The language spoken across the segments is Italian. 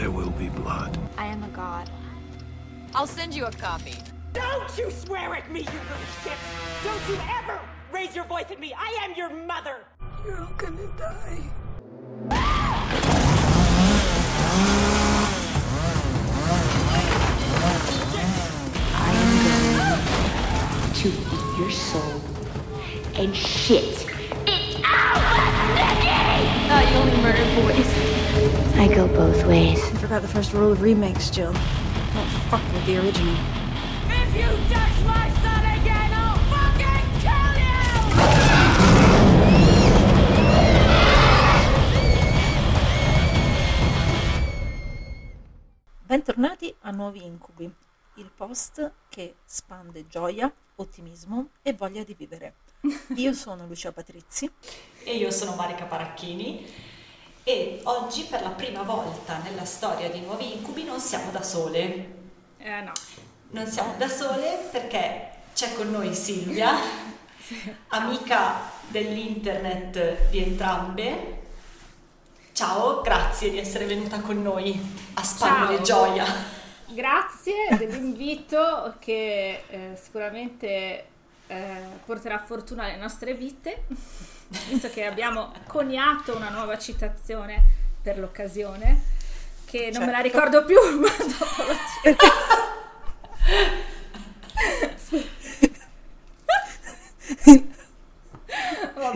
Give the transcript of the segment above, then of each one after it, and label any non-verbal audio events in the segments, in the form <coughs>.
there will be blood. I am a god. I'll send you a copy. Don't you swear at me, you little shit! Don't you ever raise your voice at me! I am your mother! You're all gonna die. I am going to eat your soul and shit it out, Nikki! Thought you only murdered boys. I go both ways. You forgot the first rule of remakes, Jill. Don't fuck with the original. If you touch my son again, I'll fucking kill you! Bentornati a Nuovi Incubi, il post che spande gioia, ottimismo e voglia di vivere. <laughs> Io sono Lucia Patrizi. E io sono Marica Paracchini e oggi per la prima volta nella storia di Nuovi Incubi non siamo da sole. Eh no. Non siamo da sole perché c'è con noi Silvia, <laughs> amica dell'internet di entrambe. Ciao, grazie di essere venuta con noi a Ciao. gioia. Grazie dell'invito che eh, sicuramente eh, porterà fortuna alle nostre vite, visto che abbiamo coniato una nuova citazione per l'occasione, che non me la Certo. ricordo più, <laughs> ma dopo lo cerco.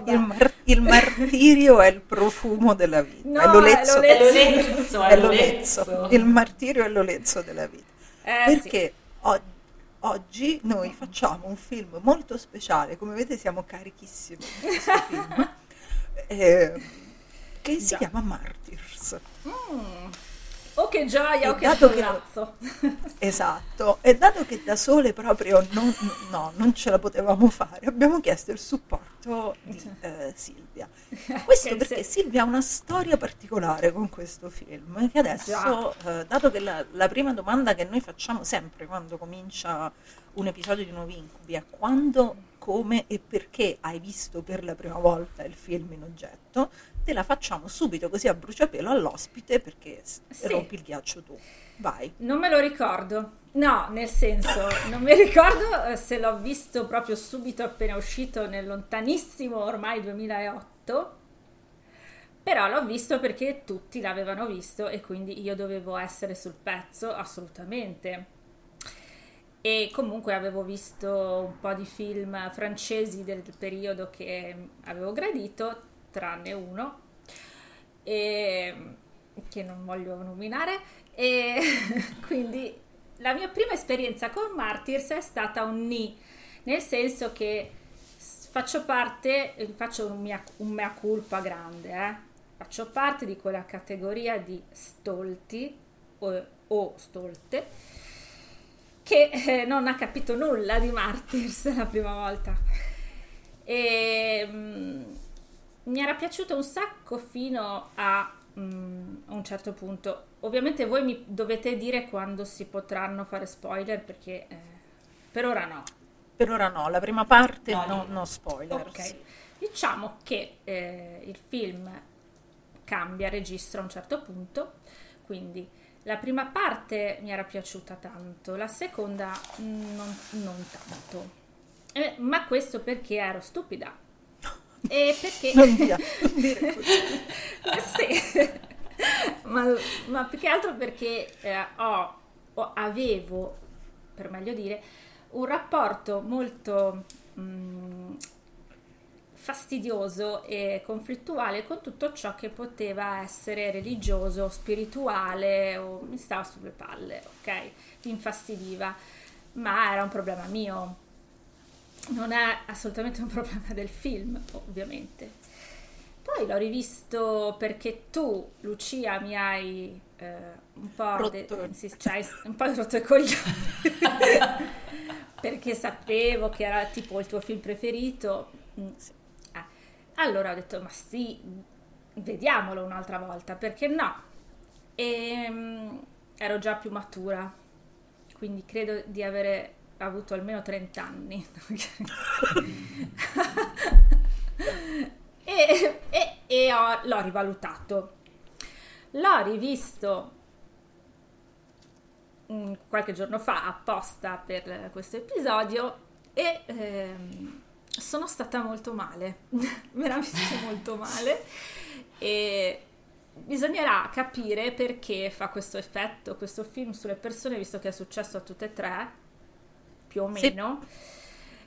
Il, mar- il martirio è il profumo della vita, No, è l'olezzo, è È l'olezzo, è l'olezzo. l'olezzo. Il martirio è l'olezzo della vita. Eh, sì. Perché o- oggi noi facciamo un film molto speciale, come vedete siamo carichissimi di questo <laughs> film, eh, che si Già. chiama Martyrs. Mm. Oh che gioia, oh che scollazzo. <laughs> Esatto, e dato che da sole proprio non, no, non ce la potevamo fare, abbiamo chiesto il supporto di eh, Silvia. Questo <laughs> perché Silvia ha una storia particolare con questo film, che adesso, eh, dato che la, la prima domanda che noi facciamo sempre quando comincia un episodio di Nuovi Incubi è quando, come e perché hai visto per la prima volta il film in oggetto, te la facciamo subito così a bruciapelo all'ospite perché Sì. rompi il ghiaccio tu. Vai. Non me lo ricordo. No, nel senso, non mi ricordo eh, se l'ho visto proprio subito appena uscito nel lontanissimo ormai 2008. Però l'ho visto perché tutti l'avevano visto e quindi io dovevo essere sul pezzo assolutamente. E comunque avevo visto un po' di film francesi del periodo che avevo gradito, tranne uno, e- che non voglio nominare. E <laughs> quindi la mia prima esperienza con Martyrs è stata un ni, nel senso che faccio parte, faccio un mea, un mea culpa grande, eh. faccio parte di quella categoria di stolti o, o stolte che eh, non ha capito nulla di Martyrs la prima volta. E mm, mi era piaciuto un sacco fino a a un certo punto. Ovviamente voi mi dovete dire quando si potranno fare spoiler perché eh, per ora no. Per ora no, la prima parte No, no, no. spoiler. Ok. Diciamo che eh, il film cambia registro a un certo punto, quindi la prima parte mi era piaciuta tanto, la seconda non, non tanto. Eh, ma questo perché ero stupida. E perché... Non dire <laughs> sì. ma, ma più che altro perché eh, ho, ho- avevo, per meglio dire, un rapporto molto mm, fastidioso e conflittuale con tutto ciò che poteva essere religioso, spirituale o mi stava sulle palle, ok? Mi infastidiva, ma era un problema mio. Non è assolutamente un <laughs> problema del film, ovviamente. Poi l'ho rivisto perché tu, Lucia, mi hai eh, un po' Rotto. de- sì, ci hai <laughs> un po' rotto i coglioni. <laughs> perché sapevo che era tipo il tuo film preferito. Mm, eh. Allora ho detto, ma sì, vediamolo un'altra volta, perché no? E mm, ero già più matura, quindi credo di avere avuto almeno 30 anni. <laughs> e e- e ho- l'ho rivalutato. L'ho rivisto mm, qualche giorno fa apposta per questo episodio e ehm, sono stata molto male, <laughs> veramente molto male e bisognerà capire perché fa questo effetto questo film sulle persone visto che è successo a tutte e tre più o Sì. meno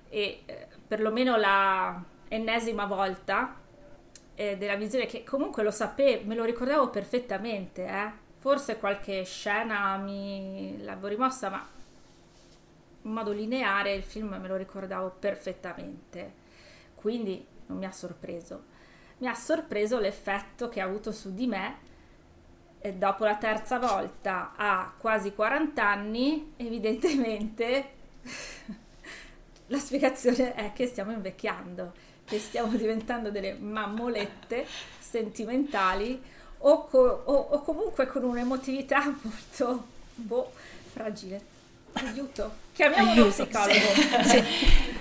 e eh, perlomeno la ennesima volta eh, della visione che comunque lo sapevo, me lo ricordavo perfettamente, eh. forse qualche scena mi l'avevo rimossa, ma in modo lineare il film me lo ricordavo perfettamente, quindi non mi ha sorpreso. Mi ha sorpreso l'effetto che ha avuto su di me e dopo la terza volta a quasi 40 anni, <laughs> evidentemente <laughs> la spiegazione è che stiamo invecchiando, che stiamo <laughs> diventando delle mammolette sentimentali o, co- o- o comunque con un'emotività <laughs> molto boh, fragile. Aiuto, chiamiamo uno Aiuto, psicologo. Sì.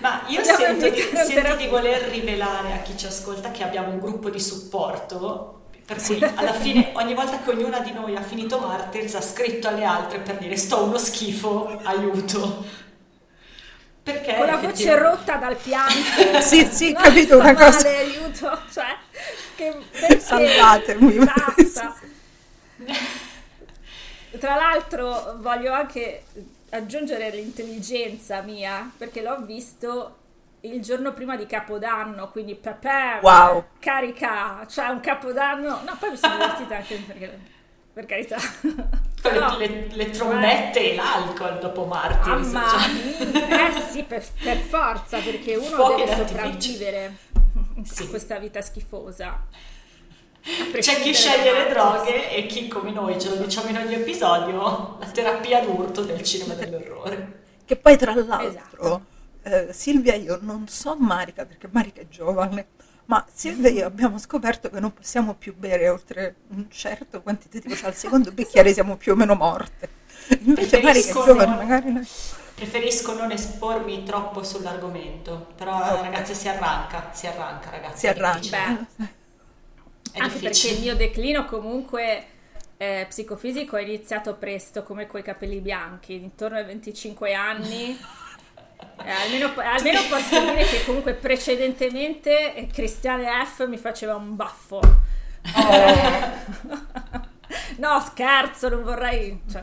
Ma io sento, di, sento di voler rivelare a chi ci ascolta che abbiamo un gruppo di supporto, per cui alla fine, ogni volta che ognuna di noi ha finito Martyrs, ha scritto alle altre per dire sto uno schifo, aiuto. Perché Con la voce rotta dal pianto. <laughs> Sì, sì, No, capito, una cosa- male, aiuto, cioè, che perché? Salvatemi. Basta. <laughs> Tra l'altro voglio anche aggiungere l'intelligenza mia, perché l'ho visto il giorno prima di Capodanno, quindi Pepe, Wow. carica, cioè un Capodanno, no, poi mi sono divertita anche perché, per carità. Però- le- le trombette e l'alcol dopo Martyrs. Mamma cioè. mia, eh sì, per, per forza, perché <laughs> uno Fuochi deve sopravvivere Sì. a questa vita schifosa. C'è chi sceglie le droghe e chi come noi, ce lo diciamo in ogni episodio, <laughs> la terapia d'urto del cinema dell'orrore. Che poi tra l'altro, Esatto. eh, Silvia io non so Marica, perché Marica è giovane, ma Silvia e io abbiamo scoperto che non possiamo più bere oltre un certo quantitativo, cioè al secondo bicchiere siamo più o meno morte. Invece Preferisco giovane, non- magari noi... Preferisco non espormi troppo sull'argomento, però Ah, ok. ragazzi si arranca, si arranca ragazzi. si arranca. Anche perché il mio declino comunque eh, psicofisico è iniziato presto, come coi capelli bianchi, intorno ai 25 anni. <laughs> Eh, almeno, almeno posso dire che comunque precedentemente eh, Cristiane F mi faceva un baffo. no, scherzo, non vorrei... Cioè,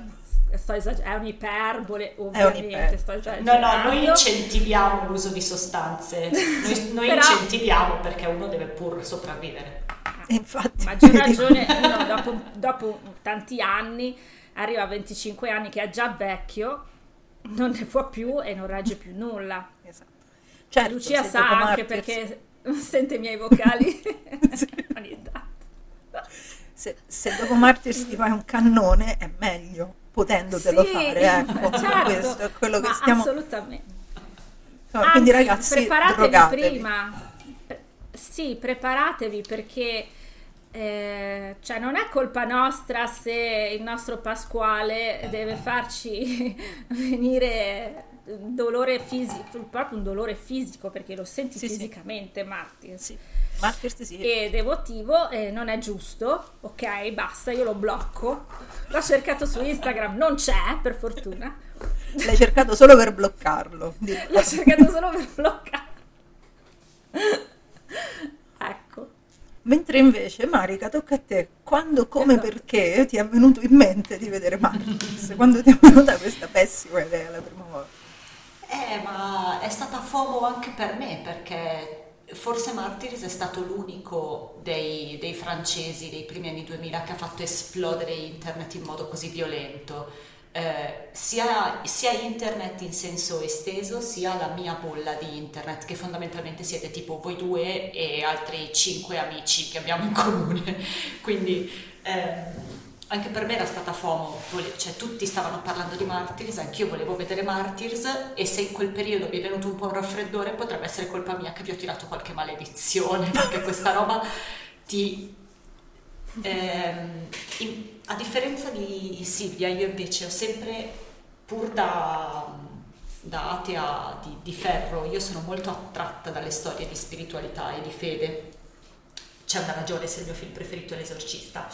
sto esager- è un'iperbole, ovviamente. un'iperbole. Sto No, esagerando. no, noi incentiviamo l'uso di sostanze, noi, <laughs> noi Però- incentiviamo perché uno deve pur sopravvivere. E infatti, Maggior ragione, uno dopo, dopo tanti anni arriva a 25 anni che è già vecchio, non ne può più e non regge più nulla. Esatto. Certo, Lucia sa anche perché <laughs> sente i miei vocali <laughs> <laughs> ogni tanto. Se, se dopo Martyrs ti fai un cannone è meglio, potendotelo Sì, fare, ecco, certo, questo è quello che stiamo... assolutamente. insomma, quindi Anzi, ragazzi, preparatevi drogatevi. prima. Sì, preparatevi perché eh, cioè non è colpa nostra se il nostro Pasquale deve farci <laughs> venire dolore fisico, proprio un dolore fisico perché lo senti Sì, sì. fisicamente, Martin. Sì, Martyrs sì. Ed emotivo e non è giusto, ok, basta, io lo blocco. L'ho cercato su Instagram, non c'è, per fortuna. L'hai cercato solo per bloccarlo. <laughs> L'ho cercato solo per bloccare. Mentre invece, Marica, tocca a te. Quando, come, Esatto. perché ti è venuto in mente di vedere Martyrs? Quando ti è venuta questa pessima idea la prima volta? Eh, ma è stata FOMO anche per me perché forse Martyrs è stato l'unico dei, dei francesi dei primi anni 2000 che ha fatto esplodere internet in modo così violento. Eh, sia, sia internet in senso esteso, sia la mia bolla di internet, che fondamentalmente siete tipo voi due e altri cinque amici che abbiamo in comune. <laughs> Quindi ehm, anche per me era stata FOMO, cioè tutti stavano parlando di Martyrs, anch'io volevo vedere Martyrs e se in quel periodo mi è venuto un po' un raffreddore potrebbe essere colpa mia che vi ho tirato qualche maledizione, <laughs> perché questa roba ti... in- a differenza di Silvia, io invece ho sempre, pur da, da atea di, di ferro, io sono molto attratta dalle storie di spiritualità e di fede. C'è una ragione se il mio film preferito è L'esorcista.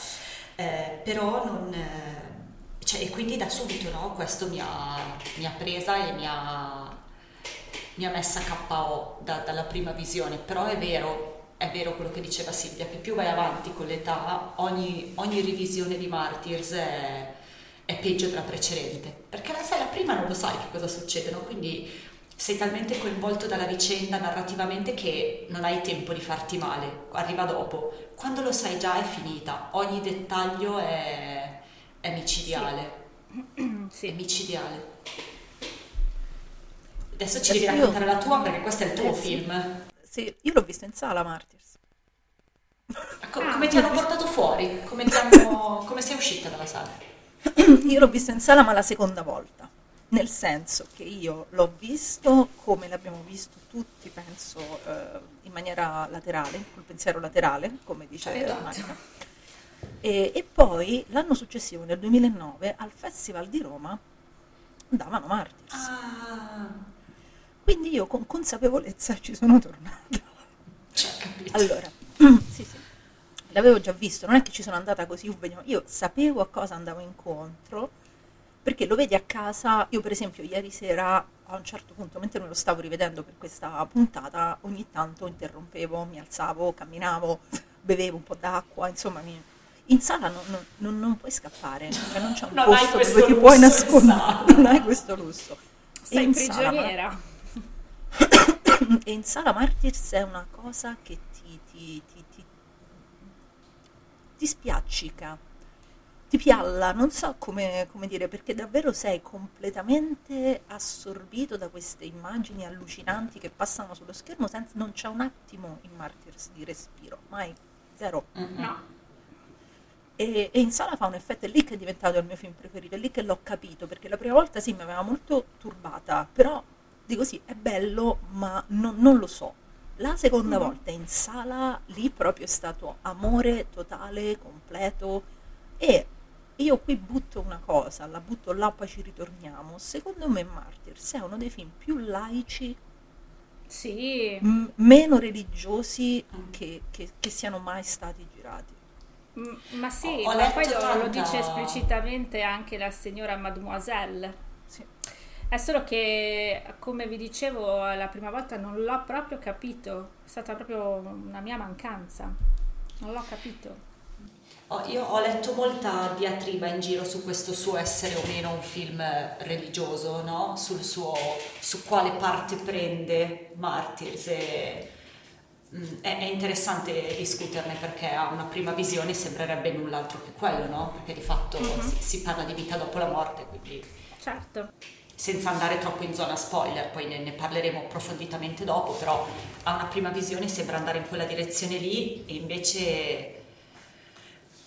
Eh, però non, eh, cioè, e quindi da subito no, questo mi ha, mi ha presa e mi ha, mi ha messa KO da- dalla prima visione, però è vero, è vero quello che diceva Silvia, che più vai avanti con l'età, ogni, ogni revisione di Martyrs è, è peggio della precedente, perché la, sai, la prima non lo sai che cosa succede, no? quindi sei talmente coinvolto dalla vicenda narrativamente che non hai tempo di farti male, arriva dopo. Quando lo sai già è finita, ogni dettaglio è, è micidiale. Sì. <clears throat> È micidiale. Adesso ci Adesso devi io- raccontare la tua perché questo è il tuo Eh, sì. film. Sì, io l'ho visto in sala Martyrs. Co- Ah, come ti hanno portato fuori? Come, <laughs> hanno- come sei uscita dalla sala? Io l'ho visto in sala ma la seconda volta, nel senso che io l'ho visto come l'abbiamo visto tutti, penso, eh, in maniera laterale, col pensiero laterale, come dice Esatto. Monica. E, e poi l'anno successivo, nel 2009, al Festival di Roma davano Martyrs. Ah, Quindi io con consapevolezza ci sono tornata. Allora, sì, sì, l'avevo già visto, non è che ci sono andata così, io sapevo a cosa andavo incontro, perché lo vedi a casa, io per esempio ieri sera a un certo punto, mentre me lo stavo rivedendo per questa puntata, ogni tanto interrompevo, mi alzavo, camminavo, bevevo un po' d'acqua, insomma, mi- in sala non, non- non- puoi scappare, cioè non c'è un Non posto dove ti puoi nascondere, non hai questo lusso. Sei in sala, prigioniera. E in sala Martyrs è una cosa che ti, ti, ti, ti, ti spiaccica, ti pialla, non so come, come dire, perché davvero sei completamente assorbito da queste immagini allucinanti che passano sullo schermo, senza, non c'è un attimo in Martyrs di respiro, mai, zero. No. E, e in sala fa un effetto, è lì che è diventato il mio film preferito, è lì che l'ho capito, perché la prima volta sì mi aveva molto turbata, però dico sì, è bello, ma non, non lo so. La seconda volta in sala, lì proprio è stato amore totale, completo, e io qui butto una cosa, la butto là, poi ci ritorniamo. Secondo me Martyrs è uno dei film più laici, Sì. m- meno religiosi che- che- che siano mai stati girati. Mm, Ma sì, Ho- ho ma poi lo, lo dice esplicitamente anche la signora Mademoiselle. Sì. È solo che, come vi dicevo la prima volta, non l'ho proprio capito. È stata proprio una mia mancanza. Non l'ho capito. Oh, io ho letto molta diatriba in giro su questo suo essere o meno un film religioso, no? Sul suo, su quale parte prende Martyrs e mm, è, interessante discuterne perché a una prima visione sembrerebbe null'altro che quello, no? Perché di fatto si, si parla di vita dopo la morte, quindi Certo. Senza andare troppo in zona spoiler, poi ne, ne parleremo approfonditamente dopo, però a una prima visione sembra andare in quella direzione lì e invece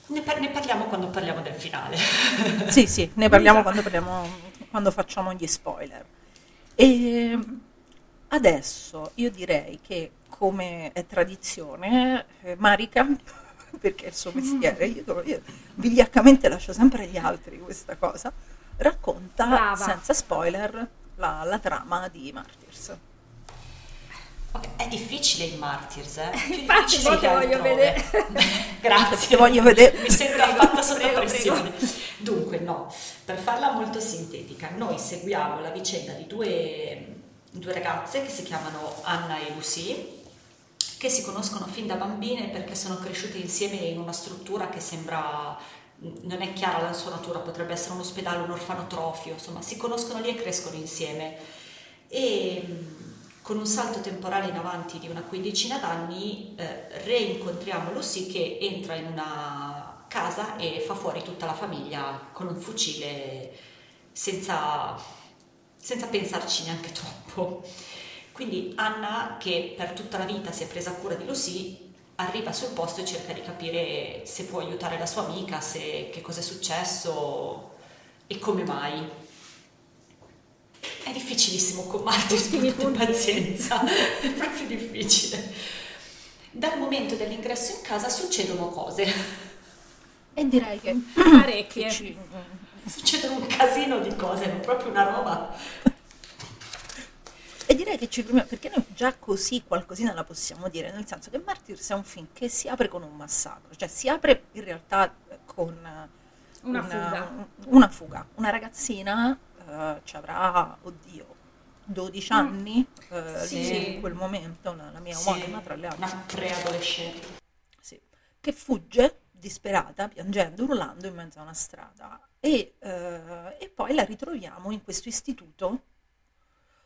ne, par- ne parliamo quando parliamo del finale. Sì, sì, ne parliamo quando, parliamo, quando facciamo gli spoiler. E adesso io direi che, come è tradizione, eh, Marica, <laughs> perché è il suo mestiere, io, io vigliaccamente lascio sempre agli altri questa cosa, racconta Brava. senza spoiler la, la trama di Martyrs. È difficile in Martyrs, eh? Più Infatti, te voglio altrove. vedere. <laughs> Grazie. Ti voglio vedere. Mi sembra fatta sotto prego, pressione. Dunque, no, per farla molto sintetica, noi seguiamo la vicenda di due, due ragazze che si chiamano Anna e Lucy, che si conoscono fin da bambine perché sono cresciute insieme in una struttura che sembra non è chiara la sua natura, potrebbe essere un ospedale, un orfanotrofio, insomma, si conoscono lì e crescono insieme. E mh, con un salto temporale in avanti di una quindicina d'anni eh, reincontriamo Lucy che entra in una casa e fa fuori tutta la famiglia con un fucile senza, senza pensarci neanche troppo. Quindi Anna, che per tutta la vita si è presa cura di Lucy, arriva sul posto e cerca di capire se può aiutare la sua amica, se, che cosa è successo e come mai. È difficilissimo con portate punti. pazienza, <laughs> è proprio difficile. Dal momento dell'ingresso in casa succedono cose, E direi che, Parecchie. succedono un casino di cose, è proprio una roba. E direi che ci fermiamo, perché noi già così qualcosina la possiamo dire, nel senso che Martyrs è un film che si apre con un massacro, cioè si apre in realtà con, Una fuga. Una fuga. Una ragazzina eh, ci avrà, oddio, 12 anni eh, Sì. in quel momento, la, la mia Sì, omonima tra le altre. una preadolescente. Sì, che fugge disperata, piangendo, urlando in mezzo a una strada. E, eh, e poi la ritroviamo in questo istituto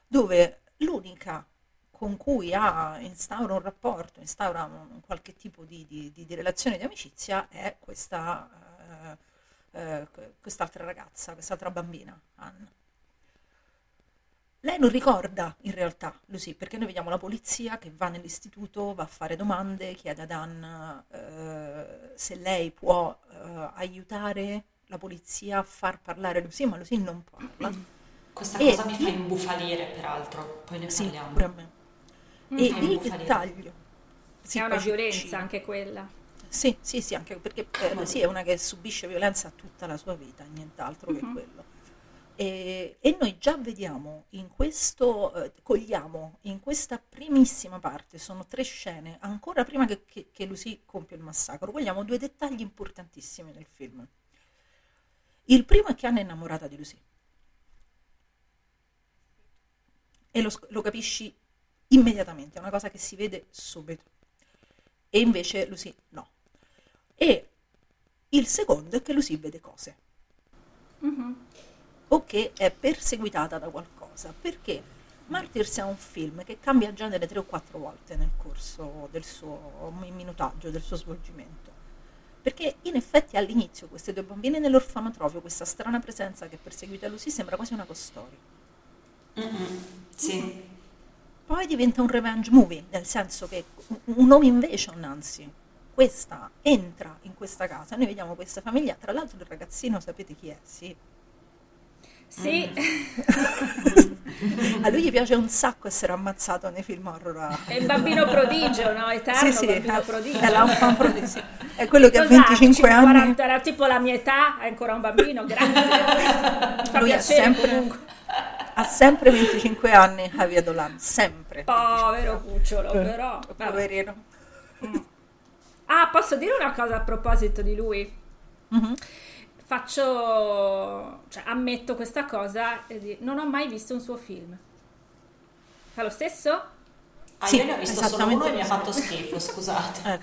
dove l'unica con cui ha, instaura un rapporto, instaura un, qualche tipo di, di- di- relazione di amicizia è questa, eh, eh, quest'altra ragazza, quest'altra bambina, Anne. Lei non ricorda in realtà Lucy, perché noi vediamo la polizia che va nell'istituto, va a fare domande, chiede ad Anne eh, se lei può eh, aiutare la polizia a far parlare Lucy, ma Lucy non parla. Questa E- cosa mi fa imbufalire, peraltro, poi ne Sì, parliamo. pure a me. E fa il dettaglio... sì, è una violenza anche quella. Sì, sì, sì, anche perché eh, Lucy è una che subisce violenza tutta la sua vita, nient'altro che quello. E, e noi già vediamo in questo, eh, cogliamo in questa primissima parte, sono tre scene, ancora prima che, che, che Lucy compie il massacro, cogliamo due dettagli importantissimi nel film. Il primo è che Anna è innamorata di Lucy. E lo, lo capisci immediatamente, è una cosa che si vede subito. E invece Lucy no. E il secondo è che Lucy vede cose. O che è perseguitata da qualcosa. Perché Martyrs è un film che cambia genere tre o quattro volte nel corso del suo minutaggio, del suo svolgimento. Perché in effetti all'inizio queste due bambine nell'orfanotrofio, questa strana presenza che perseguita Lucy sembra quasi una costoria. Mm-mm, Sì. Poi diventa un revenge movie, nel senso che un home invasion, anzi, questa entra in questa casa, noi vediamo questa famiglia, tra l'altro il ragazzino sapete chi è? Sì. Sì, <laughs> A lui gli piace un sacco essere ammazzato nei film horror. è il bambino prodigio, no? Eterno sì, sì, bambino è, prodigio. è l'enfant prodigio. È quello che a Cos'ha? 25 anni 40 era tipo la mia età, è ancora un bambino, grazie. <laughs> Mi fa Lui ha piacere sempre- comunque. Ha sempre 25 anni Javier Dolan, sempre. Povero 25 cucciolo, però. Eh, vabbè. Poverino. Ah, posso dire una cosa a proposito di lui? Mhm. Faccio, cioè ammetto questa cosa, non ho mai visto un suo film. Fa lo stesso? Ah, Sì, io ne ho visto solo uno e mi ha fatto schifo, scusate. Eh.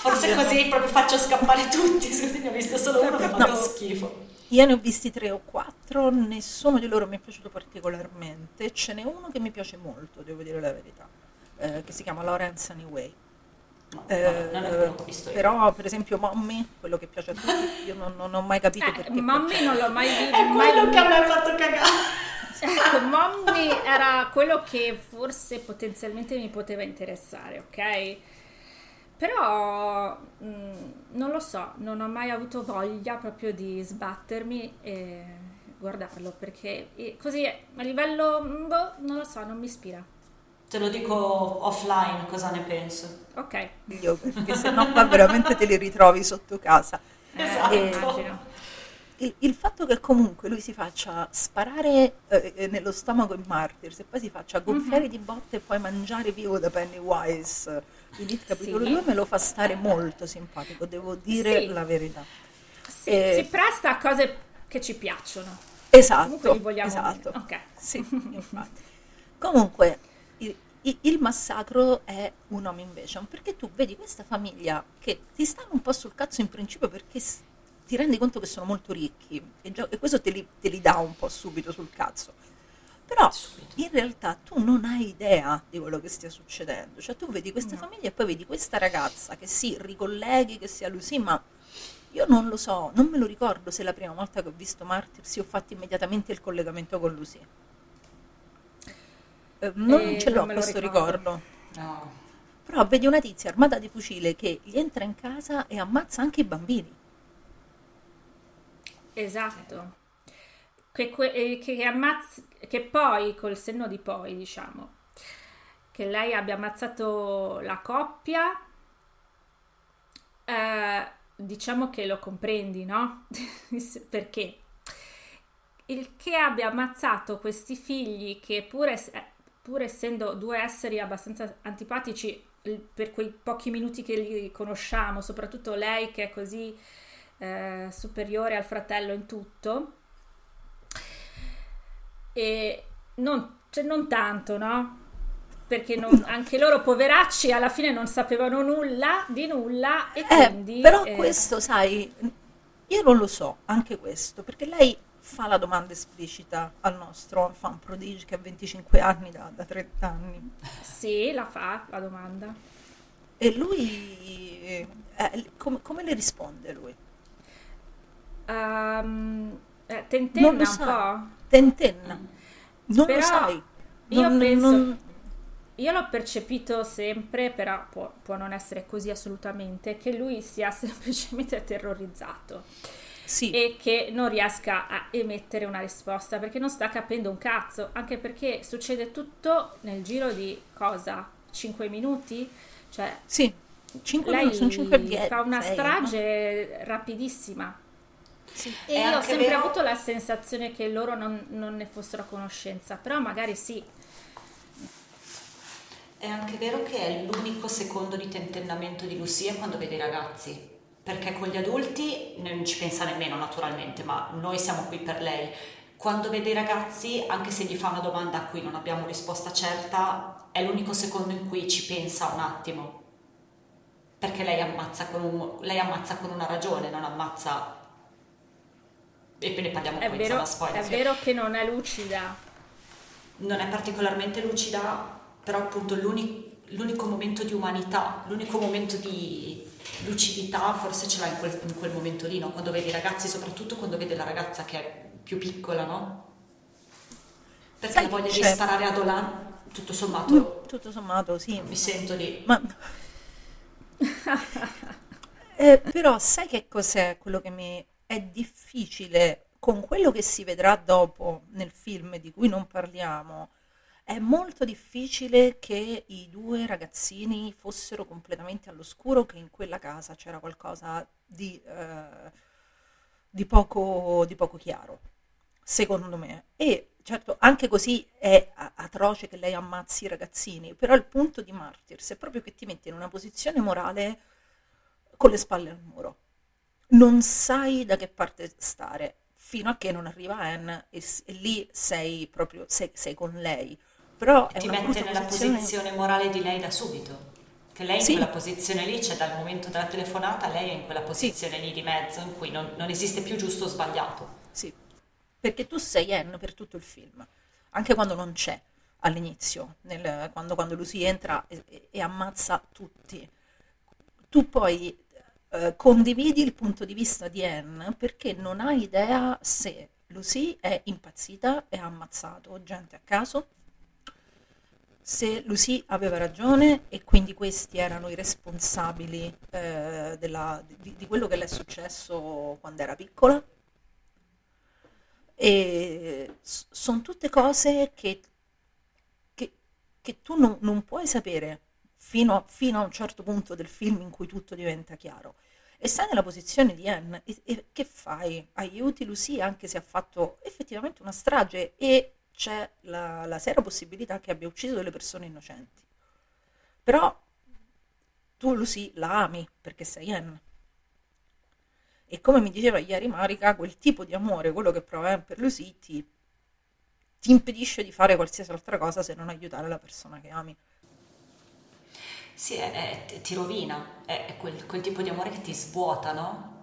Forse così proprio faccio scappare tutti, <laughs> scusi, ne ho visto solo uno e mi ha fatto No. schifo. Io ne ho visti tre o quattro, nessuno di loro mi è piaciuto particolarmente, ce n'è uno che mi piace molto, devo dire la verità, eh, che si chiama Lawrence Anyway. No, Eh, io. però per esempio Mommy, quello che piace a tutti, io non, non ho mai capito Eh, perché Mommy piace. non l'ho mai visto. È quello che me ha fatto cagare. Ecco, Mommy era quello che forse potenzialmente mi poteva interessare, ok? Però mm, non lo so, non ho mai avuto voglia proprio di sbattermi e guardarlo perché così a livello, mm, boh, non lo so, non mi ispira. Te lo dico offline cosa ne penso. Ok, Io, perché se no qua veramente te li ritrovi sotto casa. <laughs> Esatto. Eh, immagino. Il, il fatto che comunque lui si faccia sparare eh, eh, nello stomaco in Martyrs e poi si faccia gonfiare di botte e poi mangiare vivo da Pennywise in It capitolo Sì. 2 me lo fa stare molto simpatico, devo dire Sì. la verità. Si, Eh, si presta a cose che ci piacciono. Esatto, Comunque li vogliamo esatto. Ok. Sì, <laughs> infatti. Comunque, il, il- massacro è un home invasion, perché tu vedi questa famiglia che ti stanno un po' sul cazzo in principio perché ti rendi conto che sono molto ricchi e, già- e questo te li, te li dà un po' subito sul cazzo. Però Subito. in realtà tu non hai idea di quello che stia succedendo, cioè tu vedi questa famiglia e poi vedi questa ragazza che si ricolleghi, che sia Lucy, ma io non lo so, non me lo ricordo se la prima volta che ho visto Martyrs io ho fatto immediatamente il collegamento con Lucy. Eh, non Eh, ce l'ho non questo ricordo. ricordo. No. Però vedi una tizia armata di fucile che gli entra in casa e ammazza anche i bambini. Esatto. Che, que- eh, che, ammazz- che poi, col senno di poi, diciamo, che lei abbia ammazzato la coppia, eh, diciamo che lo comprendi, no? <laughs> Perché? Il che abbia ammazzato questi figli che pur, es- eh, pur essendo due esseri abbastanza antipatici, per quei pochi minuti che li conosciamo, soprattutto lei che è così eh, superiore al fratello in tutto. E non, cioè, non tanto, no? Perché non- anche loro poveracci alla fine non sapevano nulla di nulla e Eh, quindi... però eh, questo, sai, io non lo so, anche questo, perché lei fa la domanda esplicita al nostro fan prodigio che ha 25 anni da, da 30 anni. Sì, la fa la domanda. E lui, eh, come, come le risponde lui? Eh, tentenna Non lo un sa. po'. Tentenna. Non Però lo sai. io Non- penso- non- Io l'ho percepito sempre, però può, può non essere così assolutamente, che lui sia <laughs> semplicemente terrorizzato sì, e che non riesca a emettere una risposta perché non sta capendo un cazzo, anche perché succede tutto nel giro di cosa? 5 minuti? Cioè, sì. 5 lei minuti, sono 5 10. fa una sei, strage rapidissima. Sì. E È io ho sempre vero- avuto la sensazione che loro non, non ne fossero a conoscenza, però magari sì. È anche vero che è l'unico secondo di tentennamento di Lucia quando vede i ragazzi, perché con gli adulti non ci pensa nemmeno naturalmente, ma noi siamo qui per lei. Quando vede i ragazzi, anche se gli fa una domanda a cui non abbiamo risposta certa, è l'unico secondo in cui ci pensa un attimo. Perché lei ammazza con, un- lei ammazza con una ragione, non ammazza... E ne parliamo È poi vero, insomma spoiler. è vero che non è lucida. non è particolarmente lucida, però appunto l'uni- l'unico momento di umanità, l'unico momento di lucidità forse ce l'ha in quel, in quel momento lì, no? quando vede i ragazzi, soprattutto quando vede la ragazza che è più piccola, no? Perché Sai voglia di sparare a Dolan, tutto sommato, Mm, Tutto sommato, sì. mi sento di... Ma... <laughs> Eh, però sai che cos'è quello che mi è difficile con quello che si vedrà dopo nel film di cui non parliamo? È molto difficile che i due ragazzini fossero completamente all'oscuro, che in quella casa c'era qualcosa di, eh, di poco, di poco chiaro, secondo me. E certo, anche così è atroce che lei ammazzi i ragazzini, però il punto di Martyrs è proprio che ti metti in una posizione morale con le spalle al muro. Non sai da che parte stare fino a che non arriva Anne e, e lì sei proprio sei, sei con lei. Però ti mette nella posizione. posizione morale di lei da subito. Che lei Sì. in quella posizione lì, cioè dal momento della telefonata, lei è in quella posizione lì di mezzo in cui non, non esiste più giusto o sbagliato. Sì, perché tu sei Anne per tutto il film, anche quando non c'è all'inizio, nel- quando, quando Lucy entra e, e- e ammazza tutti. Tu poi eh, condividi il punto di vista di Anne perché non hai idea se Lucy è impazzita e ha ammazzato gente a caso, se Lucy aveva ragione e quindi questi erano i responsabili eh, della- di, di quello che le è successo quando era piccola. E sono tutte cose che, che- che tu non, non puoi sapere fino a, fino a un certo punto del film in cui tutto diventa chiaro. E stai nella posizione di Anne e, e che fai? Aiuti Lucy anche se ha fatto effettivamente una strage e c'è la, la seria possibilità che abbia ucciso delle persone innocenti. Però tu Lucy la ami perché sei Anne. E come mi diceva ieri Marica, quel tipo di amore, quello che prova Anne per Lucy, ti, ti impedisce di fare qualsiasi altra cosa se non aiutare la persona che ami. Sì, è- è- ti rovina, è quel, quel tipo di amore che ti svuota, no?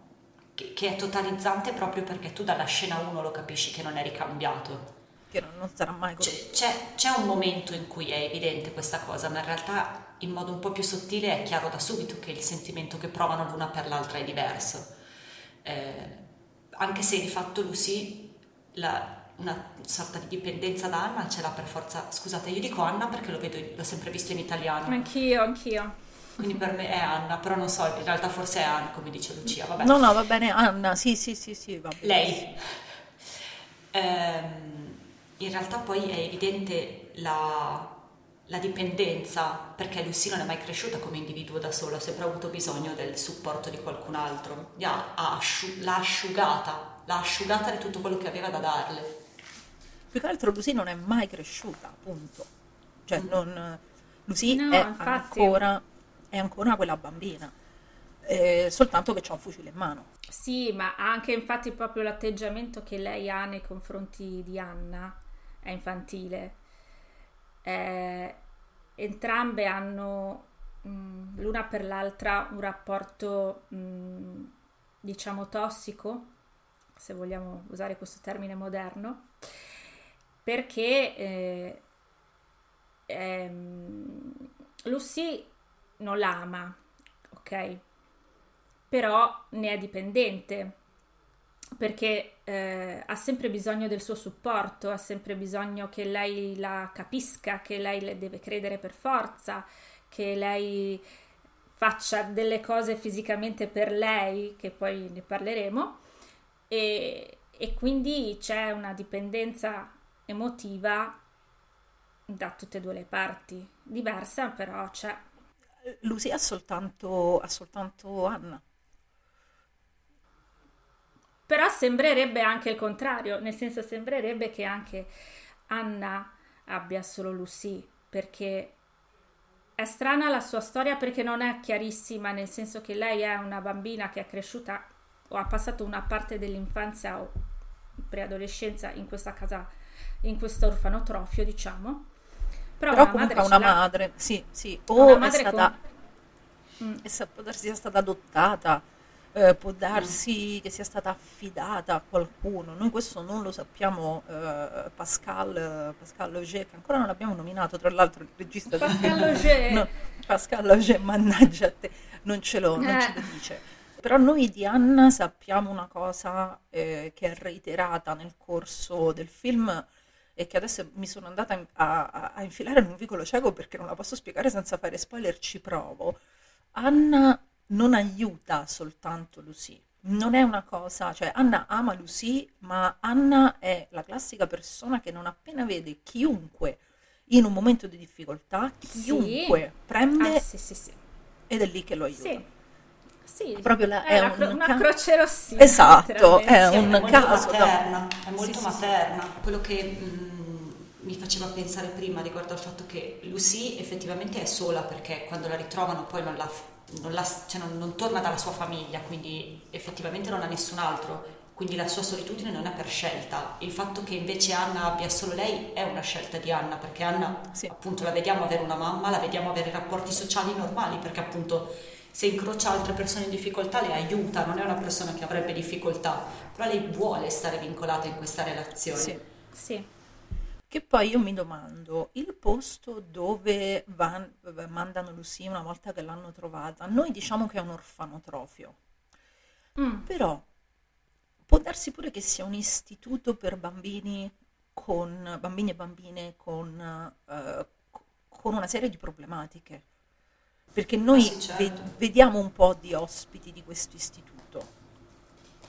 Che, che è totalizzante proprio perché tu dalla scena 1 lo capisci che non è ricambiato. Che non, non sarà mai così. C'è, c'è- c'è un momento in cui è evidente questa cosa, ma in realtà in modo un po' più sottile è chiaro da subito che il sentimento che provano l'una per l'altra è diverso. Eh, anche se di fatto Lucy la- una sorta di dipendenza da Anna ce l'ha per forza. Scusate, io dico Anna perché lo vedo, l'ho sempre visto in italiano, Anch'io, anch'io. quindi per me è Anna, però non so, in realtà forse è Anna, come dice Lucia. Vabbè. No, no, va bene, Anna, sì, sì, sì, sì, va bene. Lei. Ehm, in realtà poi è evidente la, la dipendenza, perché Lucy non è mai cresciuta come individuo da sola, ha sempre avuto bisogno del supporto di qualcun altro. Ha- ha asciu- l'ha asciugata, l'ha asciugata di tutto quello che aveva da darle. Più che altro Lucy non è mai cresciuta, appunto. Cioè, non, Lucy No, è, ancora, è ancora quella bambina. eh, soltanto che c'ha un fucile in mano. Sì, ma anche infatti proprio l'atteggiamento che lei ha nei confronti di Anna è infantile. Eh, entrambe hanno mh, l'una per l'altra un rapporto, mh, diciamo, tossico, se vogliamo usare questo termine moderno, perché eh, ehm, Lucy non l'ama, ok? Però ne è dipendente perché eh, ha sempre bisogno del suo supporto, ha sempre bisogno che lei la capisca, che lei le deve credere per forza, che lei faccia delle cose fisicamente per lei, che poi ne parleremo, e, e quindi c'è una dipendenza emotiva da tutte e due le parti, diversa però c'è. Lucy ha soltanto, ha soltanto Anna. Però sembrerebbe anche il contrario, nel senso sembrerebbe che anche Anna abbia solo Lucy, perché è strana la sua storia perché non è chiarissima, nel senso che lei è una bambina che è cresciuta o ha passato una parte dell'infanzia o preadolescenza in questa casa, in questo orfanotrofio, diciamo. Però, Però una comunque ha una madre, sì, sì, o è stata, con... mm. è, può darsi sia stata adottata, eh, può darsi che sia stata affidata a qualcuno. Noi questo non lo sappiamo. Eh, Pascal, Pascal Auger, che ancora non abbiamo nominato, tra l'altro il regista Pascal Auger. No, Pascal Auger, mannaggia a te, non ce lo, non ce lo eh. dice. Però noi di Anna sappiamo una cosa eh, che è reiterata nel corso del film e che adesso mi sono andata a, a, a infilare in un vicolo cieco perché non la posso spiegare senza fare spoiler, ci provo. Anna non aiuta soltanto Lucy. Non è una cosa, cioè Anna ama Lucy, ma Anna è la classica persona che non appena vede chiunque in un momento di difficoltà, chiunque sì. prende ah, sì, sì, ed è lì che lo aiuta. Sì. Sì, proprio la, è, è una, un una ca- croce rossina. Esatto, è Sì, un è molto caso. da- materna, è molto Sì, sì, materna. Quello che mh, mi faceva pensare prima riguardo al fatto che Lucy effettivamente è sola perché quando la ritrovano poi non, la, non, la- cioè non- non torna dalla sua famiglia, quindi effettivamente non ha nessun altro. Quindi la sua solitudine non è per scelta. Il fatto che invece Anna abbia solo lei è una scelta di Anna, perché Anna Sì. appunto la vediamo avere una mamma, la vediamo avere rapporti sociali normali, perché appunto se incrocia altre persone in difficoltà le aiuta, non è una persona che avrebbe difficoltà, però lei vuole stare vincolata in questa relazione. Sì. Sì. Che poi io mi domando, il posto dove van- mandano Lucy una volta che l'hanno trovata, noi diciamo che è un orfanotrofio, Mm. però può darsi pure che sia un istituto per bambini con bambini e bambine con, eh, con una serie di problematiche. Perché noi Ah, sì, certo. ve- vediamo un po' di ospiti di questo istituto.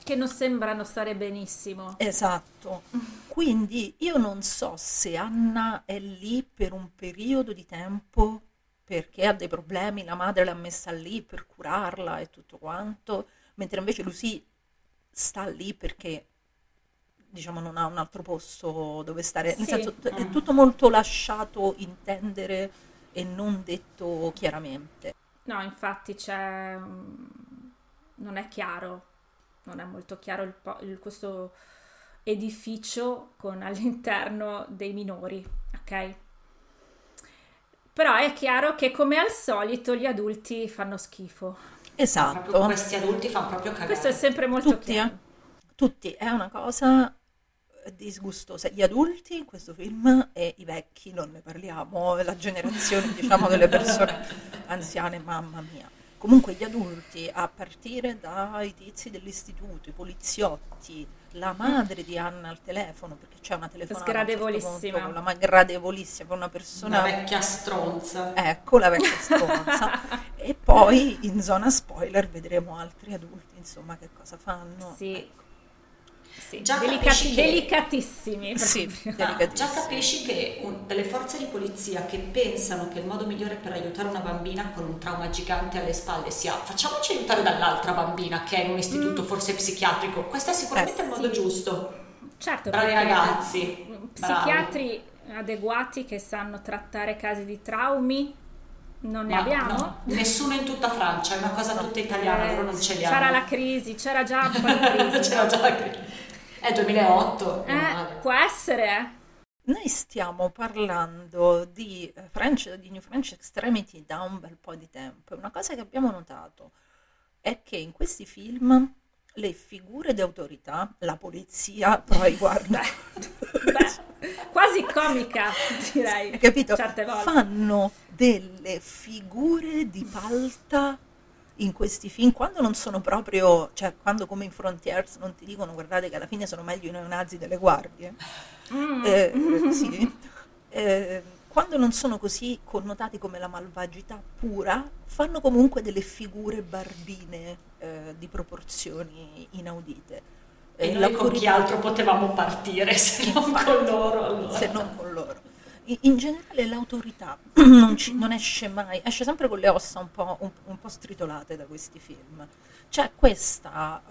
Che non sembrano stare benissimo. Esatto. <laughs> Quindi io non so se Anna è lì per un periodo di tempo perché ha dei problemi, la madre l'ha messa lì per curarla e tutto quanto, mentre invece Lucy sta lì perché diciamo non ha un altro posto dove stare, nel Sì. senso è tutto molto lasciato intendere e non detto chiaramente. No, infatti c'è... non è chiaro, non è molto chiaro il po- il- questo edificio con <laughs> all'interno dei minori, ok? Però è chiaro che come al solito gli adulti fanno schifo. Esatto. Proprio questi adulti fanno proprio cagare. Questo è sempre molto Tutti, chiaro. eh? Tutti, è una cosa disgustosa. Gli adulti in questo film e i vecchi, non ne parliamo, la generazione diciamo delle persone <laughs> anziane, mamma mia. Comunque gli adulti, a partire dai tizi dell'istituto, i poliziotti, la madre di Anna al telefono, perché c'è una telefonata a un certo Sgradevolissima. punto, la ma- gradevolissima, una persona... Una vecchia stronza. Ecco la vecchia stronza. <laughs> e poi in zona spoiler vedremo altri adulti, insomma, che cosa fanno. Sì. Ecco. Sì, Già delicati- capisci che- delicatissimi. Sì. Ah, già capisci che un- delle forze di polizia che pensano che il modo migliore per aiutare una bambina con un trauma gigante alle spalle sia facciamoci aiutare dall'altra bambina che è in un istituto forse psichiatrico, questo è sicuramente Eh, il modo sì. giusto. Certo, Bravi perché ragazzi, bravi. psichiatri adeguati che sanno trattare casi di traumi Non ne Ma abbiamo? no, nessuno in tutta Francia, è una cosa tutta italiana, Eh, loro non ce li hanno. C'era la crisi, c'era già <laughs> un po' di crisi. C'era già la crisi. È 2008. Eh, può essere, eh. Noi stiamo parlando di, eh, French, di New French Extremity da un bel po' di tempo e una cosa che abbiamo notato è che in questi film le figure di autorità, la polizia, poi guarda, Beh, quasi comica, direi. hai capito? Certe volte. Fanno delle figure di palta in questi film quando non sono proprio, cioè quando come in Frontiers non ti dicono guardate che alla fine sono meglio i neonazi delle guardie. Mm. Eh, sì. <laughs> Eh, quando non sono così connotati come la malvagità pura, fanno comunque delle figure barbine eh, di proporzioni inaudite. E Eh, noi con chi altro potevamo partire se <laughs> non con loro allora. se non con loro. In, generale l'autorità <clears throat> non, ci- non esce mai, esce sempre con le ossa un po', un- un po' stritolate da questi film. C'è questa,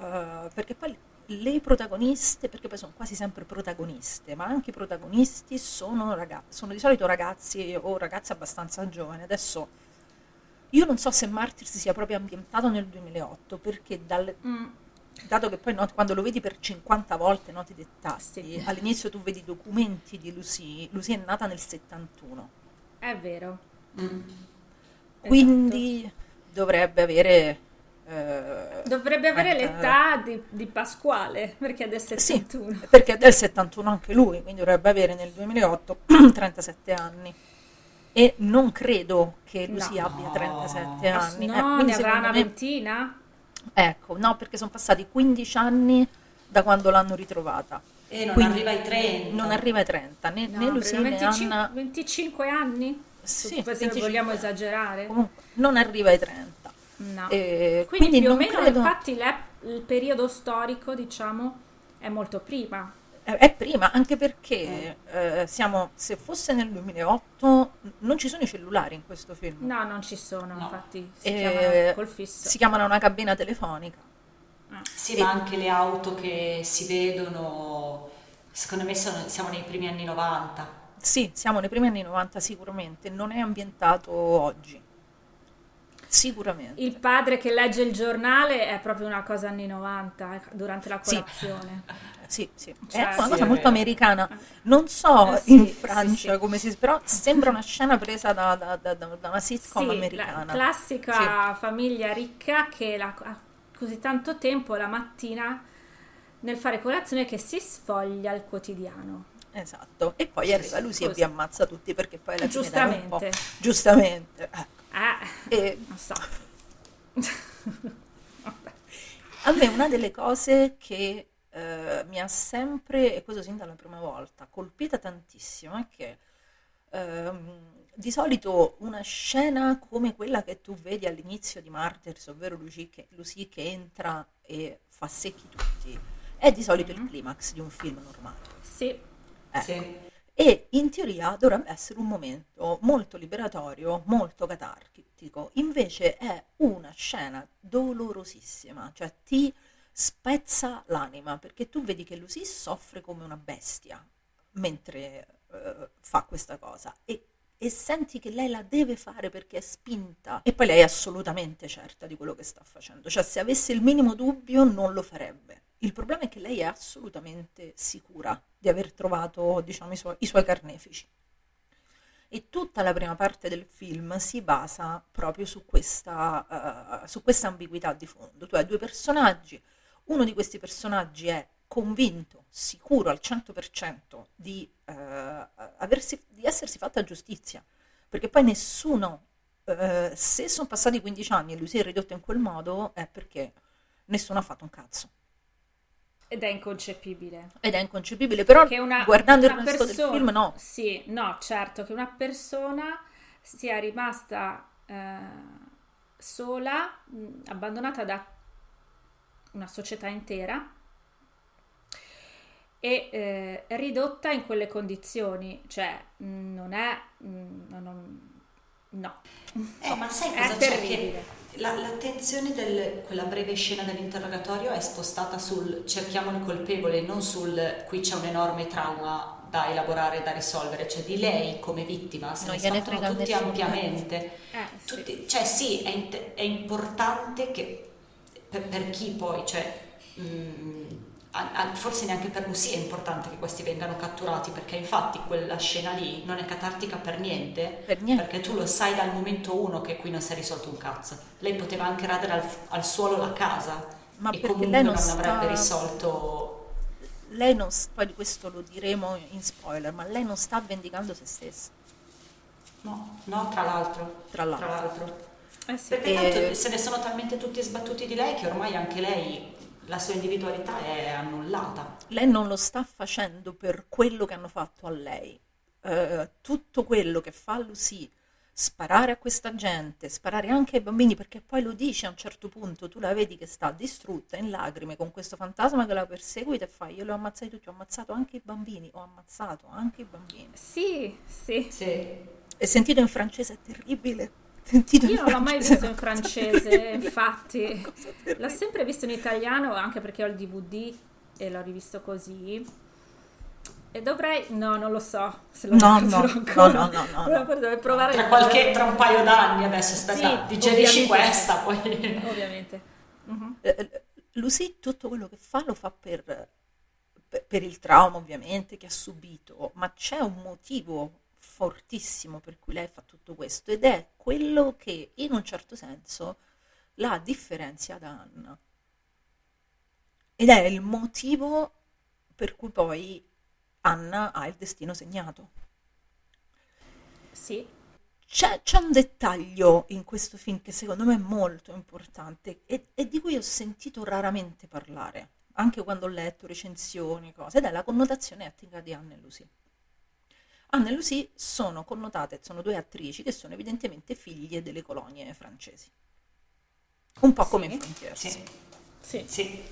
eh, perché poi le protagoniste, perché poi sono quasi sempre protagoniste, ma anche i protagonisti sono, raga- sono di solito ragazzi o ragazze abbastanza giovani. Adesso io non so se Martyrs sia proprio ambientato nel 2008, perché dalle, Mm. Dato che poi noti- quando lo vedi per 50 volte noti i dettagli, Sì. all'inizio tu vedi i documenti di Lucy, Lucy è nata nel 71, È vero. Mm. quindi dovrebbe avere... eh, Dovrebbe avere eh, l'età di, di Pasquale, perché è del Sì, 71. perché è del 71 anche lui, quindi dovrebbe avere nel 2008 37 <clears throat> anni. E non credo che Lucy No. abbia 37 anni. eh, No, quindi ne avrà una ventina? Ecco, no, perché sono passati 15 anni da quando l'hanno ritrovata. E non Quindi arriva ai 30. Non arriva ai 30, né, No, né né 25, Anna. 25 anni? Sì, Se 25 vogliamo esagerare. Comunque, non arriva ai 30. No. Eh, quindi, quindi più o meno, credo- infatti, il periodo storico, diciamo, è molto prima. È, è prima, anche perché eh, siamo, se fosse nel 2008, non ci sono i cellulari in questo film. No, non ci sono, No. infatti, si Eh, chiamano col fisso. Si chiamano una cabina telefonica. Sì, ma anche le auto che si vedono, secondo me sono- siamo nei primi anni 90. Sì, siamo nei primi anni 90 sicuramente, non è ambientato oggi. Sicuramente. Il padre che legge il giornale è proprio una cosa anni 90, eh, durante la colazione. Sì, <laughs> sì. Cioè, è una sì, cosa è molto americana. Non so Eh, sì, in sì, Francia sì. come si... però sembra una scena presa da, da- da- da- una sitcom Sì, la americana. classica famiglia ricca che la- ha così tanto tempo la mattina nel fare colazione che si sfoglia il quotidiano. Esatto. E poi arriva Lucy e vi ammazza tutti perché poi po'- Giustamente. Giustamente. Eh, E non so. <laughs> A me una delle cose che eh, mi ha sempre, e questo sin dalla prima volta, colpita tantissimo è che ehm, di solito una scena come quella che tu vedi all'inizio di Martyrs, ovvero Lucy che, Lucy che entra e fa secchi tutti, è di solito il climax di un film normale. Sì, Ecco. Sì. E in teoria dovrebbe essere un momento molto liberatorio, molto catartico. Invece è una scena dolorosissima, cioè ti spezza l'anima perché tu vedi che Lucy soffre come una bestia mentre eh, fa questa cosa e, e senti che lei la deve fare perché è spinta e poi lei è assolutamente certa di quello che sta facendo, cioè se avesse il minimo dubbio non lo farebbe. Il problema è che lei è assolutamente sicura di aver trovato, diciamo, i suoi, i suoi carnefici. E tutta la prima parte del film si basa proprio su questa, eh, su questa ambiguità di fondo. Tu hai due personaggi, uno di questi personaggi è convinto, sicuro al 100% di, eh, aversi- di essersi fatta giustizia, perché poi nessuno, eh, se sono passati 15 anni e lui si è ridotto in quel modo, è perché nessuno ha fatto un cazzo. ed è inconcepibile. Ed è inconcepibile, però Che una, guardando il una resto persona- del film no. Sì, no, certo, che una persona sia rimasta eh, sola, abbandonata da una società intera e eh, ridotta in quelle condizioni, cioè mh, non è... mh, non- no, Eh, ma sai È cosa c'è? terribile. Che la- l'attenzione di quella breve scena dell'interrogatorio è spostata sul cerchiamo il colpevole, non sul qui c'è un enorme trauma da elaborare, da risolvere, cioè di lei come vittima, se Non ne sbattono tutti ampiamente. Eh, sì. Tutti- cioè sì, è, è importante che per, per chi poi, cioè, mm, a- a- forse neanche per Lucy è importante che questi vengano catturati, perché infatti quella scena lì non è catartica per niente, Per niente. perché tu lo sai dal momento uno che qui non si è risolto un cazzo. Lei poteva anche radere al, al suolo la casa Ma e comunque lei non, non avrebbe sta- risolto... Lei non, poi questo lo diremo in spoiler, ma lei non sta vendicando se stessa. No, no, tra l'altro. Tra l'altro. Eh sì. Perché E- tanto se ne sono talmente tutti sbattuti di lei che ormai anche lei, la sua individualità è annullata. Lei non lo sta facendo per quello che hanno fatto a lei. Eh, tutto quello che fa Lucy, sparare a questa gente, sparare anche ai bambini, perché poi lo dice a un certo punto, tu la vedi che sta distrutta, in lacrime, con questo fantasma che la perseguita e fa, io li ho ammazzati tutti, ho ammazzato anche i bambini, ho ammazzato anche i bambini. Sì, sì. Sì. E sentito in francese è terribile. Sentito Io non l'ho mai visto in francese, infatti. L'ho sempre visto in italiano, anche perché ho il DVD e l'ho rivisto così. E dovrei... No, non lo so se lo No, no, ancora. no, no, no, no. Devo provare Tra, qualche, tra un paio d'anni adesso, aspetta, Sì, digerisci questa, poi... Ovviamente. Eh, Lucy tutto quello che fa lo fa per- per il trauma ovviamente che ha subito, ma c'è un motivo fortissimo per cui lei fa tutto questo ed è quello che in un certo senso la differenzia da Anna. Ed è il motivo per cui poi Anna ha il destino segnato. Sì, C'è, c'è un dettaglio in questo film che secondo me è molto importante e, e di cui ho sentito raramente parlare, anche quando ho letto recensioni, cose, ed è la connotazione etnica di Anne e Lucy. Anne e Lucy sono connotate, sono due attrici che sono evidentemente figlie delle colonie francesi. Un po' come Sì. in Frontiers. Sì, sì. sì.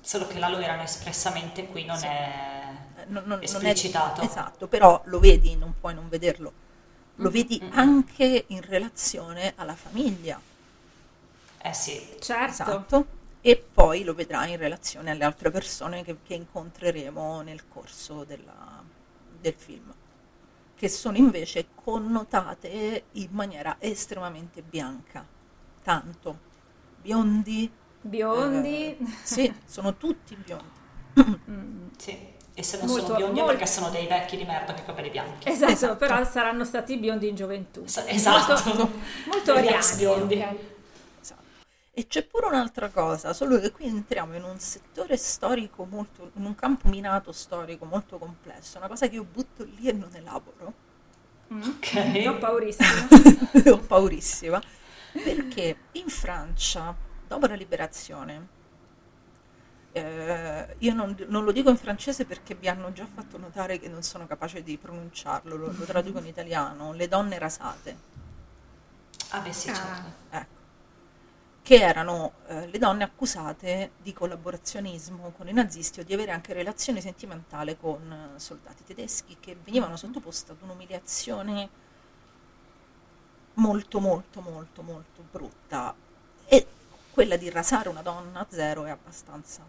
Solo che là lo erano espressamente, qui non Sì. è Eh, non- non- non è- esplicitato. esatto, però lo vedi, non puoi non vederlo. Lo Mm, vedi mm. anche in relazione alla famiglia. Eh sì, Certo. Esatto. E poi lo vedrai in relazione alle altre persone che, che incontreremo nel corso della- del film, che sono invece connotate in maniera estremamente bianca, tanto biondi. Biondi. eh, sì, sono tutti biondi. <clears throat> Mm. sì. E se non Molto- sono biondi molto- perché sono dei vecchi di merda che capelli bianchi. Esatto, Esatto. però saranno stati biondi in gioventù. Sa- Esatto. Molto, molto ex biondi. ok. E c'è pure un'altra cosa, solo che qui entriamo in un settore storico molto, in un campo minato storico molto complesso, una cosa che io butto lì e non elaboro. Mm. Ok. Ho paurissimo. <laughs> ho paurissima, perché in Francia, dopo la liberazione, eh, io non, non lo dico in francese perché vi hanno già fatto notare che non sono capace di pronunciarlo, lo, lo traduco in italiano, le donne rasate, Ah beh sì, Ah. certo. ecco, che erano eh, le donne accusate di collaborazionismo con i nazisti o di avere anche relazione sentimentale con eh, soldati tedeschi che venivano sottoposte ad un'umiliazione molto molto molto molto brutta e quella di rasare una donna a zero è abbastanza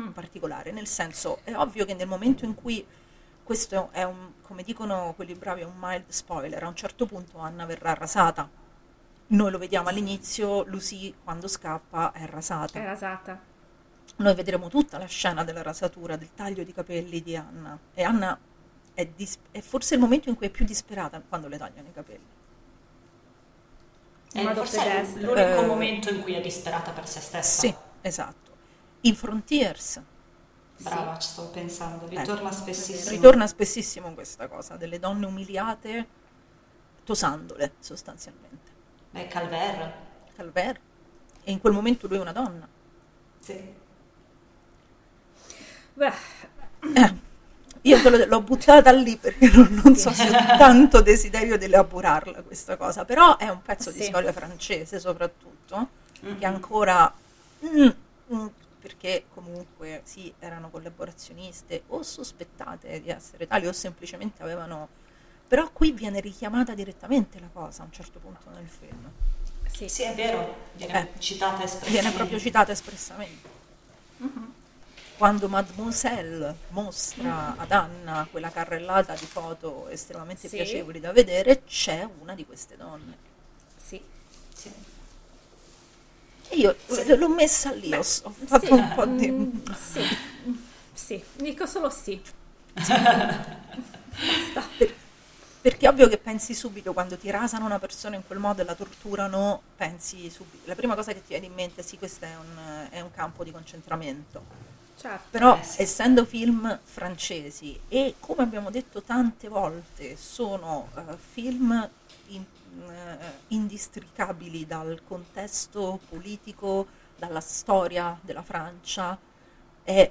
mm, particolare, nel senso è ovvio che nel momento in cui questo è un, come dicono quelli bravi, è un mild spoiler, a un certo punto Anna verrà rasata. Noi lo vediamo all'inizio, Lucy quando scappa è rasata. È rasata. Noi vedremo tutta la scena della rasatura, del taglio di capelli di Anna. E Anna è, dis- è forse il momento in cui è più disperata quando le tagliano i capelli. Eh, modo forse è l'unico Eh, momento in cui è disperata per se stessa. Sì, esatto. In Frontiers Brava, ci stavo pensando. Ecco, Ritorna spessissimo. ritorna spessissimo questa cosa delle donne umiliate tosandole sostanzialmente. Beh, Calver. Calver. E in quel momento lui è una donna. Sì. Beh, Eh, io te l'ho buttata lì perché non, non so se ho tanto desiderio di elaborarla questa cosa, però è un pezzo di Sì. storia francese soprattutto, Mhm. che ancora... mm, mm, perché comunque sì, erano collaborazioniste o sospettate di essere tali o semplicemente avevano... Però qui viene richiamata direttamente la cosa a un certo punto nel film. sì. Sì, è vero, viene Eh. citata espressamente. Viene proprio citata espressamente. quando Mademoiselle mostra ad Anna quella carrellata di foto estremamente Sì. piacevoli da vedere, c'è una di queste donne. Sì. Sì. E io l'ho messa lì, ho, ho fatto Sì, un po' di... mm, <laughs> sì, sì, dico solo sì. <laughs> Per- perché è ovvio che pensi subito quando ti rasano una persona in quel modo e la torturano, pensi subito. La prima cosa che ti viene in mente è sì, questo è un, è un campo di concentramento. Certo. Però Eh, sì. essendo film francesi e come abbiamo detto tante volte sono eh, film in- eh, indistricabili dal contesto politico, dalla storia della Francia, è,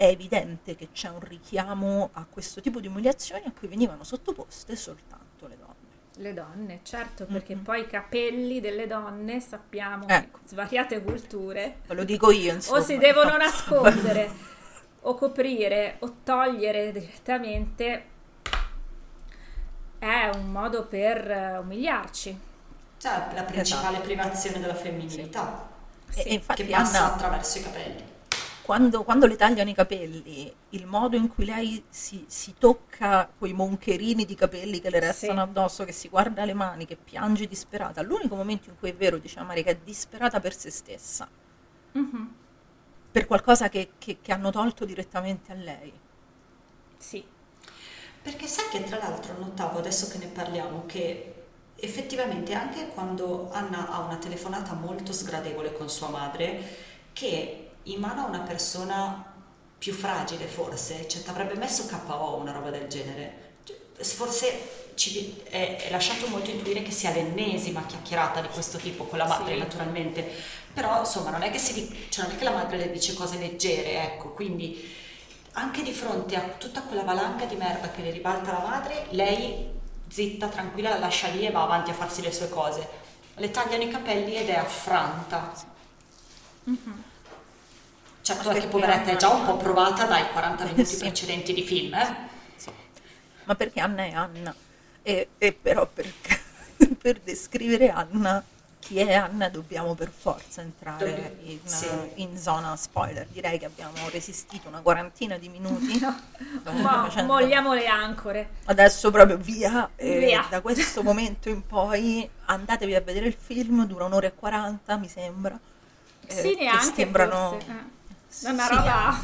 è evidente che c'è un richiamo a questo tipo di umiliazioni a cui venivano sottoposte soltanto le donne. Le donne, certo, perché Mhm. poi i capelli delle donne, sappiamo, Ecco. svariate culture, Ve lo dico io, insomma. o si devono no. nascondere, <laughs> o coprire, o togliere direttamente, è un modo per eh, umiliarci. Cioè, la principale privazione della femminilità, E- e infatti che passa Anna- attraverso i capelli. Quando, quando le tagliano i capelli, il modo in cui lei si, si tocca quei moncherini di capelli che le restano Sì. addosso, che si guarda le mani, che piange disperata, l'unico momento in cui è vero, diciamo Marica, è disperata per se stessa, Mhm, per qualcosa che, che- che hanno tolto direttamente a lei. Sì, Perché sai che tra l'altro notavo adesso che ne parliamo che effettivamente anche quando Anna ha una telefonata molto sgradevole con sua madre, che in mano a una persona più fragile forse, cioè ti avrebbe messo KO una roba del genere, Cioè, forse ci è, è lasciato molto intuire che sia l'ennesima chiacchierata di questo tipo con la madre Sì. naturalmente, però insomma non è che, si, cioè, non è che la madre le dice cose leggere, ecco, quindi anche di fronte a tutta quella valanga di merda che le ribalta la madre, lei zitta, tranquilla, la lascia lì e va avanti a farsi le sue cose. Le tagliano i capelli ed è affranta. Certo perché poveretta è già un po' provata dai 40 <laughs> minuti Sì. precedenti di film, eh? Sì. Ma perché Anna è Anna? E, e però per, <laughs> per descrivere Anna, chi è Anna, dobbiamo per forza entrare in, sì. in zona spoiler. Direi che abbiamo resistito una quarantina di minuti. <laughs> Eh, Ma facendo- molliamo le ancore. Adesso proprio via, e Via. da questo momento in poi andatevi a vedere il film, dura un'ora e 40 mi sembra. eh, sì, che neanche sembrano... forse. Una Sì, roba...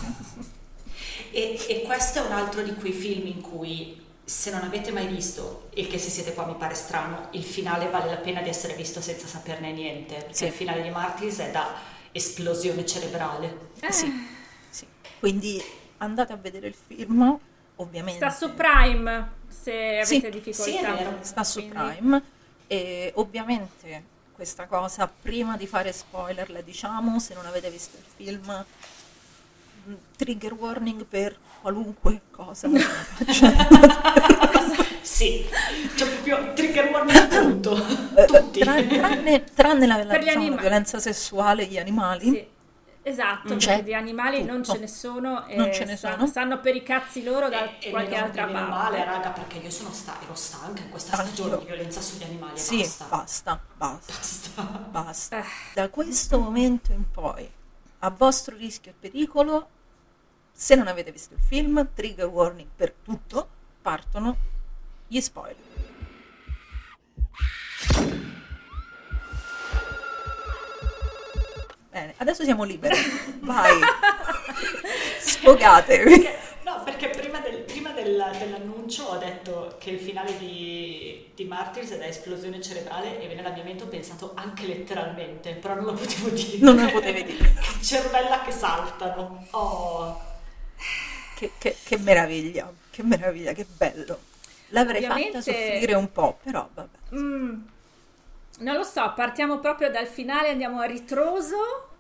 E, e questo è un altro di quei film in cui, se non avete mai visto, il che se siete qua mi pare strano, il finale vale la pena di essere visto senza saperne niente, perché Sì. il finale di Martyrs è da esplosione cerebrale. Eh, Sì, sì. Quindi andate a vedere il film, ovviamente. Sta su Prime, se Sì, avete difficoltà. sì, è vero. sta su Quindi- Prime e ovviamente questa cosa prima di fare spoiler la diciamo se non avete visto il film trigger warning per qualunque cosa Sì, c'è proprio trigger warning punto. Eh, Tutti. tra- tranne, tranne la, la- diciamo, la violenza sessuale gli animali Sì. Esatto, C'è di animali non tutto. ce ne sono e Non ce ne sono. stanno per i cazzi loro da E, qualche altra e meno parte. male, raga, perché io sono sta- ero stanca in questa Anch'io. stagione di violenza sugli animali. sì basta. basta basta Basta. basta Eh. da questo momento in poi a vostro rischio e pericolo se non avete visto il film trigger warning per tutto partono gli spoiler bene adesso siamo liberi vai <laughs> sfogatevi Perché- no, perché prima, del- prima del- dell'annuncio ho detto che il finale di, di Martyrs è da esplosione cerebrale e nella mia mente ho pensato anche letteralmente, però non lo potevo dire. Non lo potevi dire. <laughs> che cervella che saltano. Oh. Che, che- che meraviglia che meraviglia che bello l'avrei Ovviamente- fatta soffrire un po' però vabbè Mm, non lo so, partiamo proprio dal finale, andiamo a ritroso.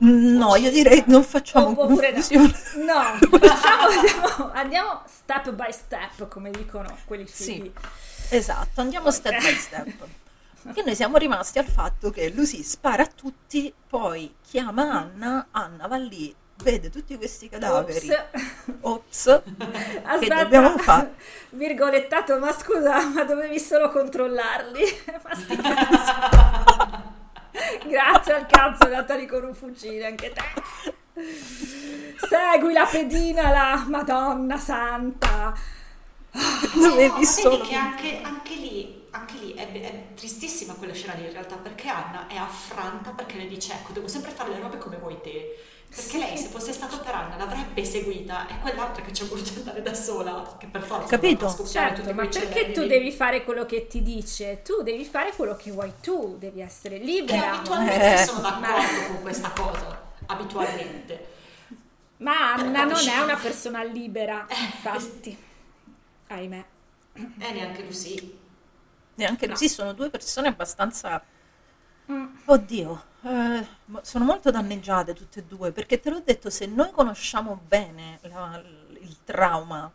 No, io direi non facciamo Oppure no. confusione. No, <laughs> facciamo- <laughs> andiamo, andiamo step by step, come dicono quelli fighi. Sì, esatto, andiamo step by step. Che noi siamo rimasti al fatto che Lucy spara a tutti, poi chiama Anna, Anna va lì, vede tutti questi cadaveri. Ops. Ops, <laughs> Aspetta, dobbiamo fare? Virgolettato, ma scusa, ma dovevi solo controllarli? <laughs> <laughs> Grazie al cazzo, Natalie con un fucile, anche te. segui la pedina, la Madonna Santa. Dovevi vedi solo che anche, anche lì, anche lì è, è tristissima quella scena lì in realtà perché Anna è affranta perché le dice ecco devo sempre fare le robe come vuoi te perché lei se fosse stato per Anna l'avrebbe seguita e quell'altra che ci ha voluto andare da sola che per forza Capito? doveva scoppiare Certo, tutti ma quei perché tu devi fare quello che ti dice? Tu devi fare quello che vuoi tu, devi essere che libera. abitualmente Eh. sono d'accordo con questa cosa abitualmente Ma Anna non è che- una persona libera, infatti. Ahimè. e neanche Lucy neanche No. così sono due persone abbastanza Mm. oddio eh, sono molto danneggiate tutte e due perché te l'ho detto se noi conosciamo bene la- il trauma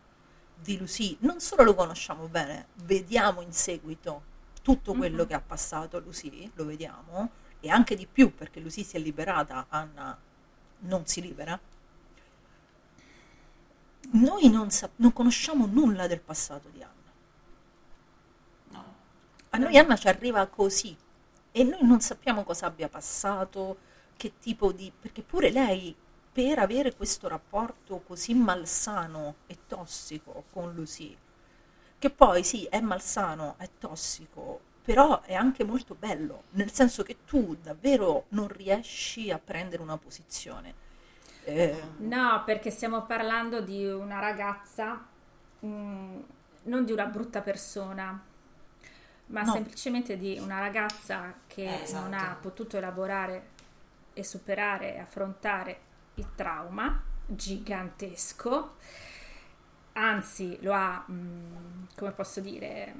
di Lucy non solo lo conosciamo bene vediamo in seguito tutto quello Mhm. che ha passato Lucy lo vediamo e anche di più perché Lucy si è liberata Anna non si libera. Noi non, sa- non conosciamo nulla del passato di Anna. No. A noi Anna ci arriva così e noi non sappiamo cosa abbia passato, che tipo di... perché pure lei per avere questo rapporto così malsano e tossico con Lucy, che poi sì è malsano, è tossico, però è anche molto bello, nel senso che tu davvero non riesci a prendere una posizione. Eh, No, perché stiamo parlando di una ragazza, mm, non di una brutta persona, ma No. semplicemente di una ragazza che esatto. non ha potuto elaborare e superare e affrontare il trauma gigantesco, anzi lo ha, mm, come posso dire,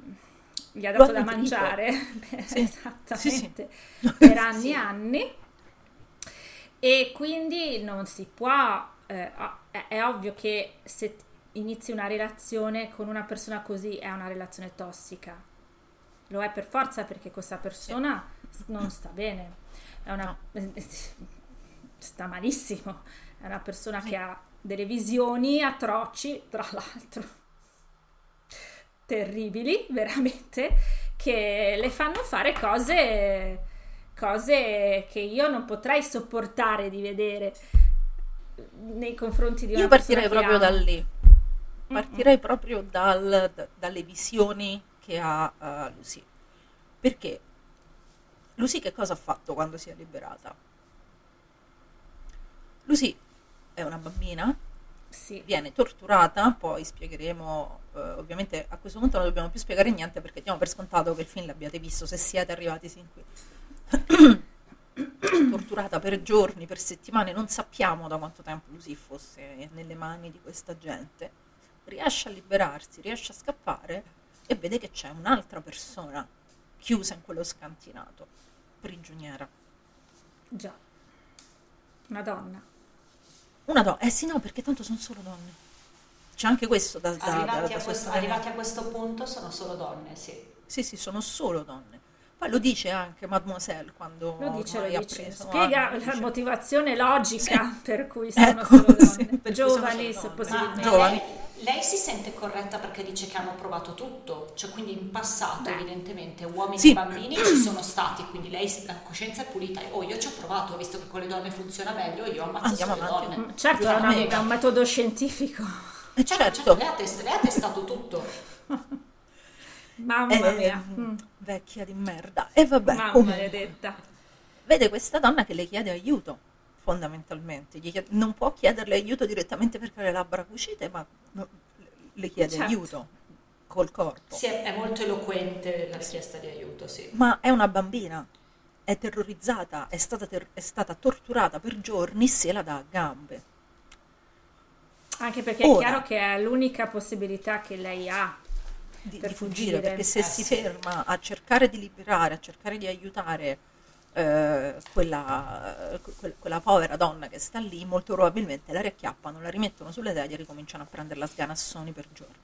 gli ha dato da mangiare, <laughs> Sì. esattamente, Sì, sì. per <laughs> anni e anni e quindi non si può, eh, è ovvio che se inizi una relazione con una persona così è una relazione tossica. Lo è per forza perché questa persona non sta bene, è una, <laughs> sta malissimo, è una persona che ha delle visioni atroci, tra l'altro, terribili, veramente, che le fanno fare cose, cose che io non potrei sopportare di vedere nei confronti di una Io persona partirei che proprio da lì. Partirei proprio dal- da- dalle visioni che ha eh, Lucy. Perché Lucy che cosa ha fatto quando si è liberata? Lucy è una bambina, Sì. viene torturata, poi spiegheremo, eh, ovviamente a questo punto non dobbiamo più spiegare niente perché diamo per scontato che il film l'abbiate visto se siete arrivati sin qui. torturata per giorni, per settimane, non sappiamo da quanto tempo Lucy fosse nelle mani di questa gente. Riesce a liberarsi, riesce a scappare e vede che c'è un'altra persona chiusa in quello scantinato, prigioniera. Già. Una donna. Una donna, eh sì no, perché tanto sono solo donne. C'è anche questo da, da, da, arrivati, da a questo, arrivati a questo punto sono solo donne sì Sì, sì, sono solo donne. Poi lo dice anche Mademoiselle quando Lo dice, lo ha dice. preso Spiega anni, la dice- motivazione logica per cui <laughs> Ecco, sono solo sì, donne. sono Giovani, solo se donne. Ma Giovani. Lei, si sente corretta perché dice che hanno provato tutto, cioè quindi in passato Beh. evidentemente uomini Sì. e bambini ci sono stati, quindi lei la coscienza è pulita, oh io ci ho provato, ho visto che con le donne funziona meglio, io ammazzo Andiamo solo le donne. Mm, Certo, è, una- è un metodo scientifico. Eh, Certo, certo, lei, ha test- lei ha testato tutto. <laughs> Mamma Eh, mia. Mm. vecchia di merda. E vabbè, Mamma maledetta. vede questa donna che le chiede aiuto, fondamentalmente. Gli chiede- non può chiederle aiuto direttamente perché ha le labbra cucite, ma no, le chiede Certo. aiuto col corpo. Sì, è, è molto eloquente la richiesta di aiuto, sì. Ma è una bambina, è terrorizzata, è stata, ter- è stata torturata per giorni, se la dà a gambe. Anche perché è Ora. chiaro che è l'unica possibilità che lei ha. di, Per di fuggire, fuggire. perché se Eh, si sì. ferma a cercare di liberare, a cercare di aiutare eh, quella, que- quella povera donna che sta lì, molto probabilmente la riacchiappano, la rimettono sulle sedie e ricominciano a prenderla a sganassoni per giorni.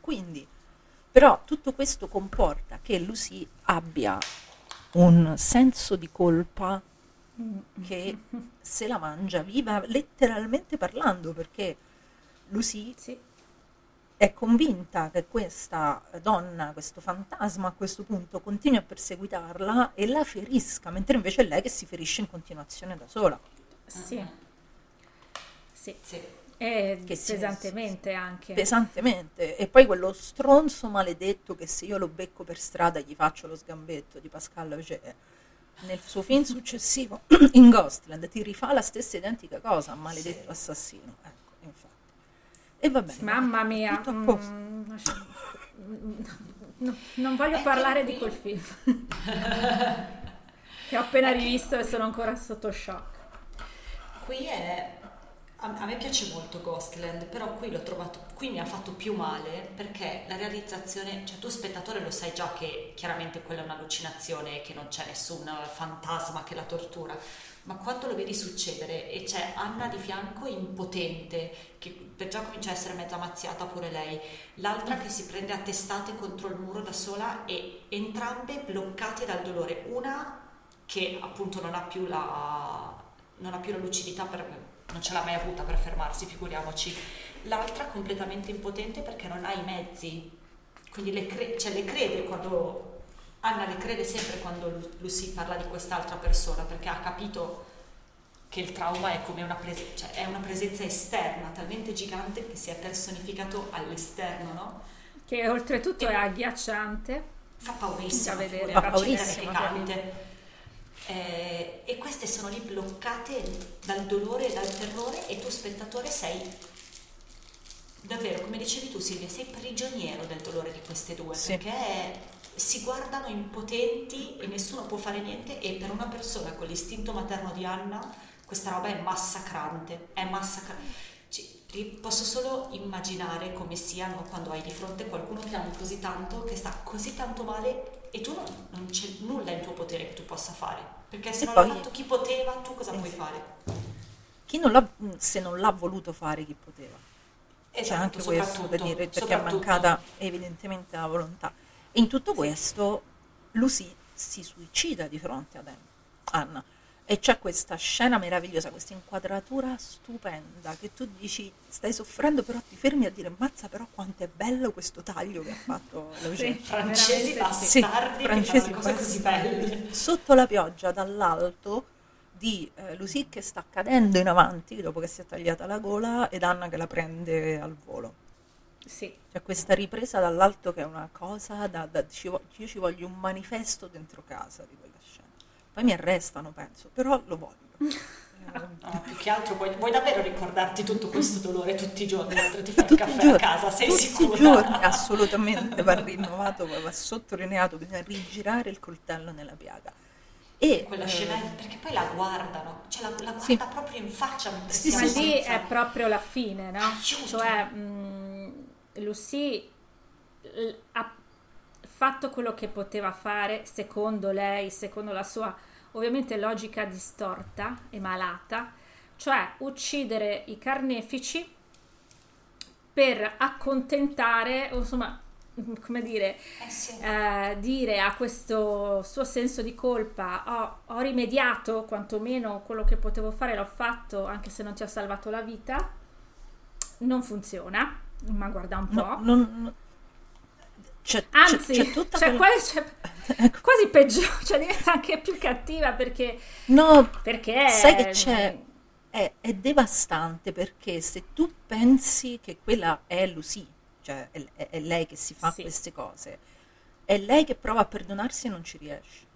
Quindi, però, tutto questo comporta che Lucy abbia un senso di colpa che <laughs> se la mangia viva letteralmente parlando, perché Lucy Sì. È convinta che questa donna, questo fantasma a questo punto continui a perseguitarla e la ferisca, mentre invece è lei che si ferisce in continuazione da sola. Sì. Sì. Sì. E Che si- pesantemente anche. pesantemente. E poi quello stronzo maledetto che se io lo becco per strada gli faccio lo sgambetto di Pascal Auger. Nel suo film successivo, <clears throat> in Ghostland, ti rifà la stessa identica cosa, maledetto assassino. Ecco. E va bene. Mamma mia, Tutto a posto. mm, no, non voglio È parlare di quel film <laughs> che ho appena rivisto e sono ancora sotto shock. Qui è... A, a me piace molto Ghostland, però qui l'ho trovato, qui mi ha fatto più male perché la realizzazione, cioè tu spettatore lo sai già che chiaramente quella è un'allucinazione, che non c'è nessun fantasma che la tortura, ma quando lo vedi succedere? E c'è Anna di fianco impotente, che già comincia a essere mezza mazziata pure lei, l'altra che si prende a testate contro il muro da sola e entrambe bloccate dal dolore, una che appunto non ha più la, non ha più la lucidità per non ce l'ha mai avuta per fermarsi, figuriamoci. L'altra completamente impotente perché non ha i mezzi, quindi le, cre- cioè le crede quando Anna le crede sempre quando Lu- Lucy parla di quest'altra persona perché ha capito che il trauma è come una, prese- cioè è una presenza esterna talmente gigante che si è personificato all'esterno, no? Che oltretutto è agghiacciante. Fa paurissimo, Da vedere. Fa paurissimo. Eh, e queste sono lì bloccate dal dolore e dal terrore e tu spettatore sei davvero, come dicevi tu Silvia, sei prigioniero del dolore di queste due Sì. perché si guardano impotenti e nessuno può fare niente e per una persona con l'istinto materno di Anna questa roba è massacrante, è massacrante. Ci- ri- Posso solo immaginare come siano quando hai di fronte qualcuno che ami così tanto, che sta così tanto male e tu non, non c'è nulla in tuo potere che tu possa fare. Perché se E non poi- l'ha fatto chi poteva, tu cosa Eh puoi fare? Chi non l'ha, se non l'ha voluto fare, chi poteva? C'è Esatto, anche questo da soprattutto, dire, perché è mancata evidentemente la volontà. E in tutto questo Lucy si suicida di fronte ad Anna. E c'è questa scena meravigliosa, questa inquadratura stupenda che tu dici stai soffrendo però ti fermi a dire mazza però quanto è bello questo taglio che ha fatto Lauger. Sì. Francesi Veramente sì. che francesi cose così belle. Sotto la pioggia dall'alto di eh, Lucy che sta cadendo in avanti dopo che si è tagliata la gola ed Anna che la prende al volo. Sì, C'è questa ripresa dall'alto che è una cosa da, da- ci io ci voglio un manifesto dentro casa di quella scena. Poi mi arrestano, penso, però lo voglio. <laughs> No, più che altro vuoi, vuoi davvero ricordarti tutto questo dolore tutti i giorni mentre ti fai il caffè giorni, a casa, sei tutti sicura? i giorni, assolutamente, va rinnovato, va, sottolineato, bisogna rigirare il coltello nella piaga. E Quella eh, scena, perché poi la guardano, cioè la, la guarda Sì. proprio in faccia mentre Sì, sì, lì è proprio la fine, no? Aiuto. Cioè, mh, Lucy ha fatto quello che poteva fare secondo lei, secondo la sua ovviamente logica distorta e malata, cioè uccidere i carnefici per accontentare, insomma, come dire, Eh sì. eh, dire a questo suo senso di colpa ho, ho rimediato quantomeno quello che potevo fare l'ho fatto anche se non ti ho salvato la vita non funziona ma guarda un po' no, non- no- c'è, c'è- anzi c'è tutta cioè, quella- quasi, <laughs> Ecco. quasi peggio cioè diventa anche più cattiva perché No, perché sai che c'è? È, è devastante perché se tu pensi che quella è Lucy, cioè è, è- è lei che si fa Sì. queste cose, è lei che prova a perdonarsi e non ci riesce.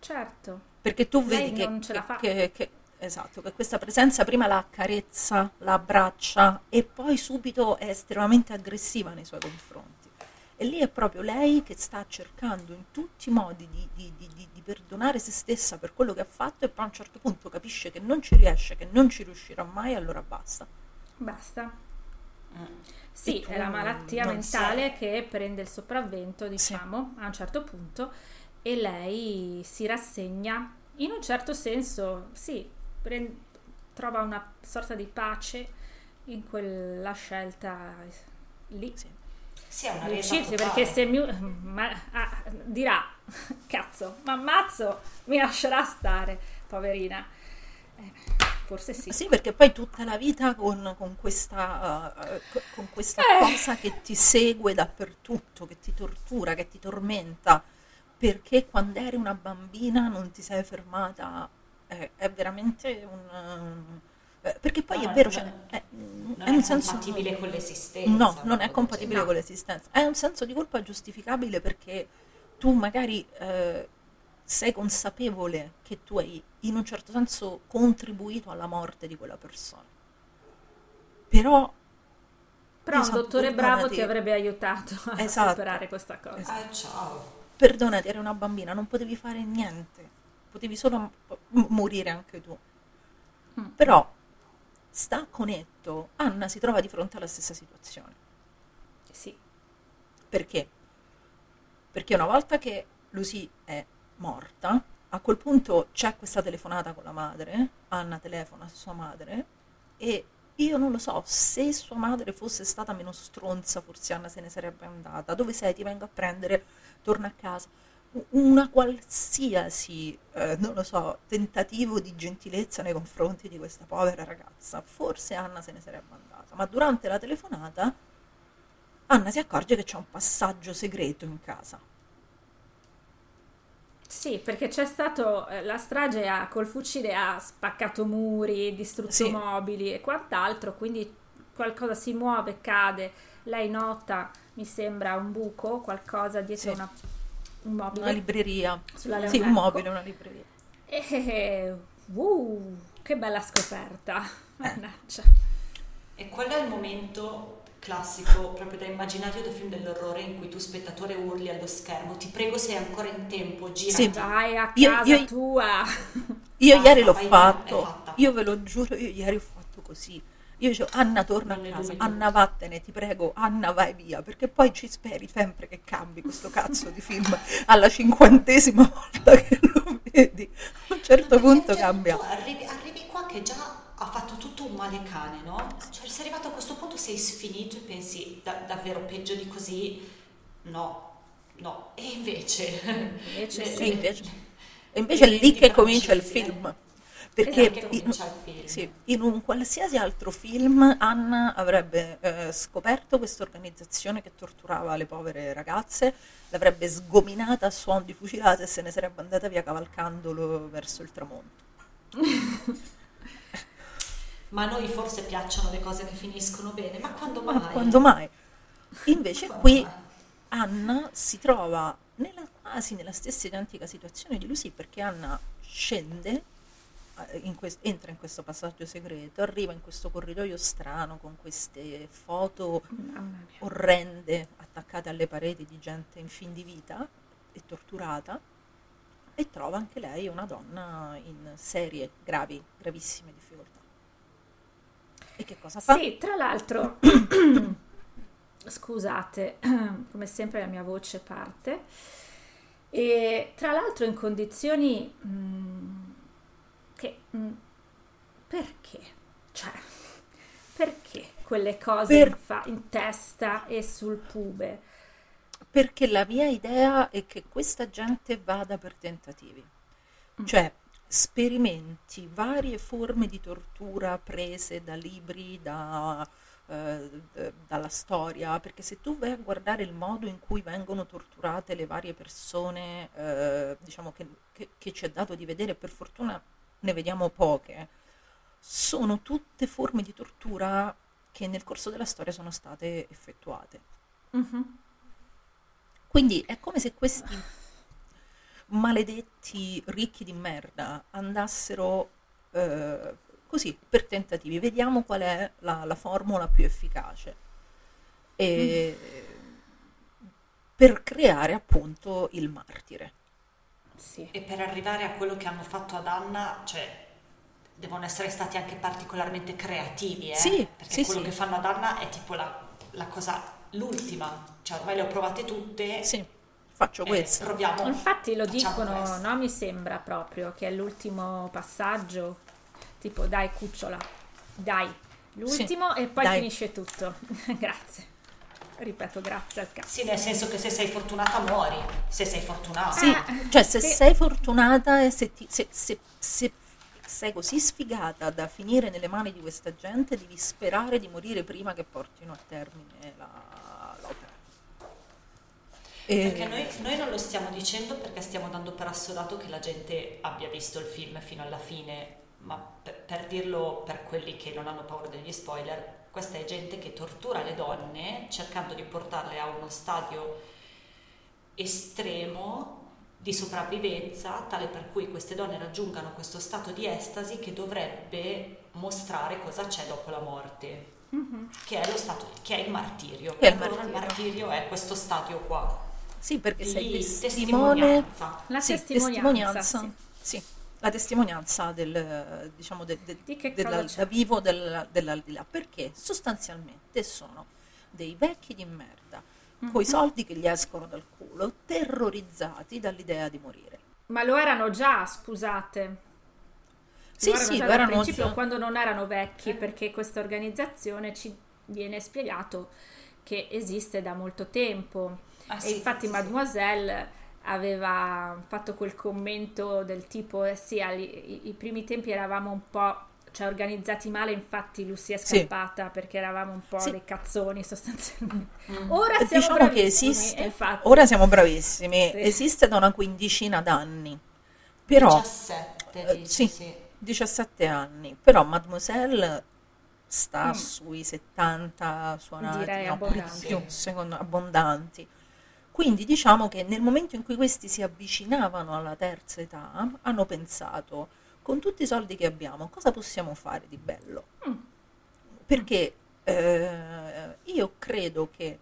certo Perché tu Lei vedi che, che- che- che- esatto, che questa presenza prima la accarezza, la abbraccia e poi subito è estremamente aggressiva nei suoi confronti. E lì è proprio lei che sta cercando in tutti i modi di, di- di- di- di perdonare se stessa per quello che ha fatto e poi a un certo punto capisce che non ci riesce, che non ci riuscirà mai, allora basta. basta Mm. Sì, è la malattia mentale che prende il sopravvento, diciamo, a un certo punto e lei si rassegna in un certo senso, sì, pre- trova una sorta di pace in quella scelta lì. Sì. Sì, è una resa uccidersi, perché se mi, ma- ah, dirà, <laughs> cazzo, ma ammazzo, mi lascerà stare, poverina. Eh, forse sì. Sì, perché poi tutta la vita con, con questa, uh, co- con questa Eh. cosa che ti segue dappertutto, che ti tortura, che ti tormenta, perché quando eri una bambina non ti sei fermata, è, è veramente un... eh, perché poi No, è no, vero, cioè, è- non è un senso- compatibile con l'esistenza. No, non è compatibile del con l'esistenza. È un senso di colpa giustificabile perché tu magari eh, sei consapevole che tu hai in un certo senso contribuito alla morte di quella persona. Però Però un Esatto, dottore bravo ti avrebbe aiutato a Esatto. superare questa cosa. genere. Eh, ciao. perdonati, eri una bambina, non potevi fare niente, potevi solo m- morire anche tu. Mm. Però sta conetto, Anna si trova di fronte alla stessa situazione. Sì. Perché? Perché una volta che Lucy è morta, a quel punto c'è questa telefonata con la madre, Anna telefona a sua madre e io non lo so, se sua madre fosse stata meno stronza, forse Anna se ne sarebbe andata. Dove sei? Ti vengo a prendere, torna a casa. Una qualsiasi, eh, non lo so, tentativo di gentilezza nei confronti di questa povera ragazza, forse Anna se ne sarebbe andata. Ma durante la telefonata Anna si accorge che c'è un passaggio segreto in casa. Sì, perché c'è stato eh, la strage ha, col fucile ha spaccato muri, distrutto Sì. mobili e quant'altro, quindi qualcosa si muove, cade, lei nota, mi sembra un buco, qualcosa dietro Sì. una, un mobile. Una libreria. Sulla Sì, un Leonardo. mobile, una libreria. E uh, che bella scoperta. Eh. Mannaggia. E quello è il momento classico, proprio da immaginario del film dell'orrore in cui tu spettatore urli allo schermo, ti prego sei ancora in tempo, girati. Sì. Vai a Io- casa io- tua. Io Basta, ieri l'ho fatto, io ve lo giuro, io ieri ho fatto così. Io dicevo, Anna torna a casa. Anna vattene, ti prego, Anna vai via, perché poi ci speri sempre che cambi questo cazzo di film alla cinquantesima volta che lo vedi. A un certo punto cioè, cambia. Tu arrivi, arrivi qua che già ha fatto tutto un male cane, no? Cioè sei arrivato a questo punto, sei sfinito e pensi "Da- davvero peggio di così? No, no. E invece... Invece <laughs> Sì, invece, <laughs> e invece è lì che comincia il francesi, eh. film. Perché Esatto, in, sì, in un qualsiasi altro film Anna avrebbe eh, scoperto questa organizzazione che torturava le povere ragazze, l'avrebbe sgominata a suon di fucilate e se ne sarebbe andata via cavalcandolo verso il tramonto. <laughs> Ma a noi forse piacciono le cose che finiscono bene, ma quando Ma mai? quando mai? Invece Quando qui mai? Anna si trova nella, quasi nella stessa identica situazione di Lucy perché Anna scende, in quest- entra in questo passaggio segreto, arriva in questo corridoio strano con queste foto orrende attaccate alle pareti di gente in fin di vita e torturata e trova anche lei una donna in serie, gravi, gravissime difficoltà. E che cosa fa? Sì, tra l'altro, scusate, come sempre la mia voce parte. E tra l'altro in condizioni mm, che mm, perché? Cioè, perché quelle cose Per- in, fa- in testa e sul pube? Perché la mia idea è che questa gente vada per tentativi, cioè sperimenti varie forme di tortura prese da libri, da, eh, dalla storia, perché se tu vai a guardare il modo in cui vengono torturate le varie persone, eh, diciamo che, che- che ci è dato di vedere, per fortuna ne vediamo poche, sono tutte forme di tortura che nel corso della storia sono state effettuate. Mhm. Quindi è come se questi maledetti ricchi di merda andassero eh, così per tentativi. Vediamo qual è la, la formula più efficace. E, Per creare appunto il martire. Sì. E per arrivare a quello che hanno fatto ad Anna, cioè, devono essere stati anche particolarmente creativi, eh? Sì, Perché sì, quello sì. che fanno ad Anna è tipo la, la cosa, l'ultima. Cioè, ormai le ho provate tutte. Sì, faccio eh, questo. proviamo. Infatti lo dicono, no? Mi sembra proprio che è l'ultimo passaggio, tipo dai cucciola, dai, l'ultimo e poi dai. finisce tutto. <laughs> grazie. Ripeto, grazie al cazzo. Sì, nel senso che se sei fortunata muori, se sei fortunata. Sì, Ah, cioè se sì. sei fortunata e se, ti- se- se- se sei così sfigata da finire nelle mani di questa gente, devi sperare di morire prima che portino a termine la- l'opera. E- Perché noi, noi non lo stiamo dicendo perché stiamo dando per assodato che la gente abbia visto il film fino alla fine, ma per, per dirlo per quelli che non hanno paura degli spoiler, questa è gente che tortura le donne cercando di portarle a uno stadio estremo di sopravvivenza, tale per cui queste donne raggiungano questo stato di estasi che dovrebbe mostrare cosa c'è dopo la morte, che è lo stato, che è il martirio. Che è il Per loro martirio. martirio è questo stadio qua. Sì, perché sei Di testimone testimonianza. La Sì, testimonianza, sì. sì, la testimonianza del, diciamo, del, del- Di che della- da vivo del- dell'aldilà, perché sostanzialmente sono dei vecchi di merda, Mhm. coi soldi che gli escono dal culo, terrorizzati dall'idea di morire. Ma lo erano già, scusate. Sì, lo erano sì, già lo erano principio già. quando non erano vecchi, perché questa organizzazione ci viene spiegato che esiste da molto tempo. Ah, e sì, infatti sì. Mademoiselle aveva fatto quel commento del tipo, eh sì, ai i- i primi tempi eravamo un po'... Cioè, organizzati male, infatti Lucy è Sì. scappata perché eravamo un po' Sì. dei cazzoni sostanzialmente. Mm. <laughs> Ora Eh, siamo diciamo che bravissimi, esiste, infatti. ora siamo bravissimi, Sì. esiste da una quindicina d'anni, però 17, eh, dici, sì, sì. 17 anni, però Mademoiselle sta sui 70 suonati, Mm. Direi no, abbondanti. più, secondo, abbondanti. Quindi diciamo che nel momento in cui questi si avvicinavano alla terza età, hanno pensato, con tutti i soldi che abbiamo, cosa possiamo fare di bello? Mm. Perché eh, io credo che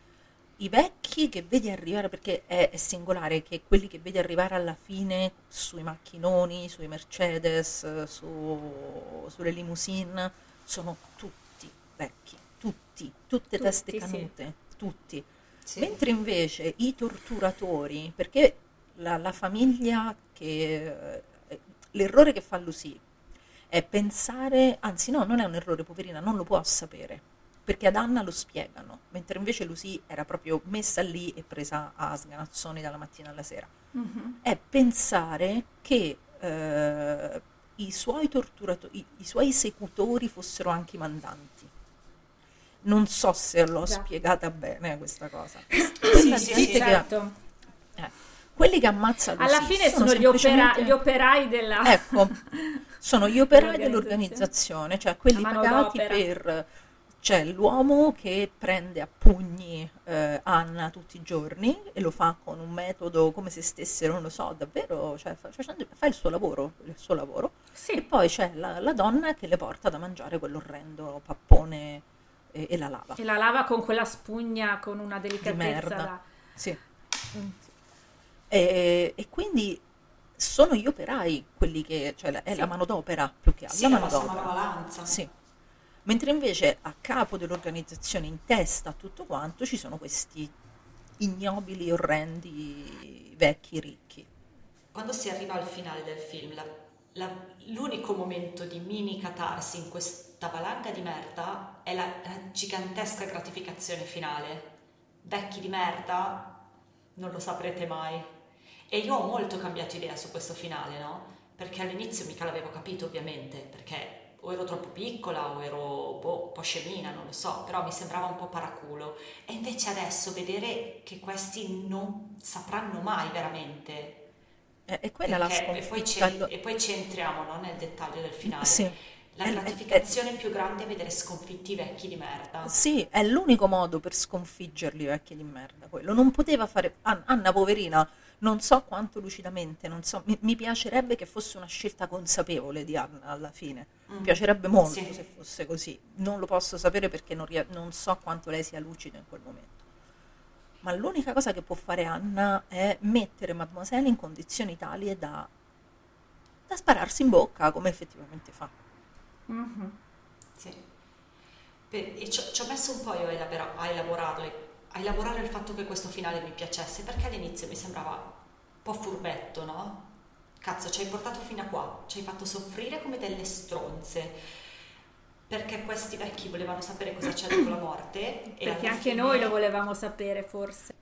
i vecchi che vedi arrivare, perché è, è singolare che quelli che vedi arrivare alla fine sui macchinoni, sui Mercedes, su- sulle limousine, sono tutti vecchi, tutti, tutte Tutti, teste sì. canute, tutti. Sì. Mentre invece i torturatori, perché la, la famiglia che... eh, l'errore che fa Lucy è pensare, anzi no, non è un errore, poverina, non lo può sapere, perché ad Anna lo spiegano, mentre invece Lucy era proprio messa lì e presa a sganazzoni dalla mattina alla sera. Mhm. È pensare che eh, i suoi torturatori, i, i suoi esecutori fossero anche i mandanti. Non so se l'ho Già. spiegata bene questa cosa. <coughs> Sì, sì, sì, che- certo. eh, quelli che ammazzano Alla fine sono, gli, opera- gli operai della... <laughs> Ecco, sono gli operai Dell'organizzazione. cioè quelli pagati per... C'è l'uomo che prende a pugni eh, Anna tutti i giorni e lo fa con un metodo come se stesse, non lo so, davvero, cioè, fa, facendo- fa il suo lavoro, il suo lavoro. E Sì, poi c'è la, la donna che le porta da mangiare quell'orrendo pappone e, e la lava. e la lava con quella spugna con una Di delicatezza merda. da... Sì. E, e quindi sono gli operai quelli che, cioè la- è la manodopera più che altro. Sì, la manodopera. manovalanza. Sì. Mentre invece a capo dell'organizzazione, in testa a tutto quanto, ci sono questi ignobili, orrendi, vecchi, ricchi. Quando si arriva al finale del film, la- la- l'unico momento di mini catarsi in questa valanga di merda è la, la gigantesca gratificazione finale. Vecchi di merda, non lo saprete mai. E io ho molto cambiato idea su questo finale, no? Perché all'inizio mica l'avevo capito, ovviamente, perché o ero troppo piccola o ero boh, un po' scemina, non lo so, però mi sembrava un po' paraculo. E invece adesso vedere che questi non sapranno mai veramente E, e quella è la perché- e, poi sconfitta. ci, e poi ci entriamo no, nel dettaglio del finale. Sì. La È- è- gratificazione più grande è vedere sconfitti i vecchi di merda. Sì, è l'unico modo per sconfiggerli i vecchi di merda, quello. Non poteva fare... An- Anna, poverina, non so quanto lucidamente, non so... Mi, mi piacerebbe che fosse una scelta consapevole di Anna alla fine. Mi Mm. piacerebbe molto Sì. se fosse così. Non lo posso sapere perché non, non so quanto lei sia lucida in quel momento. Ma l'unica cosa che può fare Anna è mettere Mademoiselle in condizioni tali da, da spararsi in bocca, come effettivamente fa. Mhm. Sì. E ci ci ho messo un po' io a, elabora- a elaborarle, a elaborare il fatto che questo finale mi piacesse, perché all'inizio mi sembrava un po' furbetto, no? Cazzo, ci hai portato fino a qua, ci hai fatto soffrire come delle stronze. Perché questi vecchi volevano sapere cosa c'è dopo la morte. Perché anche fine- noi lo volevamo sapere, forse.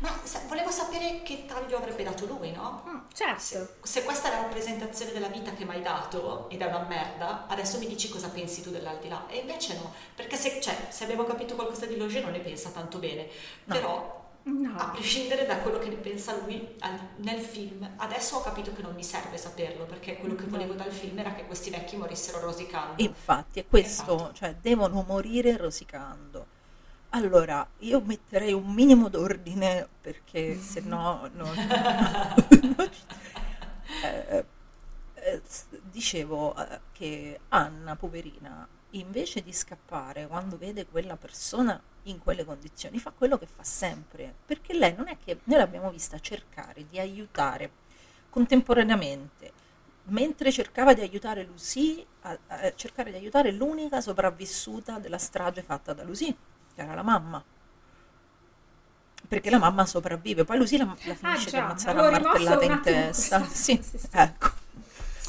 Ma volevo sapere che taglio avrebbe dato lui, no? Mm, certo. Se, se questa è la rappresentazione della vita che mi hai dato ed è una merda, adesso mi dici cosa pensi tu dell'aldilà. E invece no, perché se, cioè, se abbiamo capito qualcosa di Loge non ne pensa tanto bene. No. Però No. A prescindere da quello che ne pensa lui nel film, adesso ho capito che non mi serve saperlo perché quello che volevo dal film era che questi vecchi morissero rosicando. Infatti, è questo, Esatto. cioè devono morire rosicando. Allora, io metterei un minimo d'ordine perché se no non... <laughs> Eh, eh, dicevo eh, che Anna, poverina, invece di scappare quando vede quella persona in quelle condizioni, fa quello che fa sempre, perché lei non è che noi l'abbiamo vista cercare di aiutare contemporaneamente mentre cercava di aiutare Lucy, a, a cercare di aiutare l'unica sopravvissuta della strage fatta da Lucy, che era la mamma. Perché la mamma sopravvive, poi Lucy la, la finisce di Ah, già, ammazzare a un in testa. Sì, Sì, sì. ecco.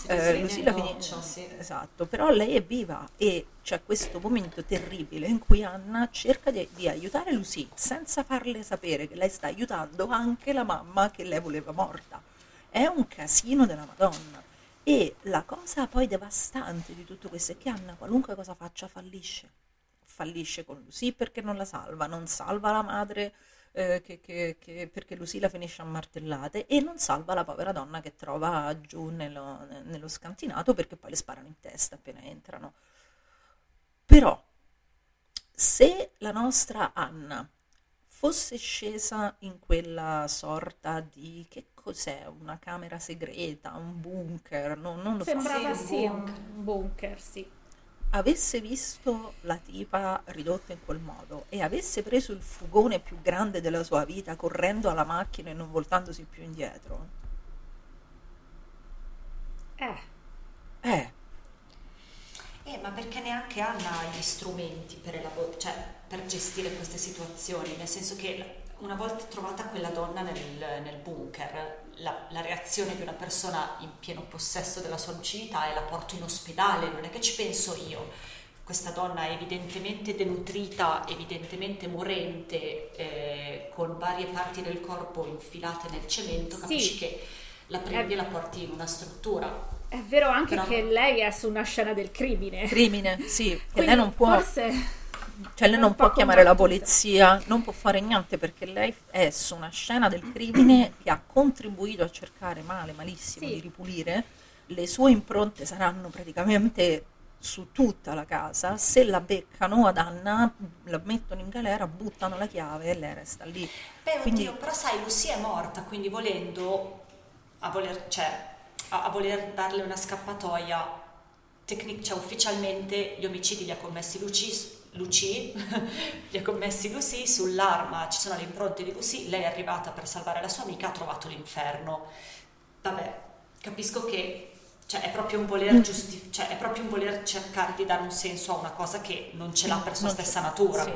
Eh, sì, Lucy la nel finisce, noccio, sì. esatto, però lei è viva e c'è questo momento terribile in cui Anna cerca di, di aiutare Lucy senza farle sapere che lei sta aiutando anche la mamma che lei voleva morta. È un casino della Madonna. E la cosa poi devastante di tutto questo è che Anna, qualunque cosa faccia, fallisce. Fallisce con Lucy perché non la salva, non salva la madre eh, che- che- che- perché Lucy la finisce a martellate e non salva la povera donna che trova giù nello, nello scantinato perché poi le sparano in testa appena entrano. Però, se la nostra Anna fosse scesa in quella sorta di che cos'è? Una camera segreta, un bunker, no- non lo so. Sembrava Sì, un bunker, sì. Avesse visto la tipa ridotta in quel modo e avesse preso il fugone più grande della sua vita correndo alla macchina e non voltandosi più indietro, Eh, eh, Eh, ma perché neanche Anna ha gli strumenti per, elabo- cioè, per gestire queste situazioni, nel senso che una volta trovata quella donna nel, nel bunker, la, la reazione di una persona in pieno possesso della sua lucidità è la porto in ospedale, non è che ci penso io. Questa donna è evidentemente denutrita, evidentemente morente, eh, con varie parti del corpo infilate nel cemento, Sì. capisci che la prendi e la porti in una struttura. è vero anche Però- che lei è su una scena del crimine. crimine, sì, che Quindi lei non può, Forse cioè lei non può chiamare la polizia, non può fare niente perché lei è su una scena del crimine che ha contribuito a cercare male, malissimo Sì. di ripulire, le sue impronte saranno praticamente su tutta la casa, se la beccano ad Anna, la mettono in galera, buttano la chiave e lei resta lì. Beh, Quindi- oddio, però sai, Lucy è morta, quindi volendo, a voler, cioè, a, a voler darle una scappatoia, tecnic- cioè, ufficialmente gli omicidi li ha commessi Lucy, Lucy <laughs> li ha commessi Lucy, sull'arma ci sono le impronte di Lucy, lei è arrivata per salvare la sua amica, ha trovato l'inferno. Vabbè, capisco che cioè, è, proprio un voler giusti- cioè, è proprio un voler cercare di dare un senso a una cosa che non ce l'ha per sua Non stessa natura. sì.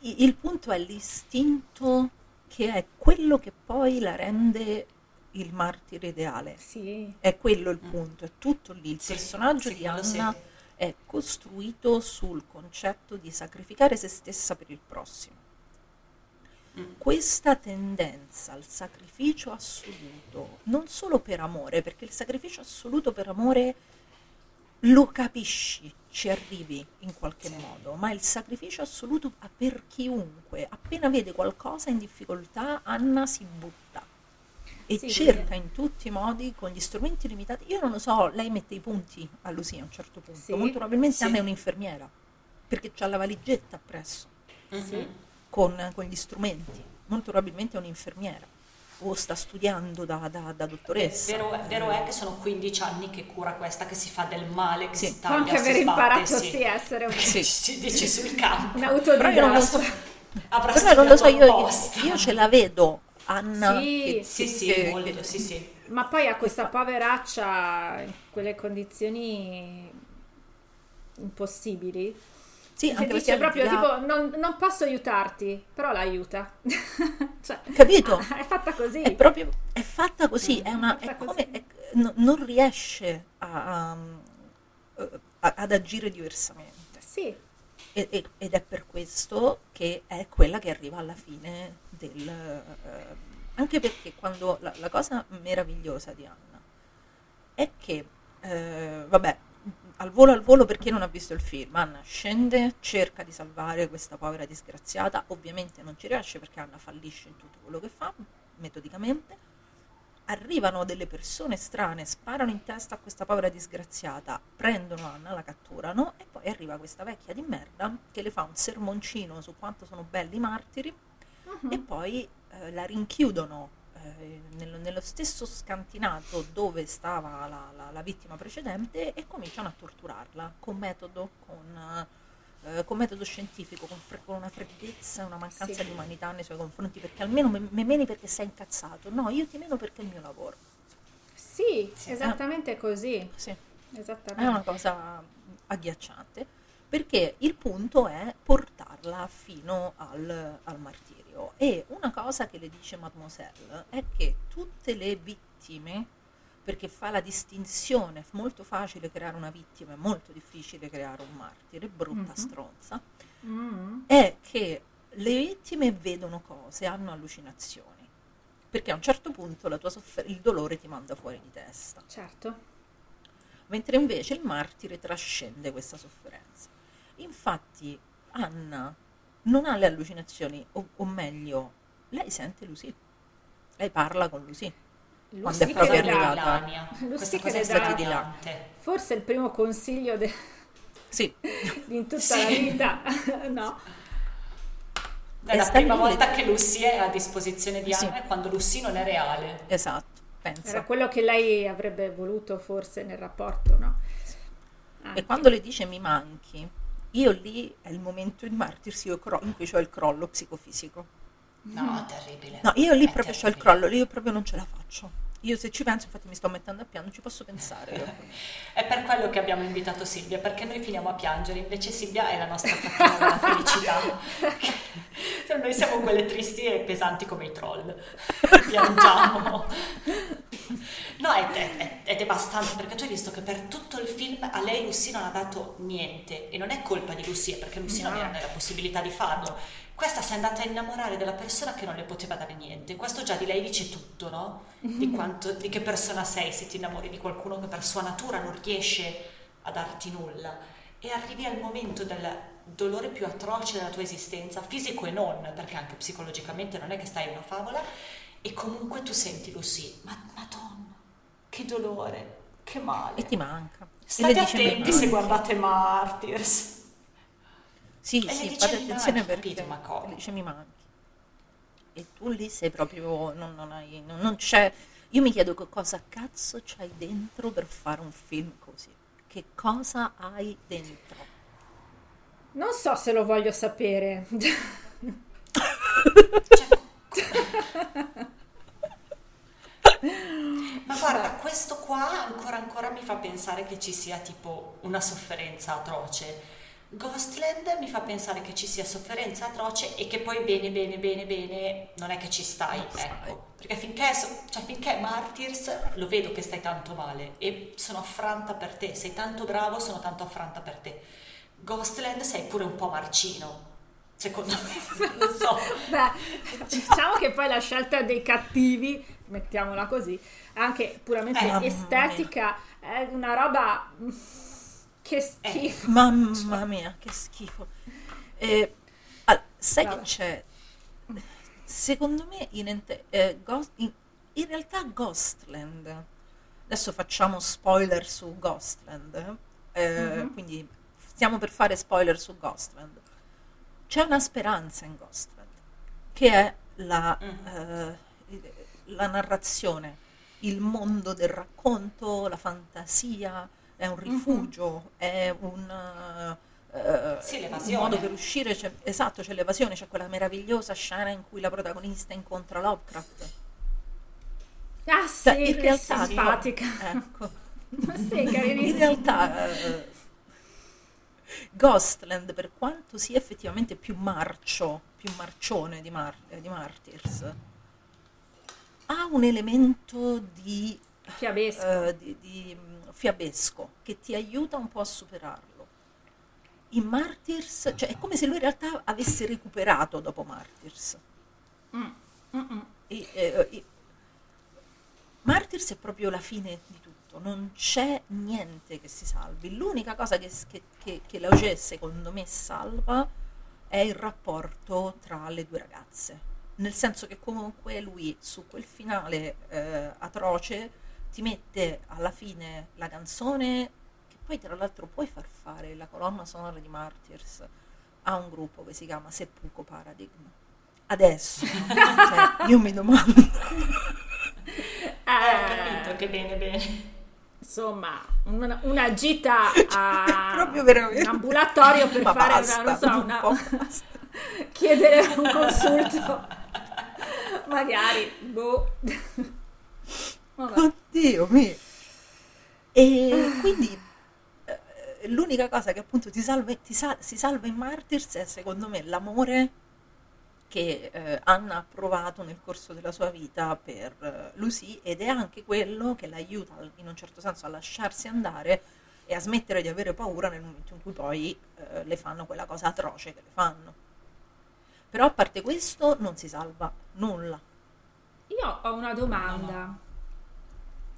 Il punto è l'istinto che è quello che poi la rende il martire ideale. sì. È quello il punto, è tutto lì. Il Sì, personaggio sì, di. Anna è costruito sul concetto di sacrificare se stessa per il prossimo. Mm. Questa tendenza al sacrificio assoluto, non solo per amore, perché il sacrificio assoluto per amore lo capisci, ci arrivi in qualche Sì. modo, ma il sacrificio assoluto per chiunque, appena vede qualcosa in difficoltà, Anna si butta e Sì, cerca in tutti i modi, con gli strumenti limitati. Io non lo so, lei mette i punti a Lucia a un certo punto, Sì, molto probabilmente sì. Anna è un'infermiera, perché ha la valigetta appresso Mhm. con, con gli strumenti, molto probabilmente è un'infermiera o sta studiando da, da- da dottoressa. Vero, vero è che sono 15 anni che cura questa, che si fa del male, che Sì. si Può taglia, anche si aver sbatte, imparato sì. sì a essere un, Sì. Ci <laughs> dici sul campo. un Però io non lo so, io, io ce la vedo, Anna. Sì, Sì, sì, che- molto, che- sì, sì. Ma poi a questa poveraccia in quelle condizioni impossibili. Sì, Che anche dice perché proprio là- tipo non, non posso aiutarti, però l'aiuta. <laughs> cioè, Capito? <laughs> È fatta così. È proprio è fatta così, è, una, fatta è così. come è- no- non riesce a- a- a- ad agire diversamente. Sì, ed è per questo che è quella che arriva alla fine del... eh, anche perché quando la, la cosa meravigliosa di Anna è che, eh, vabbè, al volo al volo per chi non ha visto il film, Anna scende, cerca di salvare questa povera disgraziata, ovviamente non ci riesce perché Anna fallisce in tutto quello che fa, metodicamente. Arrivano delle persone strane, sparano in testa a questa povera disgraziata, prendono Anna, la catturano e poi arriva questa vecchia di merda che le fa un sermoncino su quanto sono belli i martiri e poi eh, la rinchiudono eh, nello, nello stesso scantinato dove stava la, la- la vittima precedente e cominciano a torturarla con metodo, con, eh, con metodo scientifico, con, fre- con una freddezza una mancanza Sì. di umanità nei suoi confronti, perché almeno me, me meni perché sei incazzato, no, io ti meno perché è il mio lavoro. Sì, esattamente così. Sì. È Esattamente. una cosa agghiacciante perché il punto è portarla fino al, al martirio. E una cosa che le dice Mademoiselle è che tutte le vittime, perché fa la distinzione, è molto facile creare una vittima, è molto difficile creare un martire, brutta Mhm. stronza, Mm. è che le vittime vedono cose, hanno allucinazioni. Perché a un certo punto la tua soffer- il dolore ti manda fuori di testa Certo. mentre invece il martire trascende questa sofferenza. Infatti Anna non ha le allucinazioni, o, o meglio, lei sente Lucy, lei parla con Lucy. Quando è proprio arrivata. Questa che cosa è dà- strabiliante. Forse il primo consiglio de- Sì, <laughs> in tutta Sì. la vita. <laughs> no. È E la prima volta che Lucy è a disposizione di Sì. Anna è quando Lucy non è reale. esatto, Era pensa. quello che lei avrebbe voluto forse nel rapporto, no? Anche. E quando le dice mi manchi, io lì è il momento in martirsi io cro- in cui ho il crollo psicofisico. No, terribile. No, io lì È proprio ho il crollo, lì io proprio non ce la faccio. Io se ci penso, infatti mi sto mettendo a piano, non ci posso pensare. <laughs> È per quello che abbiamo invitato Silvia, perché noi finiamo a piangere, invece Silvia è la nostra cattiva della felicità. <laughs> Cioè, noi siamo quelle tristi e pesanti come i troll. <laughs> Piangiamo. No, è, è- è- devastante perché tu hai visto che per tutto il film a lei Lucy non ha dato niente e non è colpa di Lucy, è perché Lucy non No. era nella possibilità di farlo. Questa si è andata a innamorare della persona che non le poteva dare niente. Questo già di lei dice tutto, no? Di, <laughs> quanto, di che persona sei se ti innamori di qualcuno che per sua natura non riesce a darti nulla. E arrivi al momento del dolore più atroce della tua esistenza, fisico e non, perché anche psicologicamente non è che stai in una favola, e comunque tu senti Lucy, ma madonna, che dolore, che male. E ti manca. State le dice, "Mi attenti se manchi". guardate Martyrs. Sì, E sì, fate attenzione manchi, perché capito, ma come? dice mi manchi. E tu lì sei proprio, non, non hai, non, non c'è, io mi chiedo che cosa cazzo c'hai dentro per fare un film così. Che cosa hai dentro? Non so se lo voglio sapere. <laughs> Ma guarda, questo qua ancora ancora mi fa pensare che ci sia tipo una sofferenza atroce. Ghostland mi fa pensare che ci sia sofferenza atroce e che poi bene bene bene bene non è che ci stai, Non stai. ecco. Perché finché, cioè, finché Martyrs lo vedo che stai tanto male e sono affranta per te, sei tanto bravo, sono tanto affranta per te. Ghostland sei pure un po' marcino, secondo me, <laughs> non so. Beh, diciamo che poi la scelta dei cattivi, mettiamola così, anche puramente Eh, estetica, è una roba che schifo. Mamma mia, che schifo. Eh, allora, sai Vabbè. che c'è? Secondo me in, ente- eh, Ghost- in- in realtà Ghostland, adesso facciamo spoiler su Ghostland, eh, quindi stiamo per fare spoiler su Ghostland. C'è una speranza in Ghostland, che è la, eh, il- la narrazione, il mondo del racconto, la fantasia, è un rifugio, è un, eh, Sì, un l'evasione. modo per uscire, c'è- esatto, c'è l'evasione, c'è quella meravigliosa scena in cui la protagonista incontra Lovecraft. Ah sì, Cioè, in che realtà, simpatica. ecco, <laughs> sì, in realtà eh, Ghostland, per quanto sia effettivamente più marcio, più marcione di, Mar- eh, di Martyrs, ha un elemento di, Fiabesco. eh, di- di, fiabesco che ti aiuta un po' a superarlo. In Martyrs, cioè è come se lui in realtà avesse recuperato dopo Martyrs. Mm, mm, mm. E, eh, e- Martyrs è proprio la fine di tutto. non c'è niente che si salvi. L'unica cosa che, che, che, che la OGE secondo me salva è il rapporto tra le due ragazze. Nel senso che comunque lui su quel finale eh, atroce ti mette alla fine la canzone che poi tra l'altro puoi far fare la colonna sonora di Martyrs a un gruppo che si chiama Seppuku Paradigm. Adesso, <laughs> cioè, io mi domando. Eh, ho capito che bene, bene. Insomma, una, una gita <laughs> a Proprio veramente. un ambulatorio per Ma fare basta, una, non so, un una, <laughs> chiedere un consulto. Magari, boh. Vabbè. Oddio mio. E quindi eh, l'unica cosa che appunto ti salva, ti sa- si salva in Martyrs è secondo me l'amore che eh, Anna ha provato nel corso della sua vita per eh, Lucy ed è anche quello che l'aiuta in un certo senso a lasciarsi andare e a smettere di avere paura nel momento in cui poi eh, le fanno quella cosa atroce che le fanno. Però a parte questo non si salva nulla. Io ho una domanda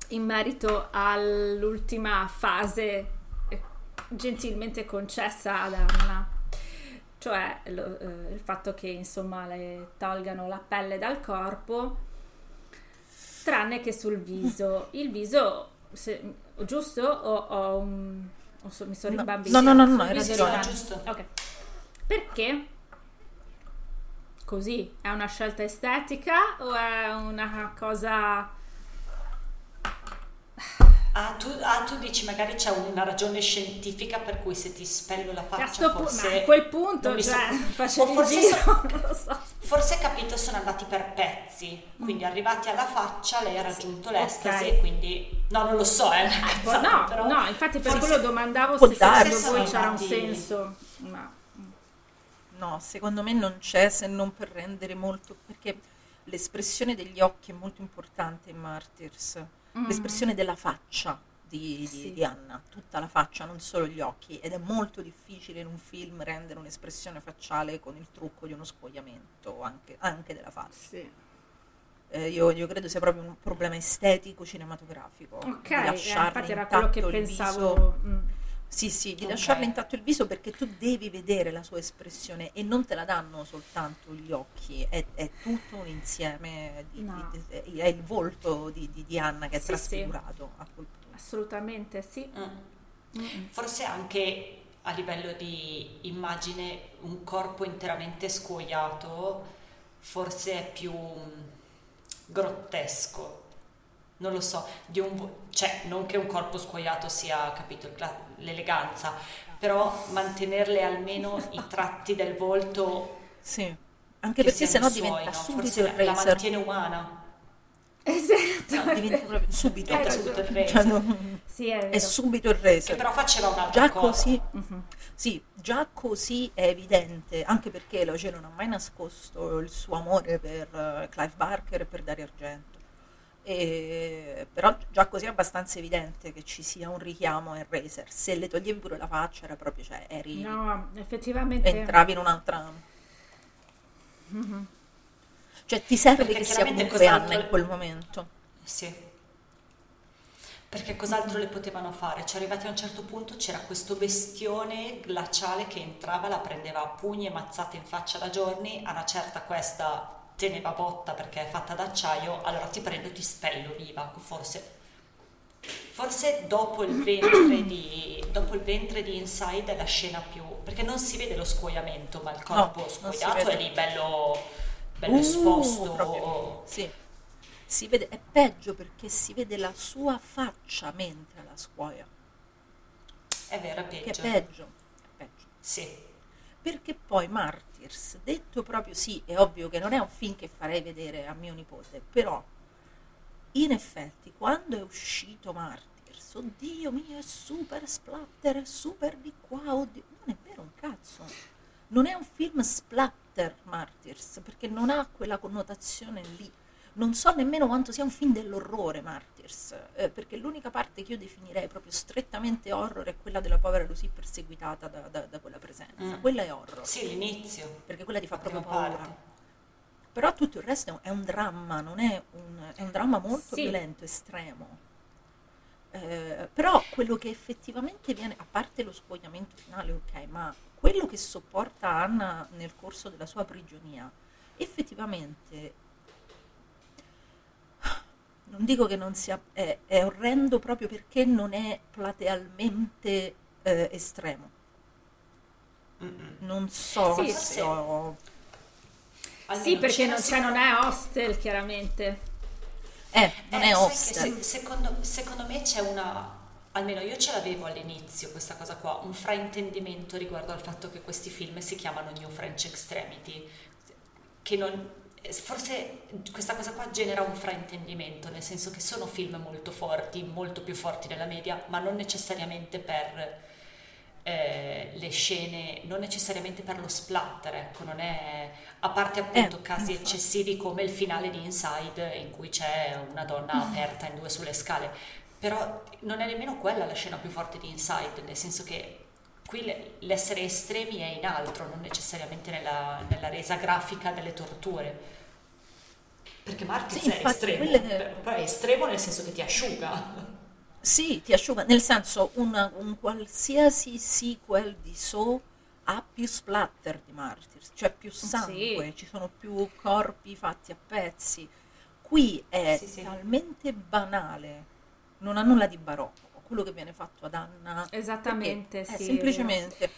in merito all'ultima fase eh, gentilmente concessa ad Anna, cioè lo- eh, il fatto che insomma le tolgano la pelle dal corpo, tranne che sul viso. Il viso, se- giusto? O ho un... o so- mi sono No, rimbambita? no, no, no, no, ragione. tranne. Giusto. Ok. Perché? Così? È una scelta estetica o è una cosa... Ah tu, ah, tu dici magari c'è una ragione scientifica per cui se ti spello la faccia sto pu- forse... a quel punto, non mi cioè, <laughs> so- forse giro, <laughs> so-. Forse capito sono andati per pezzi, quindi Mm. arrivati alla faccia lei ha raggiunto l'estasi ok. e quindi... No, non lo so, è una cazzata, No, però... no, infatti per quello domandavo se secondo voi c'era un senso. Ma No, secondo me non c'è se non per rendere molto, perché l'espressione degli occhi è molto importante in Martyrs, l'espressione della faccia di, di- Sì. di Anna, tutta la faccia, non solo gli occhi, ed è molto difficile in un film rendere un'espressione facciale con il trucco di uno spogliamento anche, anche della faccia. sì. Eh, io, io credo sia proprio un problema estetico cinematografico, Ok, eh, infatti era quello che pensavo. viso. mm. Sì, sì, di Ok. lasciarle intatto il viso perché tu devi vedere la sua espressione e non te la danno soltanto gli occhi, è, è tutto un insieme, di, No. di- di- è il volto di, di- di Anna che è Sì, trasfigurato a quel punto. Assolutamente sì. Mm. Mm. Forse anche a livello di immagine un corpo interamente scuoiato forse è più mm, grottesco. Non lo so, di un vo- cioè non che un corpo scuoiato sia, capito, la- l'eleganza, però mantenerle almeno i tratti del volto Sì, anche che perché sennò diventa suoi, no? subito Forse il la racer. mantiene umana. Esatto. Diventa proprio subito, capito? ragione. Cioè, Racer. non- Sì, è è subito il Che racer. però faceva un'altra Già cosa. così, Mhm. sì, già così è evidente, anche perché Loce non ha mai nascosto il suo amore per eh, Clive Barker e per Dario Argento. E- però già così è abbastanza evidente che ci sia un richiamo a Racer. Se le toglievi pure la faccia era proprio, cioè, eri, No, effettivamente. entravi in un'altra... Cioè ti serve Perché che sia comunque Anna in quel momento. Sì. Perché cos'altro le potevano fare? Cioè, arrivati a un certo punto c'era questo bestione glaciale che entrava, la prendeva a pugni e mazzate in faccia da giorni, a una certa questa teneva botta perché è fatta d'acciaio, allora ti prendo e ti spello viva, forse. Forse dopo il ventre di, dopo il ventre di Inside è la scena più... perché non si vede lo scuoiamento, ma il corpo si scuoiato è lì bello, bello Uh, esposto. proprio, sì. Si vede, è peggio perché si vede la sua faccia mentre la scuoia, È vero, è che è peggio. peggio, è peggio. Sì. Perché poi Martyrs, detto proprio sì, è ovvio che non è un film che farei vedere a mio nipote, però in effetti quando è uscito Martyrs, oddio mio, è super splatter, è super di qua, oddio, non è vero un cazzo. Non è un film splatter Martyrs, perché non ha quella connotazione lì. Non so nemmeno quanto sia un film dell'orrore Martyrs, eh, perché l'unica parte che io definirei proprio strettamente horror è quella della povera Lucy perseguitata da, da- da quella presenza. Mm. Quella è horror Sì, l'inizio. perché quella ti fa proprio paura. parte. Però tutto il resto è un- è un dramma, non è un, è un dramma molto Sì. violento, estremo. Eh, però quello che effettivamente viene, a parte lo spogliamento finale, ok, ma quello che sopporta Anna nel corso della sua prigionia, effettivamente non dico che non sia, è, è orrendo proprio perché non è platealmente eh, estremo. Non so Sì, se sì. ho... Almeno Sì, perché non, cioè, non è hostel, chiaramente. Eh, non Eh, è sai che hostel. se- secondo, secondo me c'è una, almeno io ce l'avevo all'inizio questa cosa qua, un fraintendimento riguardo al fatto che questi film si chiamano New French Extremity, che non, eh, forse questa cosa qua genera un fraintendimento, nel senso che sono film molto forti, molto più forti della media, ma non necessariamente per eh, le scene, non necessariamente per lo splatter, ecco, non è, a parte appunto Eh, casi infatti. eccessivi come il finale di Inside in cui c'è una donna aperta in due sulle scale, però non è nemmeno quella la scena più forte di Inside, nel senso che qui le- l'essere estremi è in altro, non necessariamente nella, nella resa grafica delle torture. Perché Martin Sì, è infatti, estremo, quelle però è estremo nel senso che ti asciuga. Sì, ti asciuga, nel senso una- un qualsiasi sequel di So ha più splatter di Martyrs, cioè più sangue, ci sono più corpi fatti a pezzi. Qui è Sì, sì. talmente banale, non ha nulla di barocco, quello che viene fatto ad Anna. Esattamente, è sì, semplicemente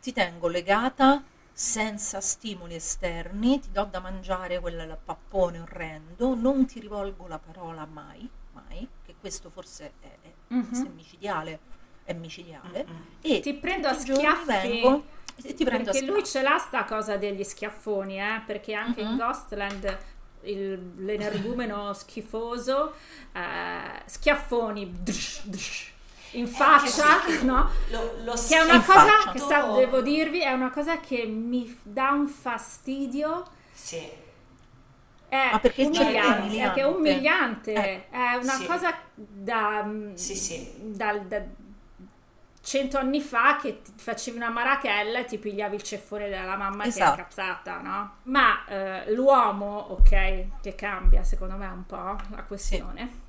ti tengo legata senza stimoli esterni, ti do da mangiare quel pappone orrendo, non ti rivolgo la parola mai, mai, che questo forse è, è Mhm. se micidiale, è micidiale, Mm-mm. e Ti prendo a schiaffi. vengo e ti prendo perché a lui ce l'ha sta cosa degli schiaffoni, eh? perché anche in Mhm. Ghostland il- l'energumeno schifoso, eh, schiaffoni drush, drush, in faccia, Eh, sì, che- no? Lo, lo Che è una cosa faccia. che sa- devo dirvi, è una cosa che mi dà un fastidio. Sì. È Ma perché umiliante, umiliante. è umiliante, Eh, è una sì. cosa da, mm, Sì, sì. dal- da cento anni fa che ti facevi una marachella e ti pigliavi il ceffone della mamma che è Esatto. incazzata, no? Ma eh, l'uomo, ok, che cambia secondo me un po' la questione.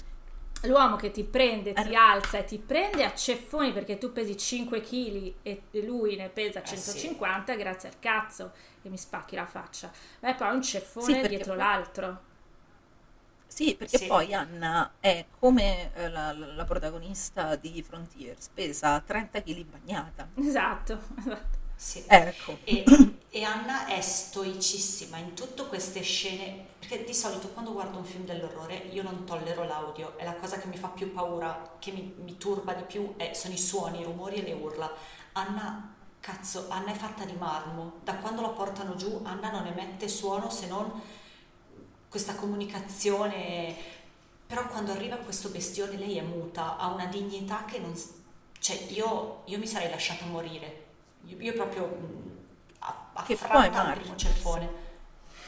L'uomo che ti prende, ti Eh. alza e ti prende a ceffoni perché tu pesi 5 kg e lui ne pesa Eh, sì. 150, grazie al cazzo che mi spacchi la faccia. Ma è poi un ceffone Sì, dietro poi- l'altro. Sì, perché Sì. poi Anna è come eh, la, la- la protagonista di Frontiers, pesa 30 kg bagnata. Esatto, <laughs> esatto. Sì. Ecco. E, e Anna è stoicissima in tutte queste scene, perché di solito quando guardo un film dell'orrore io non tollero l'audio, è la cosa che mi fa più paura, che mi, mi turba di più, è- sono i suoni, i rumori e le urla. Anna, cazzo, Anna è fatta di marmo, da quando la portano giù Anna non emette suono se non questa comunicazione, però quando arriva questo bestione lei è muta, ha una dignità che non... cioè io, io mi sarei lasciata morire, io, io proprio mm, affratta Martyrs- primo ceffone.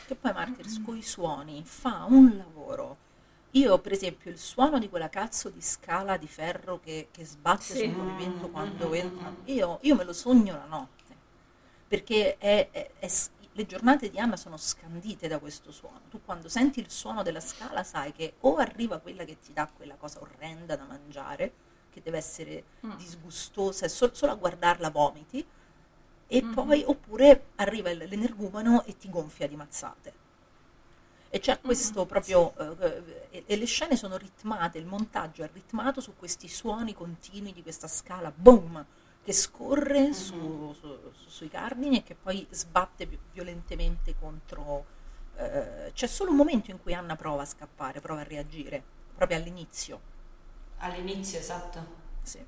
Che poi Martyrs coi suoni fa un lavoro. Io, per esempio, il suono di quella cazzo di scala di ferro che, che sbatte Sì. sul pavimento quando Mm, mm, entra, mm. io, io me lo sogno la notte. Perché è- è- è le giornate di Anna sono scandite da questo suono. Tu quando senti il suono della scala sai che o arriva quella che ti dà quella cosa orrenda da mangiare, che deve essere Mm. disgustosa e sol- solo a guardarla vomiti, e Mhm. poi oppure arriva l'energumeno e ti gonfia di mazzate. E c'è questo proprio, eh, e, e le scene sono ritmate, il montaggio è ritmato su questi suoni continui di questa scala, boom, che scorre su- su- su- sui cardini e che poi sbatte violentemente contro... eh, c'è solo un momento in cui Anna prova a scappare, prova a reagire, proprio all'inizio. All'inizio, esatto. Sì.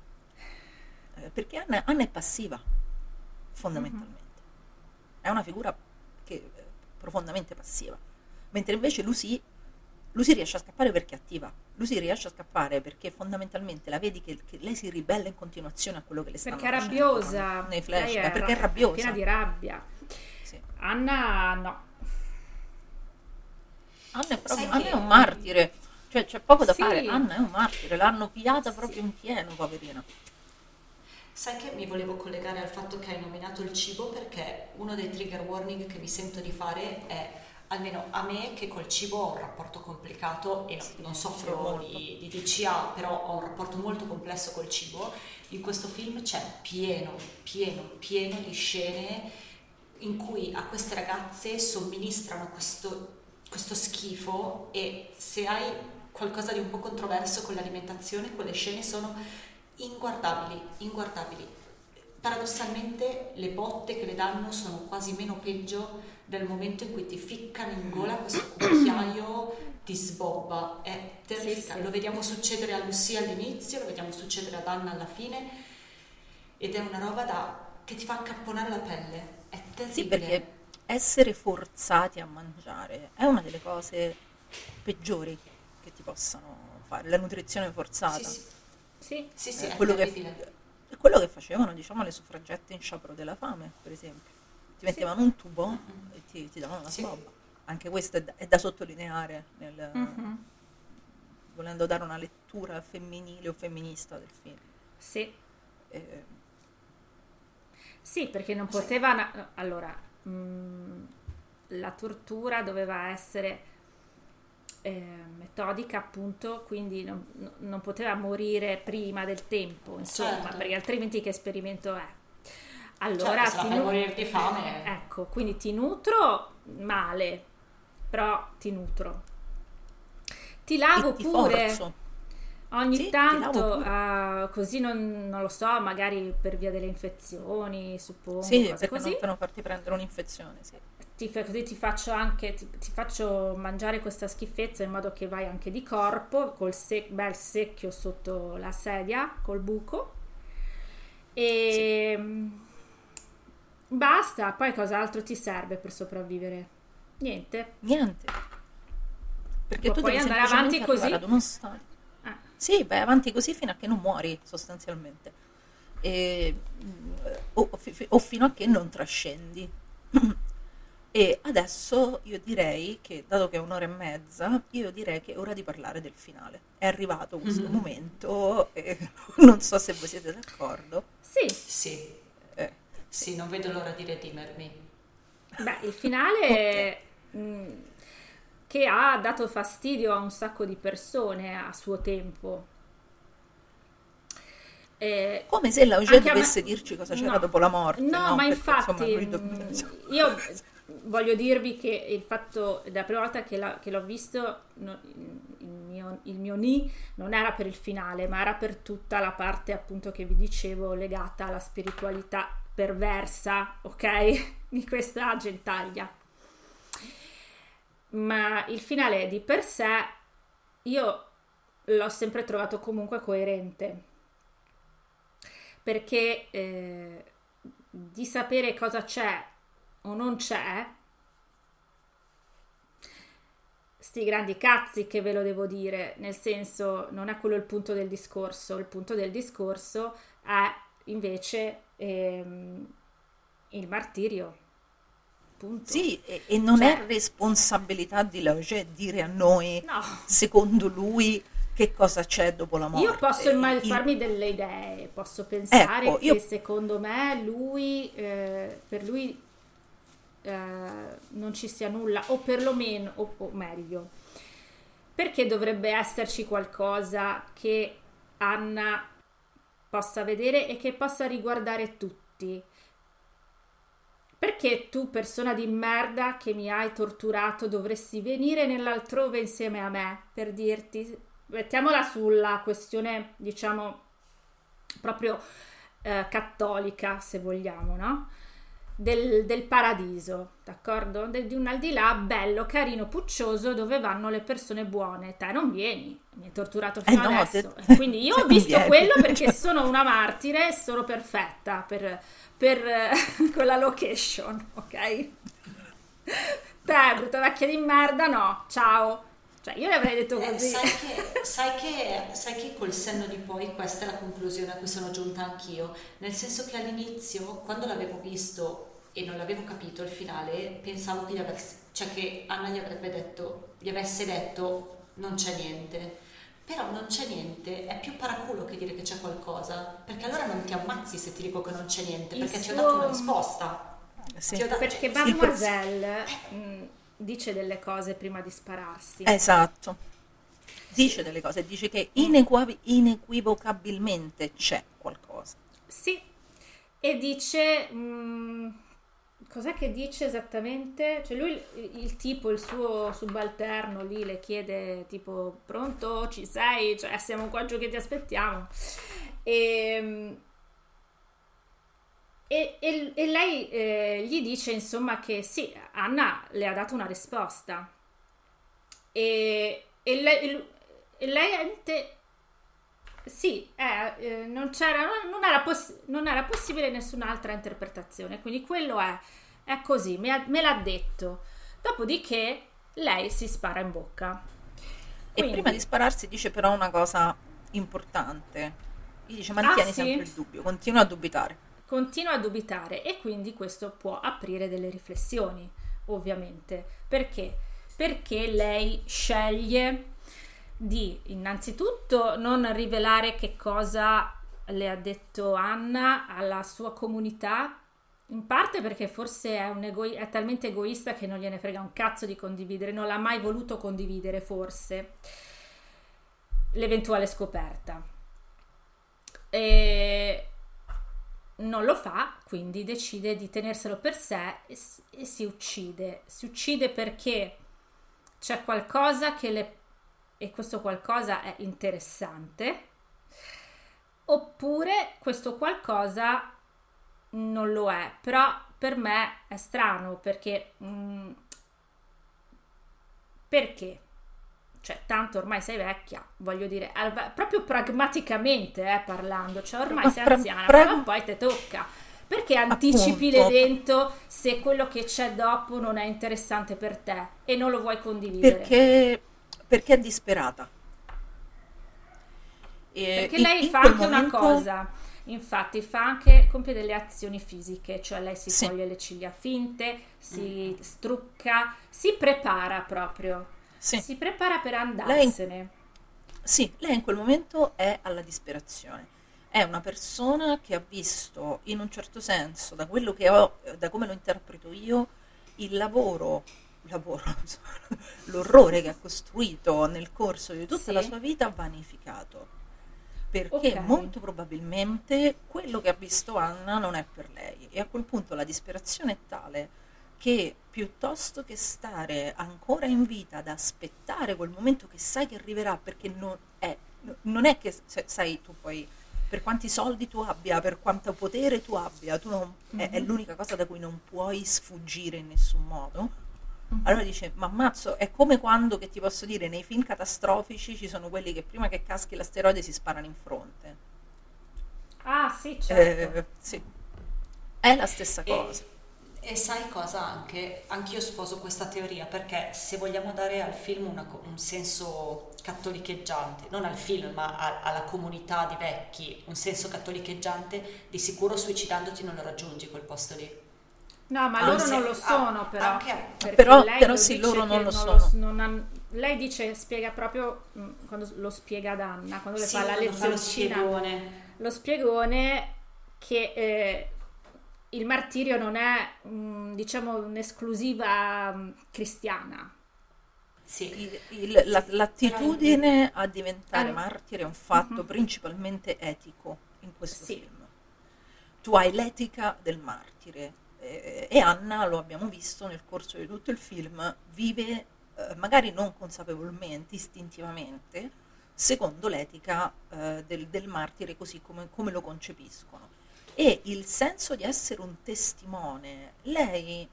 Eh, perché Anna, Anna è passiva, fondamentalmente. È una figura che è profondamente passiva. Mentre invece Lucy, Lucy riesce a scappare perché è attiva. Lucy riesce a scappare perché fondamentalmente la vedi che, che lei si ribella in continuazione a quello che le sta Perché è facendo rabbiosa. Nei Lei flashback, perché è rabbiosa. Piena di rabbia. Sì. Anna no. Anna è, proprio, Anna che- è un martire, cioè c'è poco da Sì. fare. Anna è un martire, l'hanno pigliata proprio in pieno, poverina. Sai che mi volevo collegare al fatto che hai nominato il cibo perché uno dei trigger warning che mi sento di fare è almeno a me che col cibo ho un rapporto complicato e no- non soffro di, di DCA, però ho un rapporto molto complesso col cibo, in questo film c'è pieno, pieno, pieno di scene in cui a queste ragazze somministrano questo, questo schifo e se hai qualcosa di un po' controverso con l'alimentazione, quelle scene sono inguardabili, inguardabili. Paradossalmente le botte che le danno sono quasi meno peggio del momento in cui ti ficcano in gola questo cucchiaio di sbobba. È terrificante. sì. Lo vediamo succedere a Lucia all'inizio, lo vediamo succedere ad Anna alla fine ed è una roba da, che ti fa accapponare la pelle. È terribile. Sì, perché essere forzati a mangiare è una delle cose peggiori che ti possano fare, la nutrizione forzata. Sì, sì, Sì, sì, è quello, che, quello che facevano diciamo, le suffragette in sciopero della fame, per esempio. Ti mettevano un tubo e ti, ti davano una Sì. sbobba. Anche questo è da, è da sottolineare, nel- Mhm. volendo dare una lettura femminile o femminista del film. sì. Eh, Sì, perché non poteva... Allora, mh, la tortura doveva essere eh, metodica, appunto, quindi non, non poteva morire prima del tempo, insomma, Certo. perché altrimenti che esperimento è? Cioè, Allora, se la ti fai nu- morire di fame... ecco, quindi ti nutro male, però ti nutro. Ti lavo ti pure. forzo. Ogni Sì, tanto, ah, così non, non lo so, magari per via delle infezioni, suppongo, Sì, cose perché così. non farti prendere un'infezione, sì. Ti, così ti faccio anche, ti, ti faccio mangiare questa schifezza in modo che vai anche di corpo, col se- bel secchio sotto la sedia, col buco. E mm, basta, poi cos'altro ti serve per sopravvivere? Niente. Niente. Perché Pu- tu puoi andare avanti così? arrivare ad uno stadio. Ah, Sì, vai avanti così fino a che non muori, sostanzialmente. E, mm, o, o fino a che non trascendi. <clears throat> E adesso io direi che, dato che è un'ora e mezza, io direi che è ora di parlare del finale. È arrivato questo Mhm. momento e <laughs> non so se voi siete d'accordo. sì, Sì, Eh, sì, non vedo l'ora di redimermi. Beh, il finale mh, che ha dato fastidio a un sacco di persone a suo tempo. Eh, come se l'Auge Anche a me- dovesse dirci cosa c'era no. dopo la morte. No, no? ma Perché, infatti insomma, mh, dobbiamo- io voglio dirvi che il fatto, la prima volta che, la- che l'ho visto, no, il, mio, il mio ni non era per il finale, ma era per tutta la parte appunto che vi dicevo legata alla spiritualità perversa, ok? <laughs> Di questa gentaglia. Ma il finale di per sé io l'ho sempre trovato comunque coerente perché eh, di sapere cosa c'è o non c'è, sti grandi cazzi che ve lo devo dire, nel senso non è quello il punto del discorso, il punto del discorso è invece ehm, il martirio. Punto. Sì, e, e non Cioè- è responsabilità di Lauger dire a noi, No. secondo lui, che cosa c'è dopo la morte. Io posso Il- farmi delle idee, posso pensare Ecco, che io- secondo me lui, eh, per lui eh, non ci sia nulla, o perlomeno, o, o meglio, perché dovrebbe esserci qualcosa che Anna possa vedere e che possa riguardare tutti. Perché tu, persona di merda che mi hai torturato, dovresti venire nell'altrove insieme a me per dirti, mettiamola sulla questione, diciamo, proprio eh, cattolica, se vogliamo, no? Del, del paradiso, d'accordo? Del- di un al di là bello, carino, puccioso dove vanno le persone buone. Te non vieni, mi hai torturato fino Eh no, adesso. te- Quindi io <laughs> ho visto vieni. quello perché sono una martire e sono perfetta per, per <laughs> quella location, ok? Te, brutta vecchia di merda, no, ciao. Cioè, io le avrei detto Eh, così. sai, che, <laughs> sai, che, sai che col senno di poi questa è la conclusione a cui sono giunta anch'io, nel senso che all'inizio, quando l'avevo visto e non l'avevo capito il finale, pensavo che, gli avesse- cioè che Anna gli avrebbe detto, gli avesse detto non c'è niente. Però non c'è niente, è più paraculo che dire che c'è qualcosa, perché allora non ti ammazzi se ti dico che non c'è niente, Il perché ti ho dato una risposta. Sì. Ti ho dato- Perché cioè, Mademoiselle mh, dice delle cose prima di spararsi. Esatto. Dice delle cose, dice che inequa- inequivocabilmente c'è qualcosa. Sì, e dice... mm, cos'è che dice esattamente? Cioè lui, il, il tipo, il suo subalterno lì le chiede tipo, pronto, ci sei? Cioè siamo qua giù che ti aspettiamo. E, e, e- e lei eh, gli dice insomma che sì, Anna le ha dato una risposta. E, e lei, e e lei ente- sì, eh, eh, non, c'era, non, era poss- non era possibile nessun'altra interpretazione, quindi quello è, è così, me, ha- me l'ha detto. Dopodiché lei si spara in bocca. E Quindi- prima di spararsi dice però una cosa importante. Gli dice mantieni Ah, sì? sempre il dubbio, continua a dubitare. Continua a dubitare e quindi questo può aprire delle riflessioni, ovviamente. Perché? Perché lei sceglie di innanzitutto non rivelare che cosa le ha detto Anna alla sua comunità, in parte perché forse è, ego- è talmente egoista che non gliene frega un cazzo di condividere, non l'ha mai voluto condividere forse l'eventuale scoperta. E non lo fa, quindi decide di tenerselo per sé e, e si uccide. Si uccide perché c'è qualcosa che le... e questo qualcosa è interessante, oppure questo qualcosa non lo è, però per me è strano perché... mm, perché? Cioè, tanto ormai sei vecchia, voglio dire, proprio pragmaticamente eh, parlando, cioè ormai Ma sei anziana, pra- o poi te tocca. Perché anticipi Appunto. l'evento se quello che c'è dopo non è interessante per te e non lo vuoi condividere? Perché, perché è disperata. E Perché lei fa anche momento- una cosa, infatti fa anche, compie delle azioni fisiche, cioè lei si Sì. toglie le ciglia finte, si strucca, si prepara proprio, Sì. si prepara per andarsene. Sì, lei in quel momento è alla disperazione. È una persona che ha visto, in un certo senso, da quello che ho, da come lo interpreto io, il lavoro, lavoro, <laughs> l'orrore che ha costruito nel corso di tutta Sì. la sua vita vanificato. Perché Ok. molto probabilmente quello che ha visto Anna non è per lei. E a quel punto la disperazione è tale che piuttosto che stare ancora in vita ad aspettare quel momento che sai che arriverà, perché non è, non è che sai tu poi per quanti soldi tu abbia, per quanto potere tu abbia, tu non- è, è l'unica cosa da cui non puoi sfuggire in nessun modo. Allora dice, ma ammazzo, è come quando, che ti posso dire, nei film catastrofici ci sono quelli che prima che caschi l'asteroide si sparano in fronte. Ah sì, certo. Eh, sì. È la stessa cosa. e sai cosa anche? Anch'io sposo questa teoria perché se vogliamo dare al film una un senso cattolicheggiante, non al film ma a- alla comunità di vecchi, un senso cattolicheggiante, di sicuro suicidandoti non lo raggiungi quel posto lì. No, ma Ah, loro non lo Ah, sono però. anche- perché Però- lei però lo sì, loro non lo sono. non han- lei dice, spiega proprio, mh, quando lo spiega ad Anna, quando le Sì, fa la fa lo spiegone. lo spiegone che eh, il martirio non è, mh, diciamo, un'esclusiva mh, cristiana. Sì. Il- il- la- l'attitudine a diventare Ah. martire è un fatto principalmente etico in questo Sì. film. Tu hai l'etica del martire eh, e Anna, lo abbiamo visto nel corso di tutto il film, vive eh, magari non consapevolmente, istintivamente, secondo l'etica eh, del, del martire così come, come lo concepiscono. E il senso di essere un testimone, lei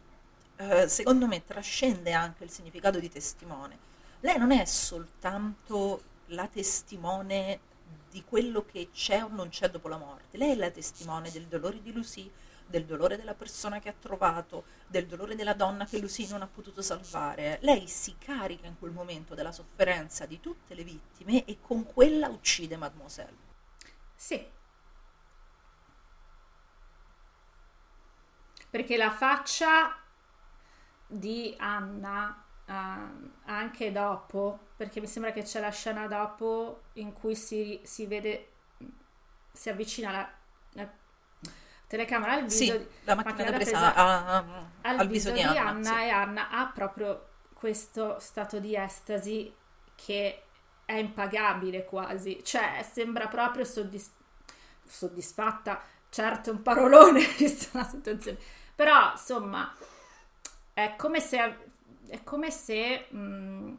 eh, secondo me trascende anche il significato di testimone. Lei non è soltanto la testimone di quello che c'è o non c'è dopo la morte, lei è la testimone del dolore di Lucy, del dolore della persona che ha trovato, del dolore della donna che Lucy non ha potuto salvare. Lei si carica in quel momento della sofferenza di tutte le vittime e con quella uccide Mademoiselle. Sì. Perché la faccia di Anna ehm, anche dopo, perché mi sembra che c'è la scena dopo in cui si, si vede, si avvicina la, la telecamera al viso, Sì, di- la macchina da da presa a- a- al, al viso, di Anna, sì. e Anna ha proprio questo stato di estasi che è impagabile quasi, cioè sembra proprio soddis- soddisfatta, certo un parolone <laughs> vista la situazione, però insomma è come se, è come se mh,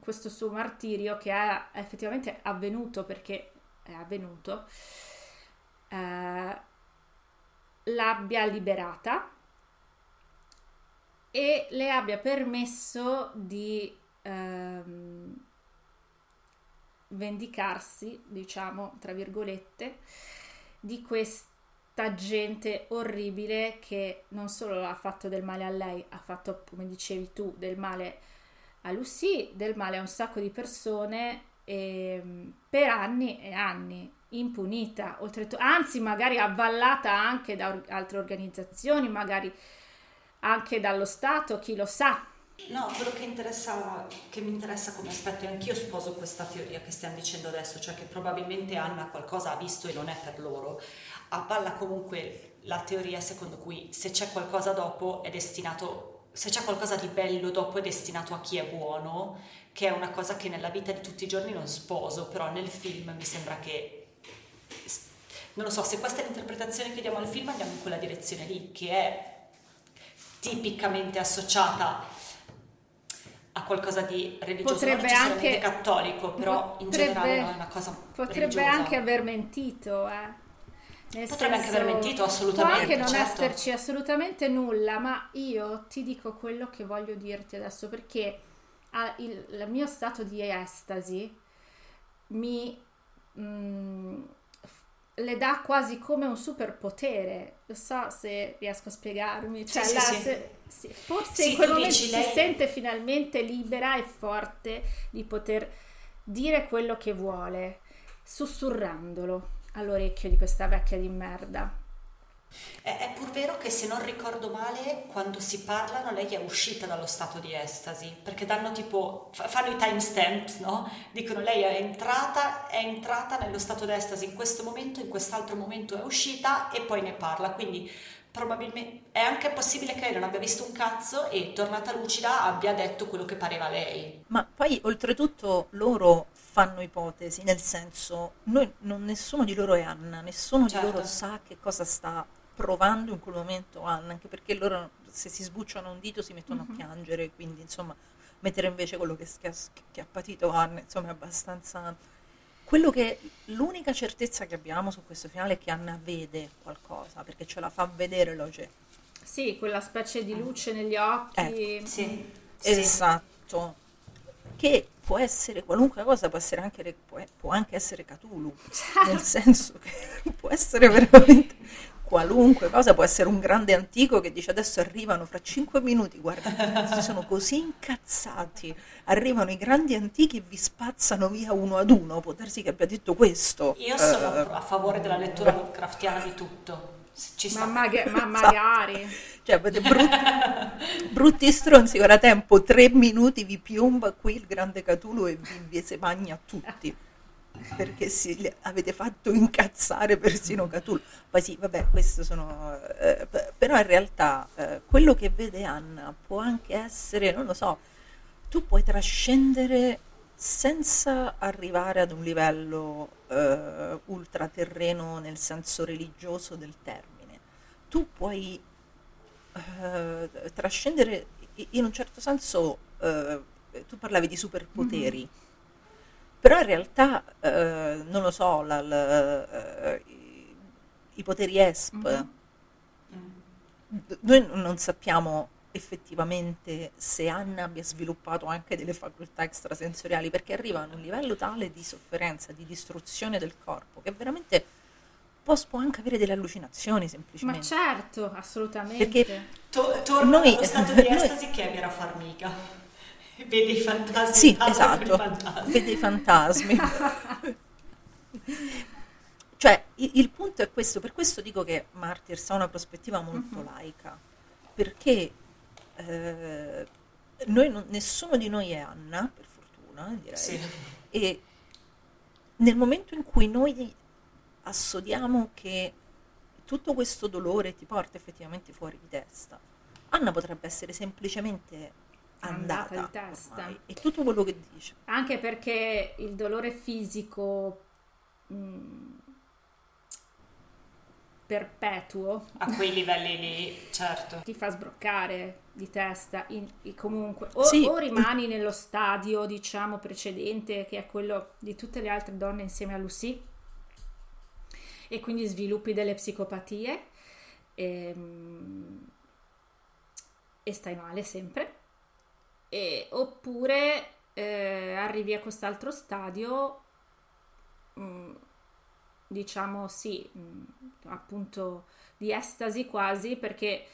questo suo martirio che è effettivamente avvenuto perché è avvenuto, eh, l'abbia liberata e le abbia permesso di ehm, vendicarsi, diciamo, tra virgolette, di questa gente orribile che non solo ha fatto del male a lei, ha fatto, come dicevi tu, del male a Lucy, del male a un sacco di persone e, per anni e anni impunita, oltretutto, anzi magari avvallata anche da or- altre organizzazioni, magari anche dallo Stato, chi lo sa. No, quello che, che mi interessa come aspetto, e anch'io sposo questa teoria che stiamo dicendo adesso, cioè che probabilmente Anna qualcosa ha visto e non è per loro. Avvalla comunque la teoria secondo cui se c'è qualcosa dopo è destinato, se c'è qualcosa di bello dopo è destinato a chi è buono, che è una cosa che nella vita di tutti i giorni non sposo, però nel film mi sembra che non lo so, se questa è l'interpretazione che diamo al film andiamo in quella direzione lì, che è tipicamente associata a qualcosa di religioso, potrebbe non anche cattolico, però potrebbe, in generale non è una cosa Potrebbe religiosa. anche aver mentito, eh. Nel potrebbe senso, anche aver mentito, assolutamente. Può anche non certo. esserci assolutamente nulla, ma io ti dico quello che voglio dirti adesso perché il, il mio stato di estasi mi mh, mm, le dà quasi come un superpotere. Non so se riesco a spiegarmi. Cioè, sì, la, sì, se, sì. forse in quel momento si lei... sente finalmente libera e forte di poter dire quello che vuole, sussurrandolo all'orecchio di questa vecchia di merda. È, è, pur vero che se non ricordo male, quando si parlano lei è uscita dallo stato di estasi, perché danno tipo, fanno i timestamps, no? Dicono lei è entrata, è entrata nello stato di estasi in questo momento, in quest'altro momento è uscita e poi ne parla, quindi probabilmente è anche possibile che lei non abbia visto un cazzo e tornata lucida abbia detto quello che pareva a lei. Ma poi oltretutto loro fanno ipotesi, nel senso, noi, non, nessuno di loro è Anna, nessuno certo. di loro sa che cosa sta provando in quel momento Anna, anche perché loro se si sbucciano un dito si mettono uh-huh. a piangere, quindi insomma mettere invece quello che, che, che ha patito Anna, insomma è abbastanza... Quello che l'unica certezza che abbiamo su questo finale è che Anna vede qualcosa, perché ce la fa vedere Loge. Sì, quella specie di luce negli occhi. Eh, sì. Esatto. Che può essere qualunque cosa, può, essere anche, può, può anche essere Cthulhu, nel senso che <laughs> può essere veramente qualunque cosa, può essere un grande antico che dice adesso arrivano fra cinque minuti, guarda, si sono così incazzati, arrivano i grandi antichi e vi spazzano via uno ad uno, può darsi che abbia detto questo. Io sono uh, a favore della lettura Lovecraftiana di tutto. Ci ma, maga- ma magari cioè avete brutti, <laughs> brutti stronzi ora tempo tre minuti vi piomba qui il grande Catulo e vi, vi se magna tutti. Perché si, avete fatto incazzare persino Cthulhu. Poi sì, vabbè, questo sono... Eh, però in realtà eh, quello che vede Anna può anche essere, non lo so, tu puoi trascendere senza arrivare ad un livello eh, ultraterreno nel senso religioso del termine. Tu puoi eh, trascendere in un certo senso, eh, tu parlavi di superpoteri. Mm-hmm però in realtà, eh, non lo so, la, la, uh, i, i, poteri ESP, mm-hmm. noi non sappiamo effettivamente se Anna abbia sviluppato anche delle facoltà extrasensoriali, perché arriva a un livello tale di sofferenza, di distruzione del corpo, che veramente può, può anche avere delle allucinazioni semplicemente. Ma certo, assolutamente. Perché to- torna noi, allo stato di <laughs> estasi noi, che era farmica. Vede i fantasmi. Sì, esatto, fantasmi. vede i fantasmi. <laughs> cioè, il, il, punto è questo, per questo dico che Martyrs ha una prospettiva molto uh-huh. laica, perché eh, noi non, nessuno di noi è Anna, per fortuna, direi, sì. e nel momento in cui noi assodiamo che tutto questo dolore ti porta effettivamente fuori di testa, Anna potrebbe essere semplicemente andata, Andata di testa. ormai. E tutto quello che dice. Anche perché il dolore fisico mh, perpetuo A quei livelli lì, certo. ti fa sbroccare di testa in- e comunque o, Sì. o rimani nello stadio diciamo precedente che è quello di tutte le altre donne insieme a Lucy e quindi sviluppi delle psicopatie ehm, e stai male sempre E- oppure eh, arrivi a quest'altro stadio mm, diciamo sì mm, appunto di estasi quasi perché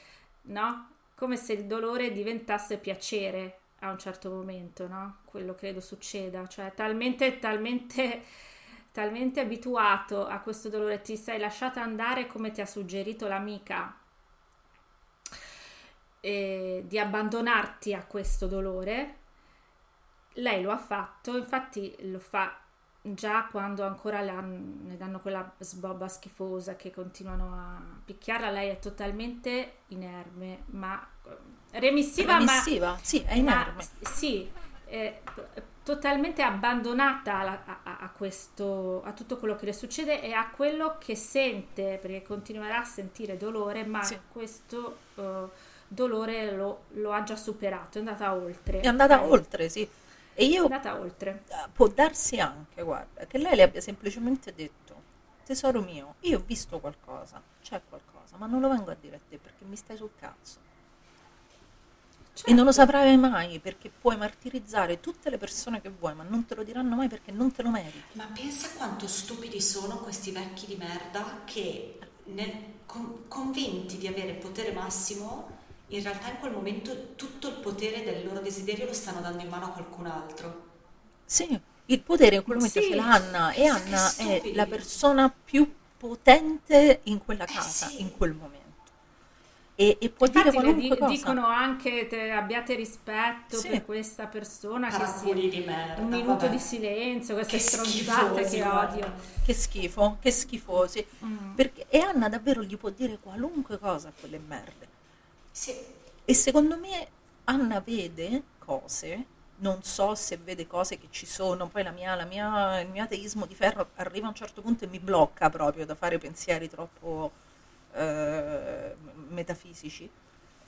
no come se il dolore diventasse piacere a un certo momento, no? Quello credo succeda, cioè talmente, talmente, talmente abituato a questo dolore, ti sei lasciata andare come ti ha suggerito l'amica eh, di abbandonarti a questo dolore. Lei lo ha fatto, infatti lo fa già quando ancora la- ne danno quella sbobba schifosa che continuano a picchiarla, lei è totalmente inerme, ma eh, remissiva, ma Remissiva, sì, è inerme. ma, sì, è totalmente abbandonata a, a- a questo, a tutto quello che le succede e a quello che sente, perché continuerà a sentire dolore, ma Sì. questo eh, dolore lo, lo ha già superato, è andata oltre. È andata Eh, oltre, sì. E È io andata oltre. eh, può darsi anche, guarda, che lei le abbia semplicemente detto, tesoro mio, io ho visto qualcosa, c'è qualcosa, ma non lo vengo a dire a te perché mi stai sul cazzo. E non lo Certo. saprai mai perché puoi martirizzare tutte le persone che vuoi, ma non te lo diranno mai perché non te lo meriti. Ma pensa quanto stupidi sono questi vecchi di merda che nel- con- convinti di avere potere massimo, in realtà in quel momento tutto il potere del loro desiderio lo stanno dando in mano a qualcun altro. Sì, il potere in quel momento Sì. ce l'ha Anna e Anna è la persona più potente in quella casa, sì. in quel momento. E, e può dire Infatti le qualunque di- cosa. dicono anche te- abbiate rispetto Sì. per questa persona che sia di merda. un minuto vabbè. di silenzio, queste Che stronzate che odio. Che schifo, che schifosi. Mm. Perché, e Anna davvero gli può dire qualunque cosa a quelle merde. Sì, E secondo me Anna vede cose, non so se vede cose che ci sono, poi la mia- la mia- il mio ateismo di ferro arriva a un certo punto e mi blocca proprio da fare pensieri troppo eh, metafisici.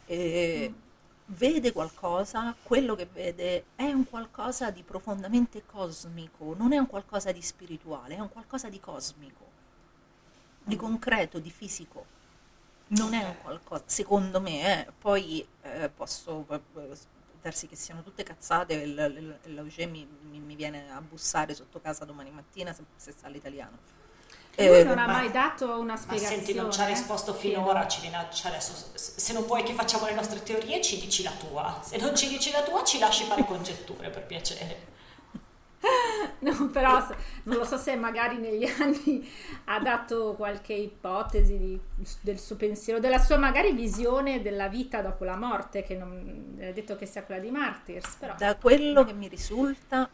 E Vede qualcosa, quello che vede è un qualcosa di profondamente cosmico, non è un qualcosa di spirituale, è un qualcosa di cosmico, di concreto, di fisico non è un qualcosa, secondo me, eh, poi eh, posso eh, darsi che siano tutte cazzate e l'Auge mi, mi- mi viene a bussare sotto casa domani mattina se, se sa l'italiano. Lui Eh, non ha ma- mai dato una ma spiegazione. senti, non ci ha risposto finora, ci viene a- ci adesso, se se non vuoi che facciamo le nostre teorie, ci dici la tua. Se non ci dici la tua, ci lasci fare congetture, per piacere. <laughs> No, però non lo so se magari negli <laughs> anni ha dato qualche ipotesi di- del suo pensiero, della sua magari visione della vita dopo la morte, che non ha detto che sia quella di Martyrs, però da quello che mi risulta,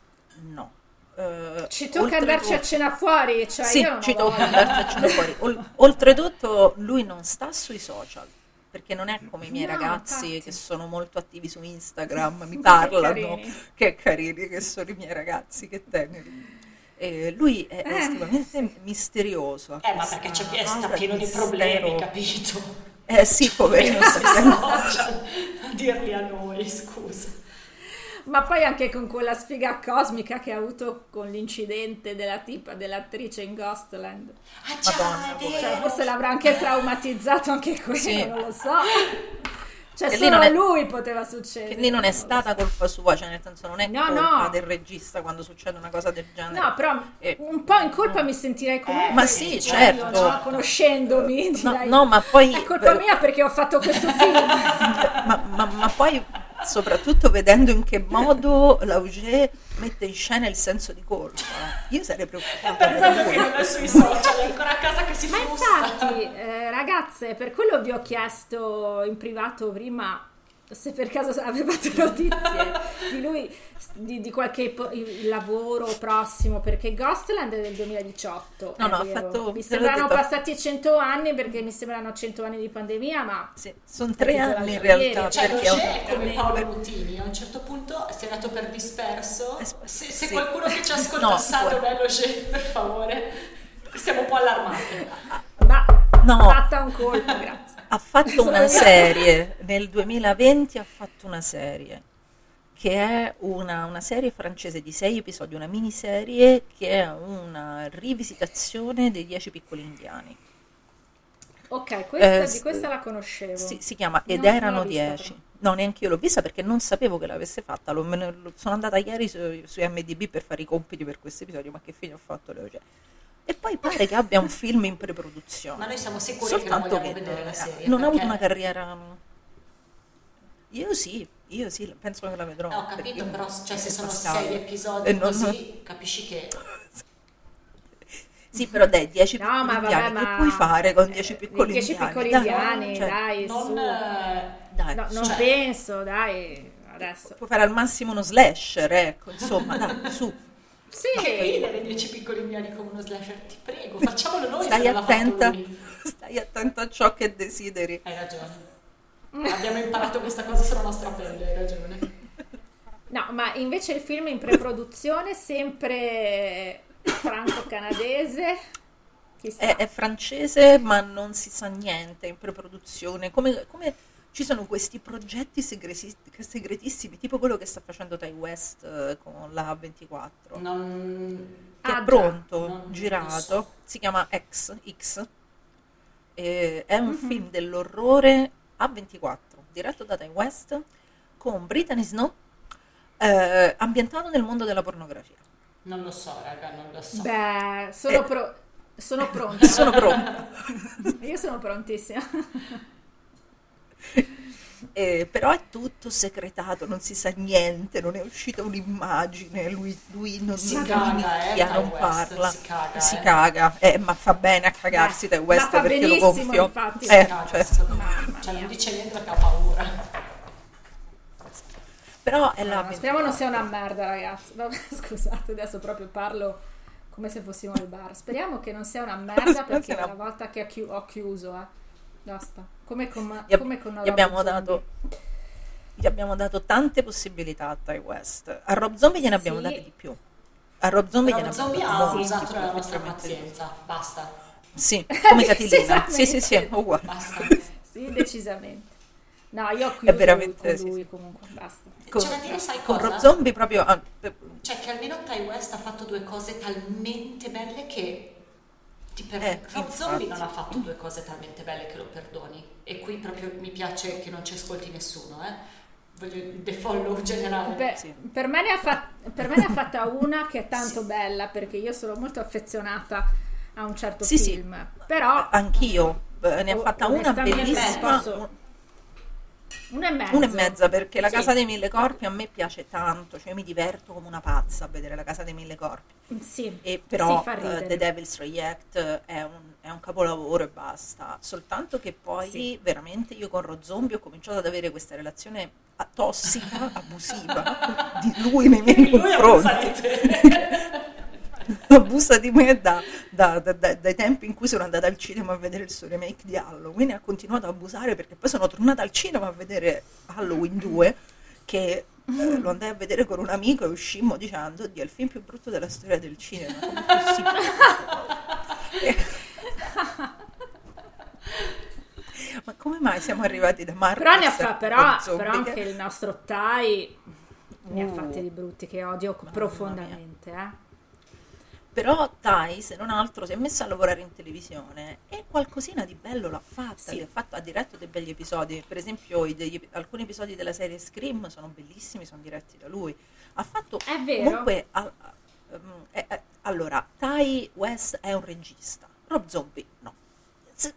no. Eh, ci tocca andarci a cena fuori, cioè sì, io non ho ci tocca andarci a cena fuori. Ol- oltretutto lui non sta sui social, perché non è come i miei No, ragazzi infatti. che sono molto attivi su Instagram, mi parlano, carini. che carini che sono i miei ragazzi, che teneri. E lui è Eh. estremamente misterioso. Eh, ma perché c'è, sta pieno di problemi, capito? Eh sì, poverino. <laughs> Sta pieno- <laughs> a dirli a noi, scusa. Ma poi anche con quella sfiga cosmica che ha avuto con l'incidente della tipa, dell'attrice in Ghostland. Ah Madonna. Cioè, forse l'avrà anche traumatizzato anche quello, Sì. non lo so. Cioè, Che solo a è- lui poteva succedere. Lì non è stata colpa sua, cioè nel senso non è No, colpa no. del regista quando succede una cosa del genere. No, però Eh, un po' in colpa mi sentirei comunque. Eh, Ma sì, cioè, certo. io, no, conoscendomi, No, direi, no, ma poi è colpa mia perché ho fatto questo film. <laughs> ma, ma- ma poi soprattutto vedendo in che modo l'Auger mette in scena il senso di colpa io sarei È preoccupata per per quello che non è sui social, è ancora a casa che si Ma frusta. infatti, eh, ragazze, per quello vi ho chiesto in privato prima se per caso avevate notizie di lui, di, di qualche po- lavoro prossimo, perché Ghostland è del 2018. No, no, ha vero. fatto- Mi sembrano detto. passati 100 anni perché mi sembrano 100 anni di pandemia, ma Sì, sono tre anni in realtà. ieri, Cioè, perché ho- c'è come Paolo Nutini, a un certo punto si è dato per disperso. Eh, sp- Se, se sì. qualcuno che ci ascolta No, sa dov'è lo per favore, siamo un po' allarmate. ma No. fatta un colpo, grazie. ha fatto una serie nel 2020 ha fatto una serie che è una, una serie francese di sei episodi, una miniserie che è una rivisitazione dei Dieci piccoli indiani. Ok, questa, Eh, di questa la conoscevo. Si, si chiama Ed No, non erano l'ho dieci. No, neanche io l'ho vista perché non sapevo che l'avesse fatta. Lo- sono andata ieri su, su MDB per fare i compiti per questo episodio, ma che fine ho fatto Leo? Cioè, E poi pare che abbia un film in preproduzione. Ma noi siamo sicuri che non Soltanto vogliamo che vedere non, la serie. non ha avuto perché- una carriera. Io sì, io sì, penso che la vedrò. Eh, ho perché capito, però cioè, se sono passata. sei episodi E non- così, capisci che Sì, però dai, 10 No, piccoli ma vabbè, indiani, ma... che puoi fare con 10 eh, piccoli 10 indiani? piccoli Dai, indiani, cioè, dai, non... su. eh, dai, No, non cioè- penso, dai, adesso. puoi fare al massimo uno slasher, ecco, insomma, dai, su. <laughs> Sì, Che ridere 10 piccoli indiani come uno slasher, ti prego, facciamolo noi Stai attenta, stai attenta a ciò che desideri. Hai ragione. Abbiamo imparato questa cosa sulla nostra pelle, hai ragione. No, ma invece il film in preproduzione, sempre franco-canadese. È, è francese, ma non si sa niente in preproduzione. Come, come ci sono questi progetti segreti- segretissimi, tipo quello che sta facendo Tai West eh, con la 24. Non... che Ah, è pronto, Non- non girato, so. si chiama X, X. E è un Mhm. film dell'orrore a 24, diretto da Ty West, con Brittany Snow, eh, ambientato nel mondo della pornografia. Non lo so, raga, non lo so. Beh, sono, Eh. pro- sono <laughs> pronta. Sono pronta. <laughs> Io sono prontissima. Eh, però è tutto secretato, non si sa niente, non è uscita un'immagine, lui, lui non, Si non caga, inizia, eh, non West, parla, si caga, si eh. caga, eh, ma fa bene a cagarsi Ty West ma fa perché lo benissimo, gonfio. infatti, Eh, si Caga, cioè, Cioè, non dice niente perché ha paura. però è la Allora, speriamo non sia una merda, ragazzi. Vabbè, <laughs> scusate, adesso proprio parlo come se fossimo al bar. Speriamo che non sia una merda <laughs> perché una- volta che ho chiuso, eh. Basta. Come con, Gli ab- come con gli abbiamo Zombie. dato gli abbiamo dato tante possibilità a Ty West a Rob Zombie gliene abbiamo Sì. date di più a Rob Zombie gliene abbiamo ha date molti usato la nostra pazienza, basta, sì <laughs> come Catilina Decisamente. sì sì sì uguale basta. Sì, decisamente. No, io ho chiuso veramente- con sì, lui sì. comunque, basta. con, da dire, sai con cosa? Rob Zombie proprio ah, eh, Cioè che almeno Ty West ha fatto due cose talmente belle che per... Eh. Zombie non ha fatto due cose talmente belle che lo perdoni. E qui proprio mi piace che non ci ascolti nessuno, eh. Voglio il defollow generale. Per, Sì. per me ne ha fat- per me ne ha fatta una che è tanto bella perché io sono molto affezionata a un certo Sì, sì. film. Però anch'io eh, ne ha O- fatta una bellissima posso- una e mezzo. una e mezza perché la Sì. Casa dei Mille Corpi a me piace tanto cioè mi diverto come una pazza a vedere la Casa dei Mille Corpi Sì, E però ridere. The Devil's Reject è un, è un capolavoro e basta. Soltanto che poi Sì. veramente io con Ro Zombie ho cominciato ad avere questa relazione tossica, abusiva di lui nei miei <laughs> confronti. <laughs> te. Abusa di me da, da- da- da- dai tempi in cui sono andata al cinema a vedere il suo remake di Halloween e ha continuato a abusare perché poi sono tornata al cinema a vedere Halloween 2 che eh, lo andai a vedere con un amico e uscimmo dicendo Dio, è il film più brutto della storia del cinema come è possibile?" <laughs> ma come mai siamo arrivati da Marcus Però ne fa, a però, però che- anche il nostro Tai ne ha Uh, fatti di brutti che odio profondamente, eh. Però Tai, se non altro, si è messa a lavorare in televisione e qualcosina di bello l'ha fatta, Sì. ha, fatto- ha diretto dei begli episodi, per esempio degli- alcuni episodi della serie Scream sono bellissimi, sono diretti da lui. Ha fatto È vero. comunque... a- a- ehm, eh, eh, allora, Tai West è un regista, Rob Zombie no. Se-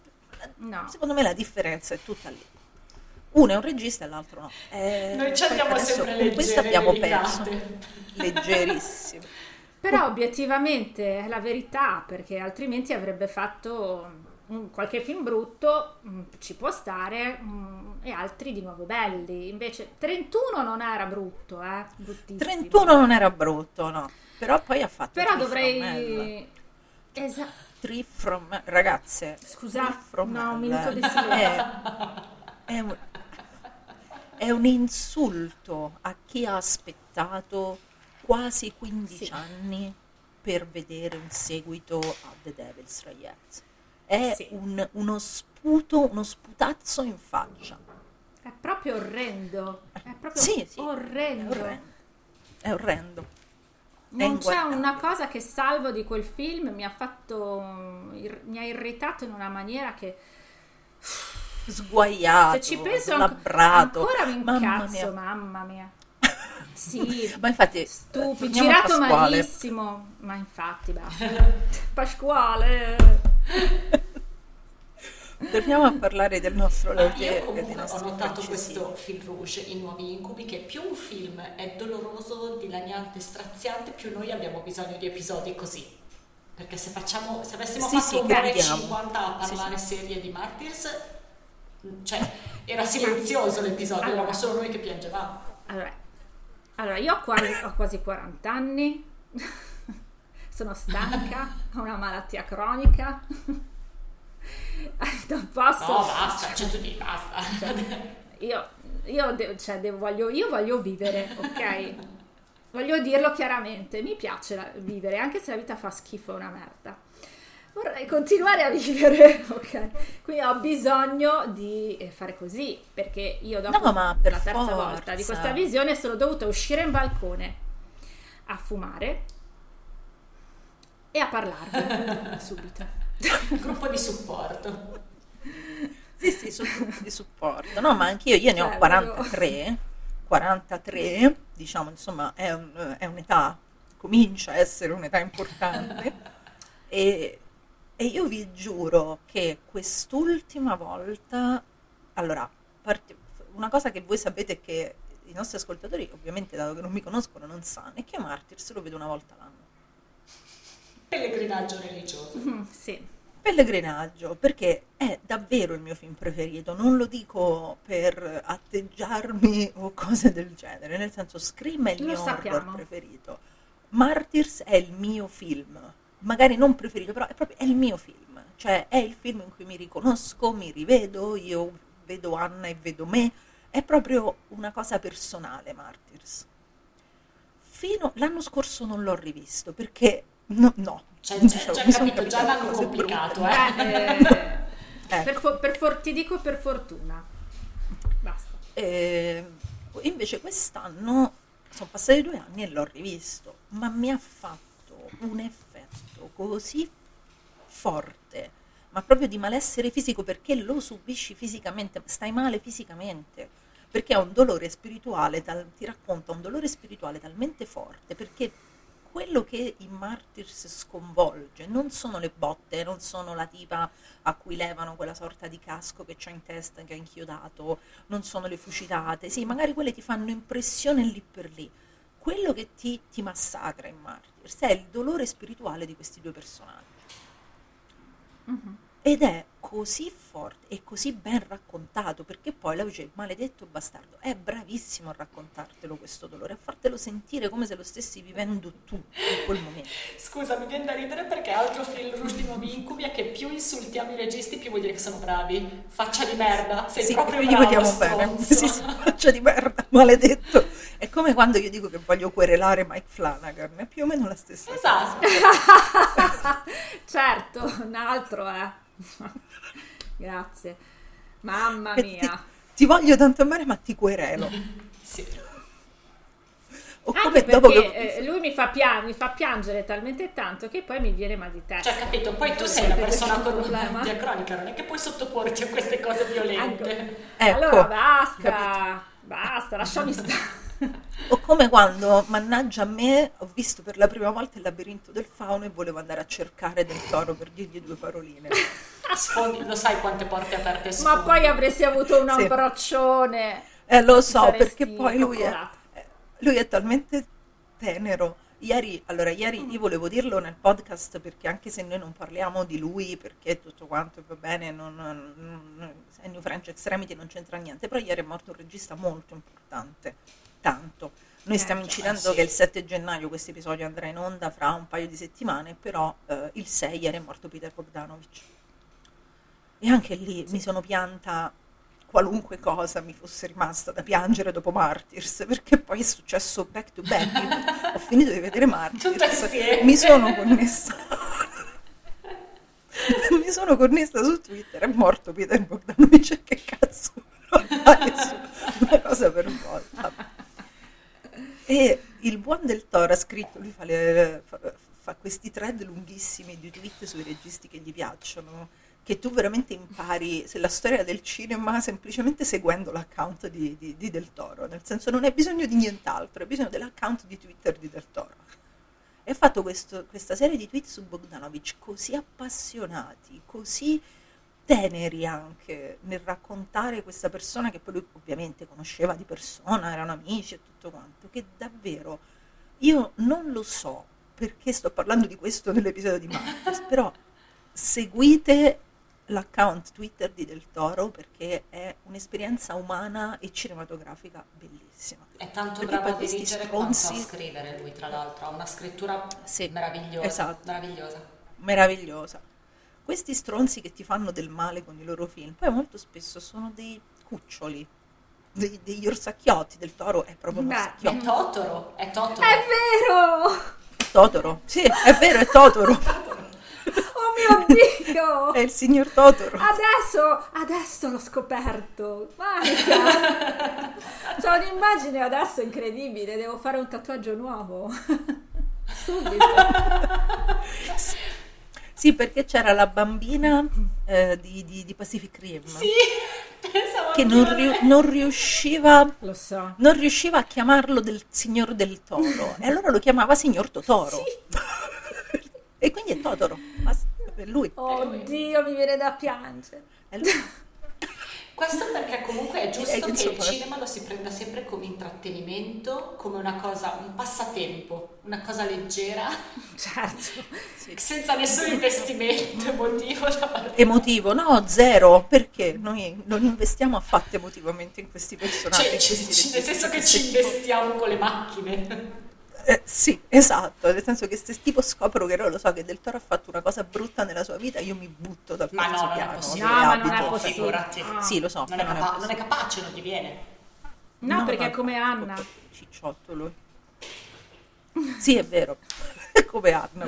No. Secondo me la differenza è tutta lì. Uno è un regista e l'altro no. Eh, Noi ci andiamo sempre con questo abbiamo delicate. perso. Leggerissimo. Però obiettivamente è la verità, perché altrimenti avrebbe fatto qualche film brutto, mm, ci può stare, mm, e altri di nuovo belli. Invece 31 non era brutto, eh? Bruttissimo. 31 non era brutto, no. Però poi ha fatto Però dovrei... Esatto. Tree from Ragazze, Scusa, from no, un minuto di è- silenzio. È, un, è un insulto a chi ha aspettato quasi 15 Sì. anni per vedere un seguito a The Devil's Rejects. È Sì. un- uno sputo, uno sputazzo in faccia. È proprio orrendo. È proprio Sì, orrendo. È orrendo. È orrendo. Non c'è una cosa che salvo di quel film, mi ha fatto mi ha irritato in una maniera che Sguaiato, se ci penso slabbrato. ancora mi Mamma incazzo, mia. mamma mia. Sì, <laughs> Ma infatti, stupido, girato Pasquale. malissimo, ma infatti basta. <laughs> Pasquale. Torniamo a parlare del nostro Ma Lautier io comunque ho notato questo fil rouge in Nuovi Incubi che più un film è doloroso, dilaniante, straziante, più noi abbiamo bisogno di episodi così. Perché se facciamo, se avessimo Sì, fatto sì, un'ora e crediamo. 50 a Sì, parlare sì. serie di Martyrs, cioè era silenzioso l'episodio, Allora. eravamo solo noi che piangevamo. Allora, allora, io ho quasi, ho quasi 40 anni, <laughs> sono stanca, ho una malattia cronica, <laughs> non posso... No, basta, cioè tu dici basta. Io, io, de- cioè, devo- voglio, io voglio vivere, ok? Voglio dirlo chiaramente, mi piace la- vivere, anche se la vita fa schifo, è una merda. Vorrei continuare a vivere, <laughs> ok? Quindi ho bisogno di eh, fare così, perché io dopo No, ma per la terza forza. volta di questa visione sono dovuta uscire in balcone a fumare e a parlarvi <laughs> subito. Gruppo di supporto. <laughs> Sì, sì, sul gruppo di supporto. No, ma anch'io, io ne Cioè, ho 43, 43, diciamo, insomma, è, un- è un'età, comincia a essere un'età importante. e, e io vi giuro che quest'ultima volta, allora, parti- una cosa che voi sapete che i nostri ascoltatori, ovviamente, dato che non mi conoscono, non sanno, è che Martyrs lo vedo una volta l'anno. Pellegrinaggio religioso. Mm, sì. Pellegrinaggio, perché è davvero il mio film preferito, non lo dico per atteggiarmi o cose del genere, nel senso Scream è il Lo mio sappiamo. horror preferito, Martyrs è il mio film, magari non preferito, però è proprio è il mio film, cioè è il film in cui mi riconosco, mi rivedo, io vedo Anna e vedo me, è proprio una cosa personale Martyrs. Fino l'anno scorso non l'ho rivisto perché no, no. Cioè, già mi son capito, già l'hanno complicato, brutte. eh. Eh, Ecco. per, fo- per for- ti dico per fortuna. Basta. Eh, invece quest'anno sono passati due anni e l'ho rivisto, ma mi ha fatto un effetto così forte, ma proprio di malessere fisico perché lo subisci fisicamente, stai male fisicamente, perché è un dolore spirituale, tal- ti racconta un dolore spirituale talmente forte, perché quello che i Martyrs sconvolge non sono le botte, non sono la tipa a cui levano quella sorta di casco che c'ha in testa, che ha inchiodato, non sono le fucilate, sì, magari quelle ti fanno impressione lì per lì. Quello che ti, ti massacra in Martyrs è il dolore spirituale di questi due personaggi. Ed è così forte e così ben raccontato, perché poi Lauge, maledetto bastardo, è bravissimo a raccontartelo questo dolore, a fartelo sentire come se lo stessi vivendo tu in quel momento. Scusa, mi viene da ridere perché altro film rouge di incubi è che più insultiamo i registi più vuol dire che sono bravi. Faccia di merda, sei sì, proprio gli bravo, vogliamo bene. Sì, sì, faccia di merda, maledetto. È come quando io dico che voglio querelare Mike Flanagan, è più o meno la stessa Esatto. <laughs> certo, un altro è. <laughs> Grazie. Mamma cosa. Ti, mia. ti voglio tanto bene, ma ti querelo. <laughs> Sì. O Anche come dopo perché che... eh, lui mi fa, pia- mi fa piangere talmente tanto che poi mi viene mal di testa. Cioè, capito? Poi tu sei una persona con una problema. malattia cronica, non è che puoi sottoporti a queste cose violente. Ecco, allora basta, capito? Basta, lasciami stare. <laughs> O come quando, mannaggia a me, ho visto per la prima volta il labirinto del fauno e volevo andare a cercare del toro per dirgli due paroline. <laughs> Sfondi, lo sai quante porte aperte Ma sfondi. poi avresti avuto un Sì. abbraccione. Eh, lo so, perché poi lui è, eh, lui è talmente tenero. Ieri, allora, ieri io volevo dirlo nel podcast perché anche se noi non parliamo di lui, perché tutto quanto va bene, non, non, è New French Extremity non c'entra niente, però ieri è morto un regista molto importante, tanto. Noi Eh, stiamo già, incidendo sì. che il 7 gennaio questo episodio andrà in onda fra un paio di settimane, però eh, il 6 ieri è morto Peter Bogdanovich. E anche lì mi sono pianta qualunque cosa mi fosse rimasta da piangere dopo Martyrs, perché poi è successo back to back. Ho finito di vedere Martyrs, mi sono connessa. mi sono connessa su Twitter, è morto Peter Bogdanovich, che cazzo una cosa per volta. E il buon del Toro ha scritto, lui fa, le- fa- fa questi thread lunghissimi di tweet sui registi che gli piacciono, che tu veramente impari la storia del cinema semplicemente seguendo l'account di, di- di Del Toro, nel senso non hai bisogno di nient'altro, hai bisogno dell'account di Twitter di Del Toro. E ha fatto questo- questa serie di tweet su Bogdanovich così appassionati, così teneri anche nel raccontare questa persona che poi lui ovviamente conosceva di persona, erano amici e tutto quanto, che davvero io non lo so perché sto parlando di questo nell'episodio di Marcus, però seguite l'account Twitter di Del Toro perché è un'esperienza umana e cinematografica bellissima. È tanto Perché bravo a dirigere quanto a stronzi- scrivere lui, tra l'altro. Ha una scrittura Sì, meravigliosa. esatto. Meravigliosa. meravigliosa. Questi stronzi che ti fanno del male con i loro film, poi molto spesso sono dei cuccioli, dei- degli orsacchiotti. Del toro è proprio un Beh, È orsacchiotto. Totoro, è Totoro. È vero! Totoro, sì, è vero, è Totoro. <laughs> Mio Dio! È il signor Totoro. Adesso, adesso l'ho scoperto. Guarda! C'ho un'immagine adesso incredibile, devo fare un tatuaggio nuovo. Subito. Sì, perché c'era la bambina eh, di, di- di Pacific Rim Sì, che non, riu- non riusciva Lo so. non riusciva a chiamarlo del signor del toro e allora lo chiamava signor Totoro <laughs> e quindi è Totoro Basta, è lui, Oddio, mi viene da piangere. è lui. <laughs> Questo perché comunque è giusto Eh, che il cinema lo si prenda sempre come intrattenimento, come una cosa, un passatempo, una cosa leggera, <laughs> Certo. senza nessun investimento emotivo da parte emotivo no zero perché noi non investiamo affatto emotivamente in questi personaggi Cioè, ci- nel senso che ci investiamo con le macchine. Eh, sì esatto nel senso che se tipo scopro che non lo so che Del Toro ha fatto una cosa brutta nella sua vita io mi butto dal Ma no, non è piano possibile. No, ma non è possibile. Ah. sì lo so Non è, che capa- non è capace, non gli viene. No, perché è ma- come Anna. Cicciotto lui. Sì, è vero. <laughs> È come Anna.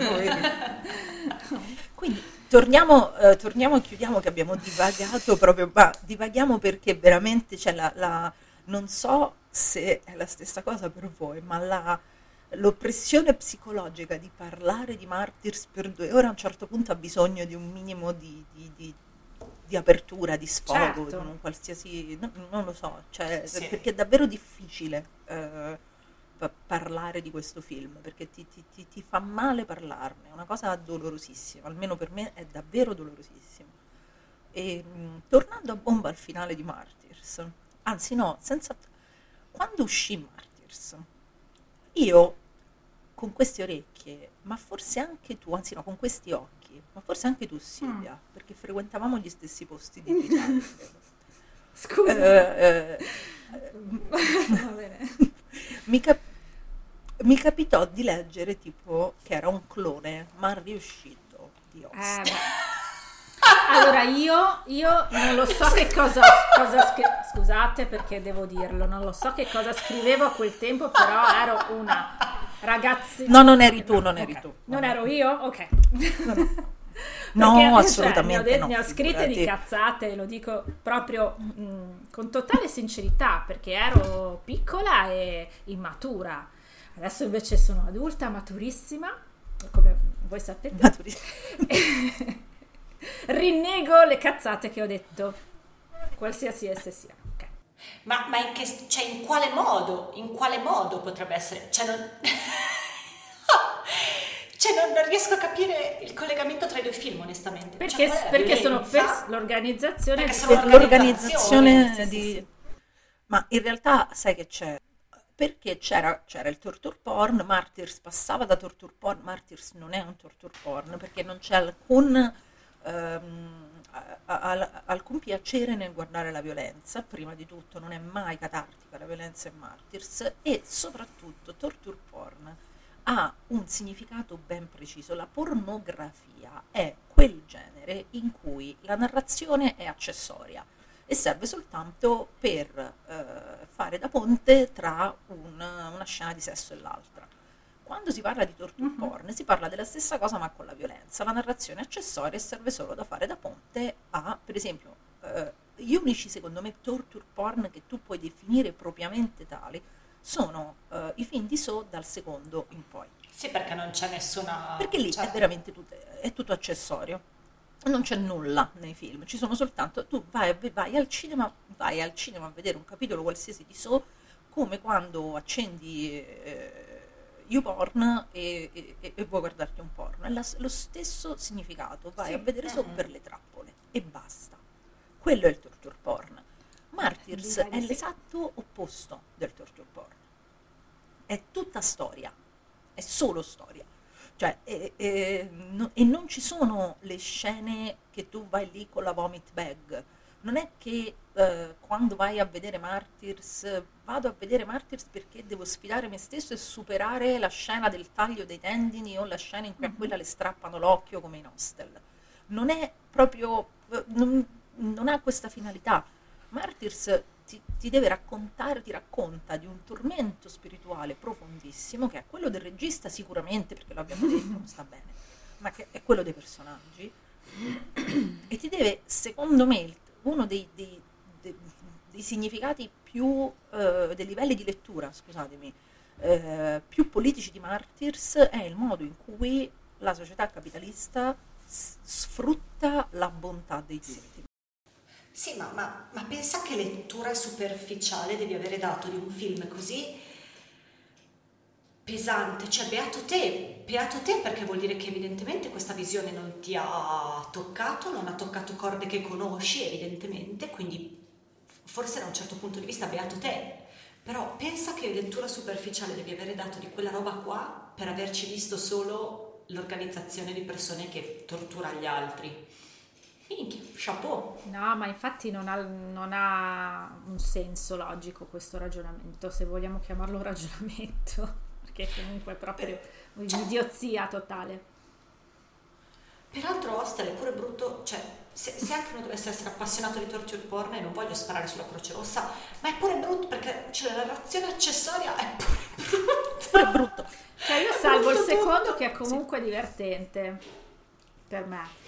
Quindi torniamo, eh, torniamo e chiudiamo che abbiamo divagato proprio, ma divaghiamo perché veramente c'è la, la- non so se è la stessa cosa per voi, ma la, l'oppressione psicologica di parlare di Martyrs per due ore a un certo punto ha bisogno di un minimo di, di- di- di apertura, di sfogo, Certo. di un qualsiasi, no- non lo so, cioè, Sì. perché è davvero difficile eh, pa- parlare di questo film, perché ti, ti- ti- ti fa male parlarne, è una cosa dolorosissima, almeno per me è davvero dolorosissima. E, mh, tornando a bomba al finale di Martyrs, anzi no, senza... Quando uscì Martyrs, io con queste orecchie, ma forse anche tu, anzi no, con questi occhi, ma forse anche tu Silvia, perché frequentavamo gli stessi posti di <laughs> Italia. Scusa. Eh, eh, <laughs> Va bene. mi, cap- mi capitò di leggere tipo che era un clone mal riuscito di Oz. Eh. Allora io, io non lo so che cosa, cosa scri- scusate perché devo dirlo, non lo so che cosa scrivevo a quel tempo, però ero una ragazzina. No, non eri tu, non eri Ok. tu. Non ero io? Ok. No, <laughs> Perché, cioè, assolutamente ne ho, de- no, ne ho scritte di figurati. cazzate, lo dico proprio mh, con totale sincerità, perché ero piccola e immatura. Adesso invece sono adulta, maturissima, come voi sapete. Maturissima. <laughs> Rinnego le cazzate che ho detto, qualsiasi esse siano. ok. Ma, ma in, che, cioè, in quale modo? In quale modo potrebbe essere? Cioè, non... <laughs> cioè, non, non riesco a capire il collegamento tra i due film, onestamente. Perché, Cioè, perché sono per l'organizzazione Perché di- sono Per l'organizzazione l'organizzazione, sì, sì, di... sì. Ma in realtà sai che c'è? perché c'era, c'era il torture porn, Martyrs passava da torture porn, Martyrs non è un torture porn perché non c'è alcun, ehm, alcun piacere nel guardare la violenza, prima di tutto non è mai catartica la violenza in Martyrs e soprattutto torture porn ha un significato ben preciso, la pornografia è quel genere in cui la narrazione è accessoria e serve soltanto per eh, fare da ponte tra un- una scena di sesso e l'altra. Quando si parla di torture porn si parla della stessa cosa ma con la violenza, la narrazione accessoria serve solo da fare da ponte a, per esempio, eh, gli unici secondo me torture porn che tu puoi definire propriamente tali sono eh, i film di So dal secondo in poi. Sì, perché non c'è nessuna... Perché lì cioè, è veramente tutto, è tutto accessorio. Non c'è nulla nei film, ci sono soltanto tu vai, vai al cinema, vai al cinema a vedere un capitolo qualsiasi di So, come quando accendi eh, YouPorn e, e- e vuoi guardarti un porno. È la- lo stesso significato, vai Sì. a vedere So Mhm. per le trappole e basta. Quello è il torture porn. Martyrs è l'esatto opposto del torture porn. È tutta storia, è solo storia. Cioè, e, e- no- e non ci sono le scene che tu vai lì con la vomit bag. Non è che eh, quando vai a vedere Martyrs, vado a vedere Martyrs perché devo sfidare me stesso e superare la scena del taglio dei tendini o la scena in cui a quella le strappano l'occhio come in hostel. Non è proprio, eh, non, non ha questa finalità. Martyrs ti, ti deve raccontare, ti racconta di un tormento spirituale profondissimo, che è quello del regista sicuramente, perché lo abbiamo <laughs> detto, non sta bene, ma che è quello dei personaggi. E ti deve, secondo me, il- uno dei, dei- dei- dei significati più, eh, dei livelli di lettura, scusatemi, eh, più politici di Martyrs è il modo in cui la società capitalista s- sfrutta la bontà dei tutti. Sì, ma, ma- ma pensa che lettura superficiale devi avere dato di un film così pesante, cioè beato te, beato te perché vuol dire che evidentemente questa visione non ti ha toccato, non ha toccato corde che conosci evidentemente, quindi forse da un certo punto di vista beato te, però pensa che lettura superficiale devi avere dato di quella roba qua per averci visto solo l'organizzazione di persone che tortura gli altri. Minchia, chapeau. No, ma infatti non ha, non ha un senso logico questo ragionamento, se vogliamo chiamarlo ragionamento, perché comunque è proprio un'idiozia totale. Peraltro Hostel è pure brutto, cioè se, se anche uno dovesse essere appassionato di torture porn e non voglio sparare sulla Croce Rossa, ma è pure brutto perché cioè, la narrazione accessoria è pure brutta. Pure brutto. Cioè io salvo il Brutto secondo tutto. che è comunque divertente, per me.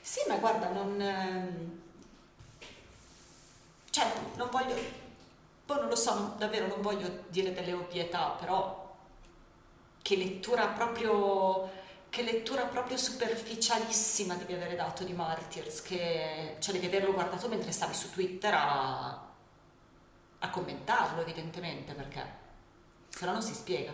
Sì, ma guarda, non... ehm, Cioè, non voglio... Poi non lo so, davvero non voglio dire delle ovvietà, però che lettura proprio... Che lettura proprio superficialissima devi avere dato di Martyrs, che... Cioè, devi averlo guardato mentre stavi su Twitter a... a commentarlo, evidentemente, perché se no non si spiega.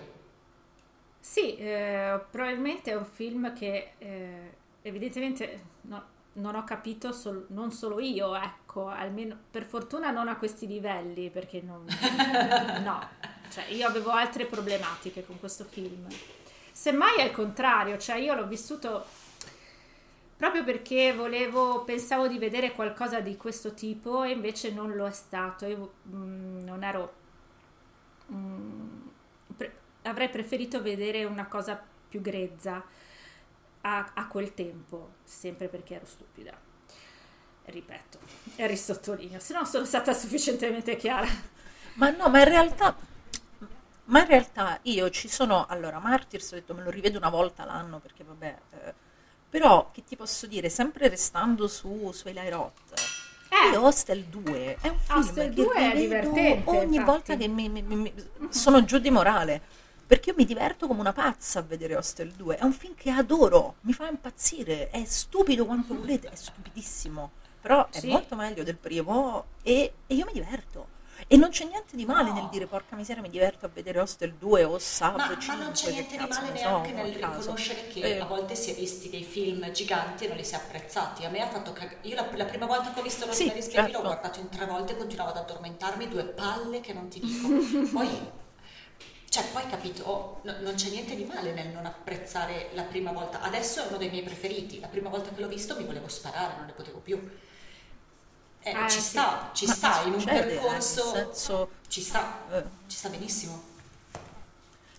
Sì, eh, probabilmente è un film che eh, evidentemente no- non ho capito sol- non solo io, ecco, almeno per fortuna non a questi livelli, perché non, <laughs> no, cioè io avevo altre problematiche con questo film. Semmai è il contrario, cioè io l'ho vissuto proprio perché volevo, pensavo di vedere qualcosa di questo tipo e invece non lo è stato. Io mm, non ero mm, pre- avrei preferito vedere una cosa più grezza a, a quel tempo, sempre perché ero stupida. Ripeto e risottolineo, se no sono stata sufficientemente chiara. Ma no, ma in realtà, ma in realtà io ci sono, allora, Martyrs, ho detto me lo rivedo una volta l'anno perché vabbè, eh, però che ti posso dire, sempre restando su, su Eli Roth, Eh. io Hostel 2 è un film Hostel che 2 è divertente, ogni infatti. volta che mi, mi- mi- mi- sono giù di morale, perché io mi diverto come una pazza a vedere Hostel 2, è un film che adoro, mi fa impazzire, è stupido quanto volete, è stupidissimo, però è Sì. molto meglio del primo e, e io mi diverto. E non c'è niente di male No. nel dire porca miseria mi diverto a vedere Hostel 2 o Sub Ma, 5, ma non c'è niente di male ne neanche so, nel a caso. riconoscere che Eh, a volte si è visti dei film giganti e non li si è apprezzati. A me ha fatto cagare. Io la, la prima volta che ho visto Sì, Rosemary Baby certo. l'ho guardato in tre volte e continuavo ad addormentarmi, due palle che non ti dico. <laughs> Poi, cioè, poi capito, oh, no- non c'è niente di male nel non apprezzare la prima volta. Adesso è uno dei miei preferiti. La prima volta che l'ho visto mi volevo sparare, non ne potevo più. Eh, Eh, ci sì. sta, ci ma sta in un percorso. senso, Ci sta, eh, ci sta benissimo.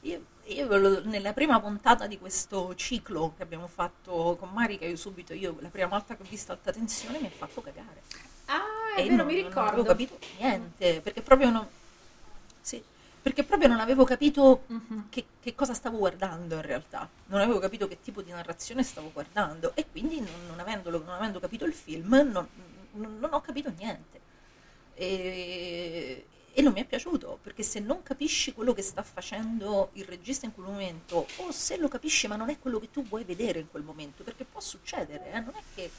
Io, io ve lo- nella prima puntata di questo ciclo che abbiamo fatto con Marica, io subito, io la prima volta che ho visto Alta Tensione mi ha fatto cagare. Ah, è e vero, non, mi non avevo ricordo. capito niente, perché proprio non... Sì, perché proprio non avevo capito Mhm. che, che cosa stavo guardando in realtà. Non avevo capito che tipo di narrazione stavo guardando e quindi non, non avendolo- non avendo capito il film non, non- non ho capito niente. E, e non mi è piaciuto, perché se non capisci quello che sta facendo il regista in quel momento, o se lo capisci ma non è quello che tu vuoi vedere in quel momento, perché può succedere, eh, non è che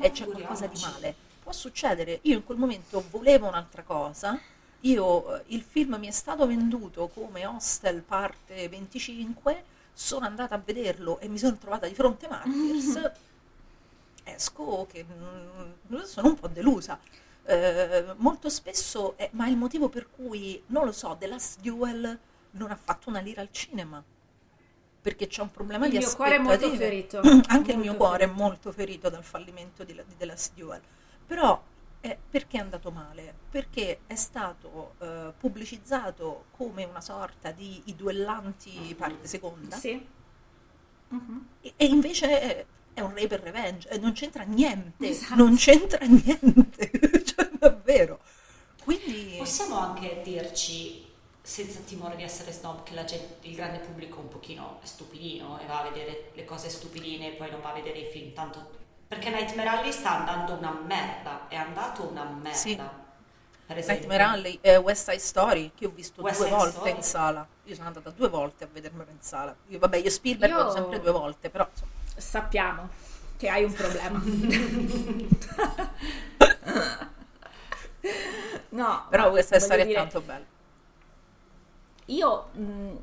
eh, c'è qualcosa di male, può succedere. Io in quel momento volevo un'altra cosa, io, eh, il film mi è stato venduto come Hostel parte 25, sono andata a vederlo e mi sono trovata di fronte a Martyrs, <laughs> esco che mm, sono un po' delusa. Eh, molto spesso, eh, ma il motivo per cui, non lo so, The Last Duel non ha fatto una lira al cinema. Perché c'è un problema Il di mio cuore è molto aspettative. ferito. <clears throat> Anche il Molto mio cuore ferito. è molto ferito dal fallimento di, di The Last Duel. Però eh, perché è andato male? Perché è stato eh, pubblicizzato come una sorta di I duellanti parte seconda Sì. Mhm. e, e invece è, un rape revenge, e non c'entra niente, Esatto. non c'entra <laughs> niente, cioè davvero. Quindi Possiamo anche dirci, senza timore di essere snob, che la gente- il grande pubblico un pochino è stupidino e va a vedere le cose stupidine e poi non va a vedere i film tanto... Perché Nightmare Alley sta andando una merda, è andato una merda. Sì. Per esempio. Nightmare Alley, eh, West Side Story, che ho visto West due Side volte Story. in sala. Io sono andata due volte a vedermelo in sala. Io, vabbè, io Spielberg Io- vado sempre due volte, però insomma, Sappiamo che hai un problema. <laughs> no, però questa storia dire, è tanto bella. Io mh,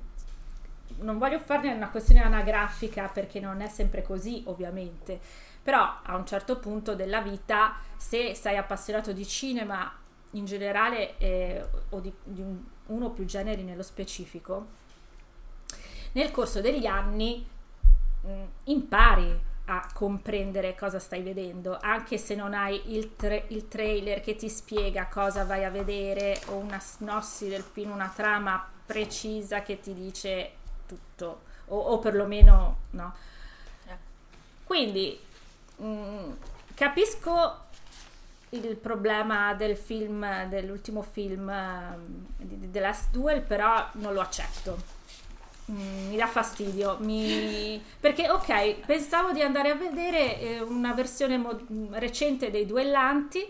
non voglio farne una questione anagrafica perché non è sempre così, ovviamente. Però a un certo punto della vita, se sei appassionato di cinema in generale eh, o di, di un- uno o più generi nello specifico, nel corso degli anni mh, impari a comprendere cosa stai vedendo, anche se non hai il, tra- il trailer che ti spiega cosa vai a vedere o una sinossi del film, una trama precisa che ti dice tutto, o, o perlomeno no. Eh. Quindi mh, capisco il problema del film, dell'ultimo film di, di The Last Duel, però non lo accetto. Mm, mi dà fastidio mi- perché ok pensavo di andare a vedere eh, una versione mo- recente dei duellanti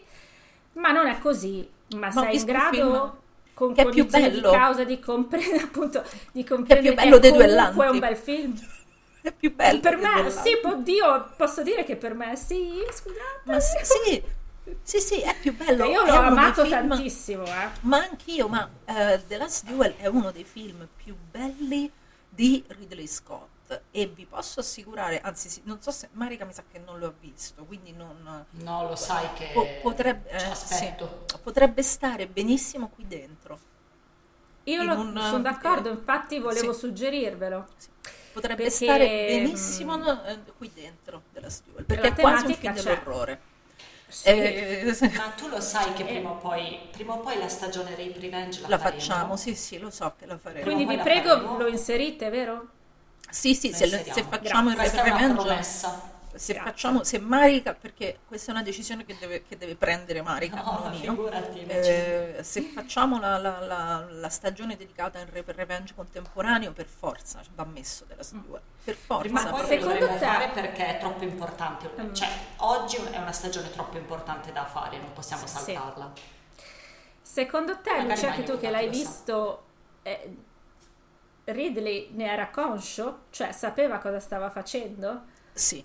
ma non è così ma, ho sei in grado con che è più bello. di causa di comprendere <laughs> appunto di comprendere bello che dei duellanti. è un bel film <laughs> È più bello. per me Duellanti. sì oddio posso dire che per me sì scusate Ma sì, sì, sì, sì, è più bello. io è l'ho amato film- tantissimo eh. Ma anch'io, ma eh, The Last Duel è uno dei film più belli di Ridley Scott e vi posso assicurare, anzi sì, non so se Marica mi sa che non lo ha visto, quindi non... No, lo sai che po- potrebbe, eh, sì, potrebbe stare benissimo qui dentro. io lo- un- sono d'accordo eh, infatti volevo sì. suggerirvelo Potrebbe Perché, stare benissimo mm, eh, qui dentro della Duel, perché è quasi un film c'è. dell'orrore. Sì. Eh, Ma tu lo sai che Eh. prima o poi, prima o poi la stagione Rape Revenge la, la faremo? facciamo, sì, sì, lo so che la faremo. quindi vi prego faremo. lo inserite vero? Sì, sì, se, se facciamo il Questa è una Revenge, promessa. Se Grazie. facciamo, se Marica, perché questa è una decisione che deve, che deve prendere Marica, No, non io. figurati. Eh, se facciamo la, la- la- la stagione dedicata al Re- Revenge contemporaneo, per forza va messo della Stewart. Per forza. O poi Secondo te- fare perché è troppo importante. Mm. Cioè, oggi è una stagione troppo importante da fare, non possiamo Sì. saltarla. Secondo te, Magari Lucia, che tu che l'hai visto, eh, Ridley ne era conscio? Cioè, sapeva cosa stava facendo? Sì.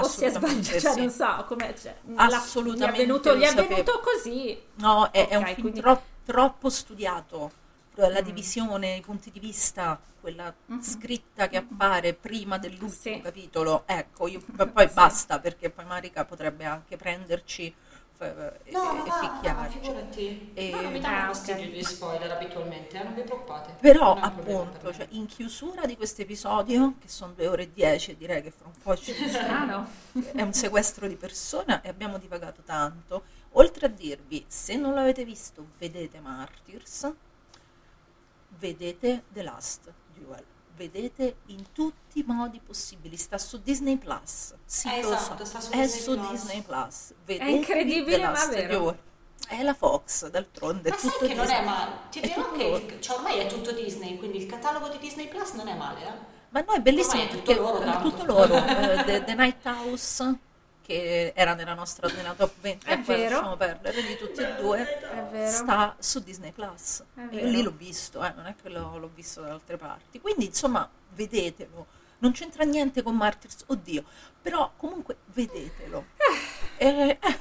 O si è assolutamente sbagliato? Cioè, sì. non so, come... Cioè, Assolutamente Gli è venuto, gli è venuto così. No, è, è un film quindi- troppo troppo studiato la Mm. divisione, i punti di vista, quella Mhm. scritta che appare prima dell'ultimo Sì. capitolo. Ecco, io, <laughs> poi basta perché poi Marica potrebbe anche prenderci e, No, e no, no, picchiarci. figurati. E- No, non mi Ah, danno ok. fastidio gli spoiler abitualmente, eh, non vi preoccupate. Però per appunto, me. cioè, in chiusura di questo episodio, che sono due ore e dieci, direi che fra un po' ci <laughs> Strano. è un sequestro di persona e abbiamo divagato tanto. Oltre a dirvi, se non l'avete visto, vedete Martyrs, vedete The Last Duel, vedete in tutti i modi possibili, sta su Disney Plus, sì, Eh, esatto, so, sta su è Disney su Plus. Disney Plus, vedete incredibile, The ma vero. È la Fox, d'altronde. Ma è sai tutto che non è Disney. male? Ti È dirò tutto che cioè, ormai è tutto Disney, quindi il catalogo di Disney Plus non è male, eh? Ma no, è bellissimo Ormai è tutto loro, è tutto loro. <laughs> Eh, The, The Night House, che era nella nostra nella top 20, È e poi lasciamo perdere di tutti e due, sta su Disney Plus. E lì l'ho visto, eh, non è che l'ho, l'ho visto da altre parti. Quindi, insomma, vedetelo. Non c'entra niente con Martyrs, oddio, però comunque vedetelo. Eh, eh,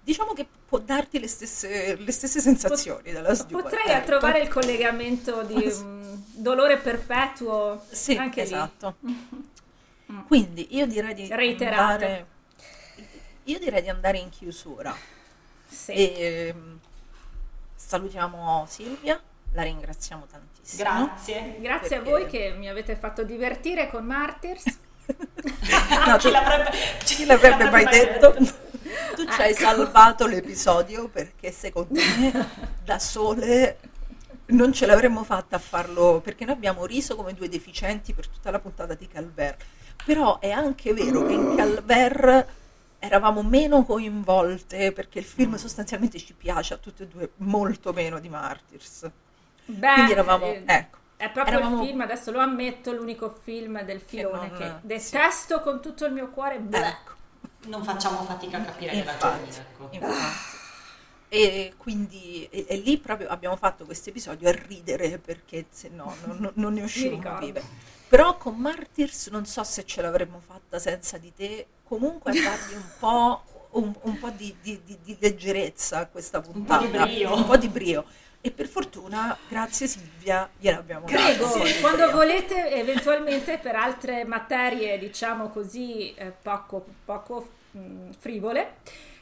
diciamo che può darti le stesse, le stesse sensazioni della Duel. Potrei ecco. trovare il collegamento di <laughs> mm, dolore perpetuo Sì, anche esatto. <laughs> Quindi io direi di Reiterato. Io direi di andare in chiusura. Sì. e ehm, salutiamo Silvia, la ringraziamo tantissimo. Grazie. Grazie a voi che mi avete fatto divertire con Martyrs. <laughs> No, chi tu- l'avrebbe, Chi l'avrebbe mai detto? <laughs> Tu ci hai salvato l'episodio perché secondo me da sole non ce l'avremmo fatta a farlo perché noi abbiamo riso come due deficienti per tutta la puntata di Calvert. Però è anche vero che in Calvert eravamo meno coinvolte perché il film sostanzialmente ci piace a tutte e due molto meno di Martyrs. Beh, Quindi eravamo, eh, ecco, È proprio eravamo- il film, adesso lo ammetto, l'unico film del filone che, non- detesto con tutto il mio cuore. Beh, ecco. Non facciamo fatica a capire che ragioni, Infatti, ecco. infatti. E quindi e, e lì proprio abbiamo fatto questo episodio a ridere perché se no non, non- non ne ricordo. vive. Però con Martyrs non so se ce l'avremmo fatta senza di te, comunque a dargli un po', un, un po' di, di- di- di leggerezza a questa po' puntata. brio. Un po' di brio. E per fortuna, grazie Silvia, gliel'abbiamo Prego, dato. quando volete, eventualmente per altre materie, diciamo così, eh, poco, poco mm, frivole,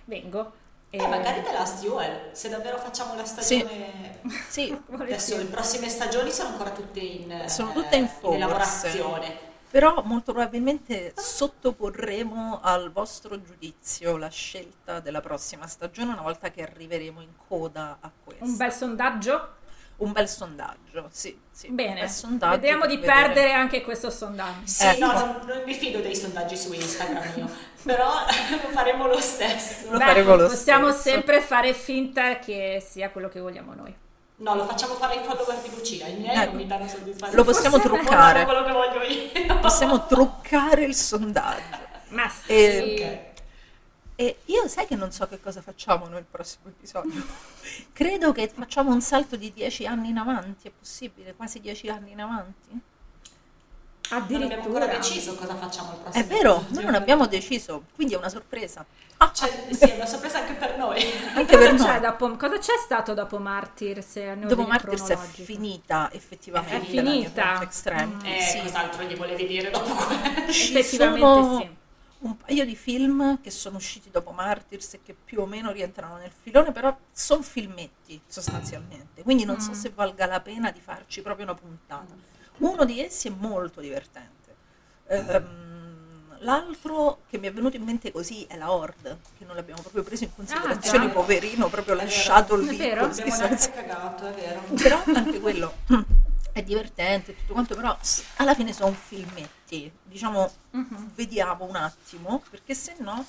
vengo. E Eh, magari The Last Duel, se davvero facciamo la stagione... Sì, <laughs> Adesso volentieri. le prossime stagioni sono ancora tutte in, eh, Sono tutte in forse. elaborazione. Però molto probabilmente sottoporremo al vostro giudizio la scelta della prossima stagione una volta che arriveremo in coda a questo. Un bel sondaggio? Un bel sondaggio, sì. sì, Bene, sondaggio vediamo di vedere. perdere anche questo sondaggio. Sì, Ecco. no, non, non mi fido dei sondaggi su Instagram io, però <laughs> lo faremo lo stesso. Lo Beh, faremo lo possiamo stesso. sempre fare finta che sia quello che vogliamo noi. No, lo facciamo fare ai follower di Lucina, i miei Ecco. non mi danno soddisfazione. Lo possiamo Forse- truccare. quello che voglio io. <laughs> Possiamo truccare il sondaggio. Ma sì, E- E io sai che non so che cosa facciamo noi il prossimo episodio. <laughs> Credo che facciamo un salto di dieci anni in avanti, è possibile? Quasi dieci anni in avanti? Non abbiamo ancora addirittura. deciso cosa facciamo il prossimo È vero, episodio. noi non abbiamo deciso, quindi è una sorpresa. Ah, Cioè, sì, è una sorpresa anche per noi. anche per Cosa c'è, noi. dopo, cosa c'è stato dopo Martyrs? Dopo Martyrs è finita effettivamente È finita? Extreme. Eh, Sì. cos'altro gli volevi dire dopo questo? Ci Effettivamente sono sì. un paio di film che sono usciti dopo Martyrs e che più o meno rientrano nel filone, però sono filmetti sostanzialmente, quindi non Mm. so se valga la pena di farci proprio una puntata. Uno di essi è molto divertente. Ehm, l'altro che mi è venuto in mente così è la Horde, che non l'abbiamo proprio preso in considerazione, Ah, poverino, proprio È vero. lasciato È lì. vero. così Abbiamo senza- cagato, è vero. <laughs> però anche quello è divertente tutto quanto, però alla fine sono filmetti, diciamo, Mhm. vediamo un attimo, perché se no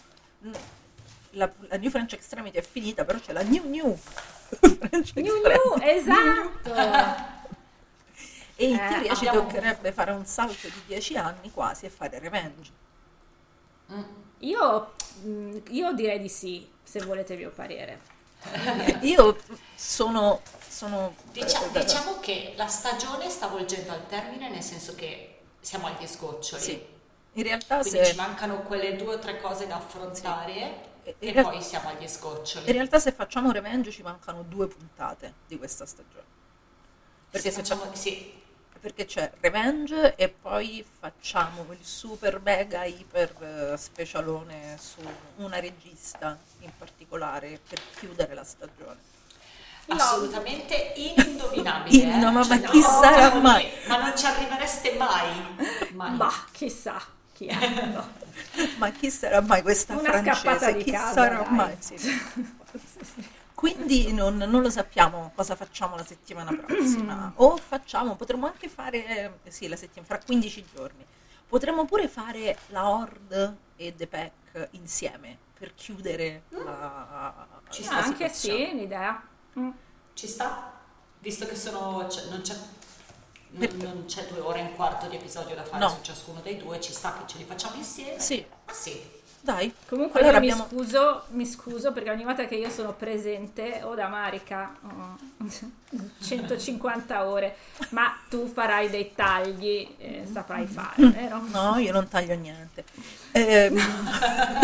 la, la New French Extremity è finita, però c'è la New New <laughs> New. New, esatto! <laughs> E in Eh, teoria ci toccherebbe fare un salto di dieci anni quasi e fare Revenge. Mm. Io, mm, io direi di sì, se volete il mio parere. <laughs> Io sono... sono eh, diciamo che la stagione sta volgendo al termine, nel senso che siamo agli sgoccioli. Sì, in realtà Quindi se... ci mancano quelle due o tre cose da affrontare. in E real- poi siamo agli scoccioli. in realtà se facciamo Revenge ci mancano due puntate di questa stagione. Perché, Se se facciamo- facciamo- sì, perché c'è Revenge e poi facciamo il super mega iper eh, specialone su una regista in particolare per chiudere la stagione. assolutamente indovinabile. In- <laughs> eh. no, ma Cioè, chi no, sarà no, mai? Ma non ci arrivereste mai. mai. Ma chissà chi è. No. <laughs> Ma chi sarà mai questa Una scappata francese? di Chi casa, sarà dai. mai? Sì. <laughs> Quindi non, non lo sappiamo cosa facciamo la settimana prossima. <clears throat> o facciamo, potremmo anche fare, eh, sì, la settimana, fra 15 giorni. Potremmo pure fare la Horde e The Pack insieme per chiudere la, Ci sta anche sì, un'idea. Mm. Ci sta? Visto che sono, cioè, non, c'è, non, non c'è due ore e un quarto di episodio da fare No. su ciascuno dei due, ci sta che ce li facciamo insieme? Sì, Ah sì. Dai. Comunque allora io abbiamo... mi scuso, mi scuso perché ogni volta che io sono presente o da Marica oh, 150 ore, ma tu farai dei tagli, eh, saprai fare, vero? No, io non taglio niente. <laughs> Ehm,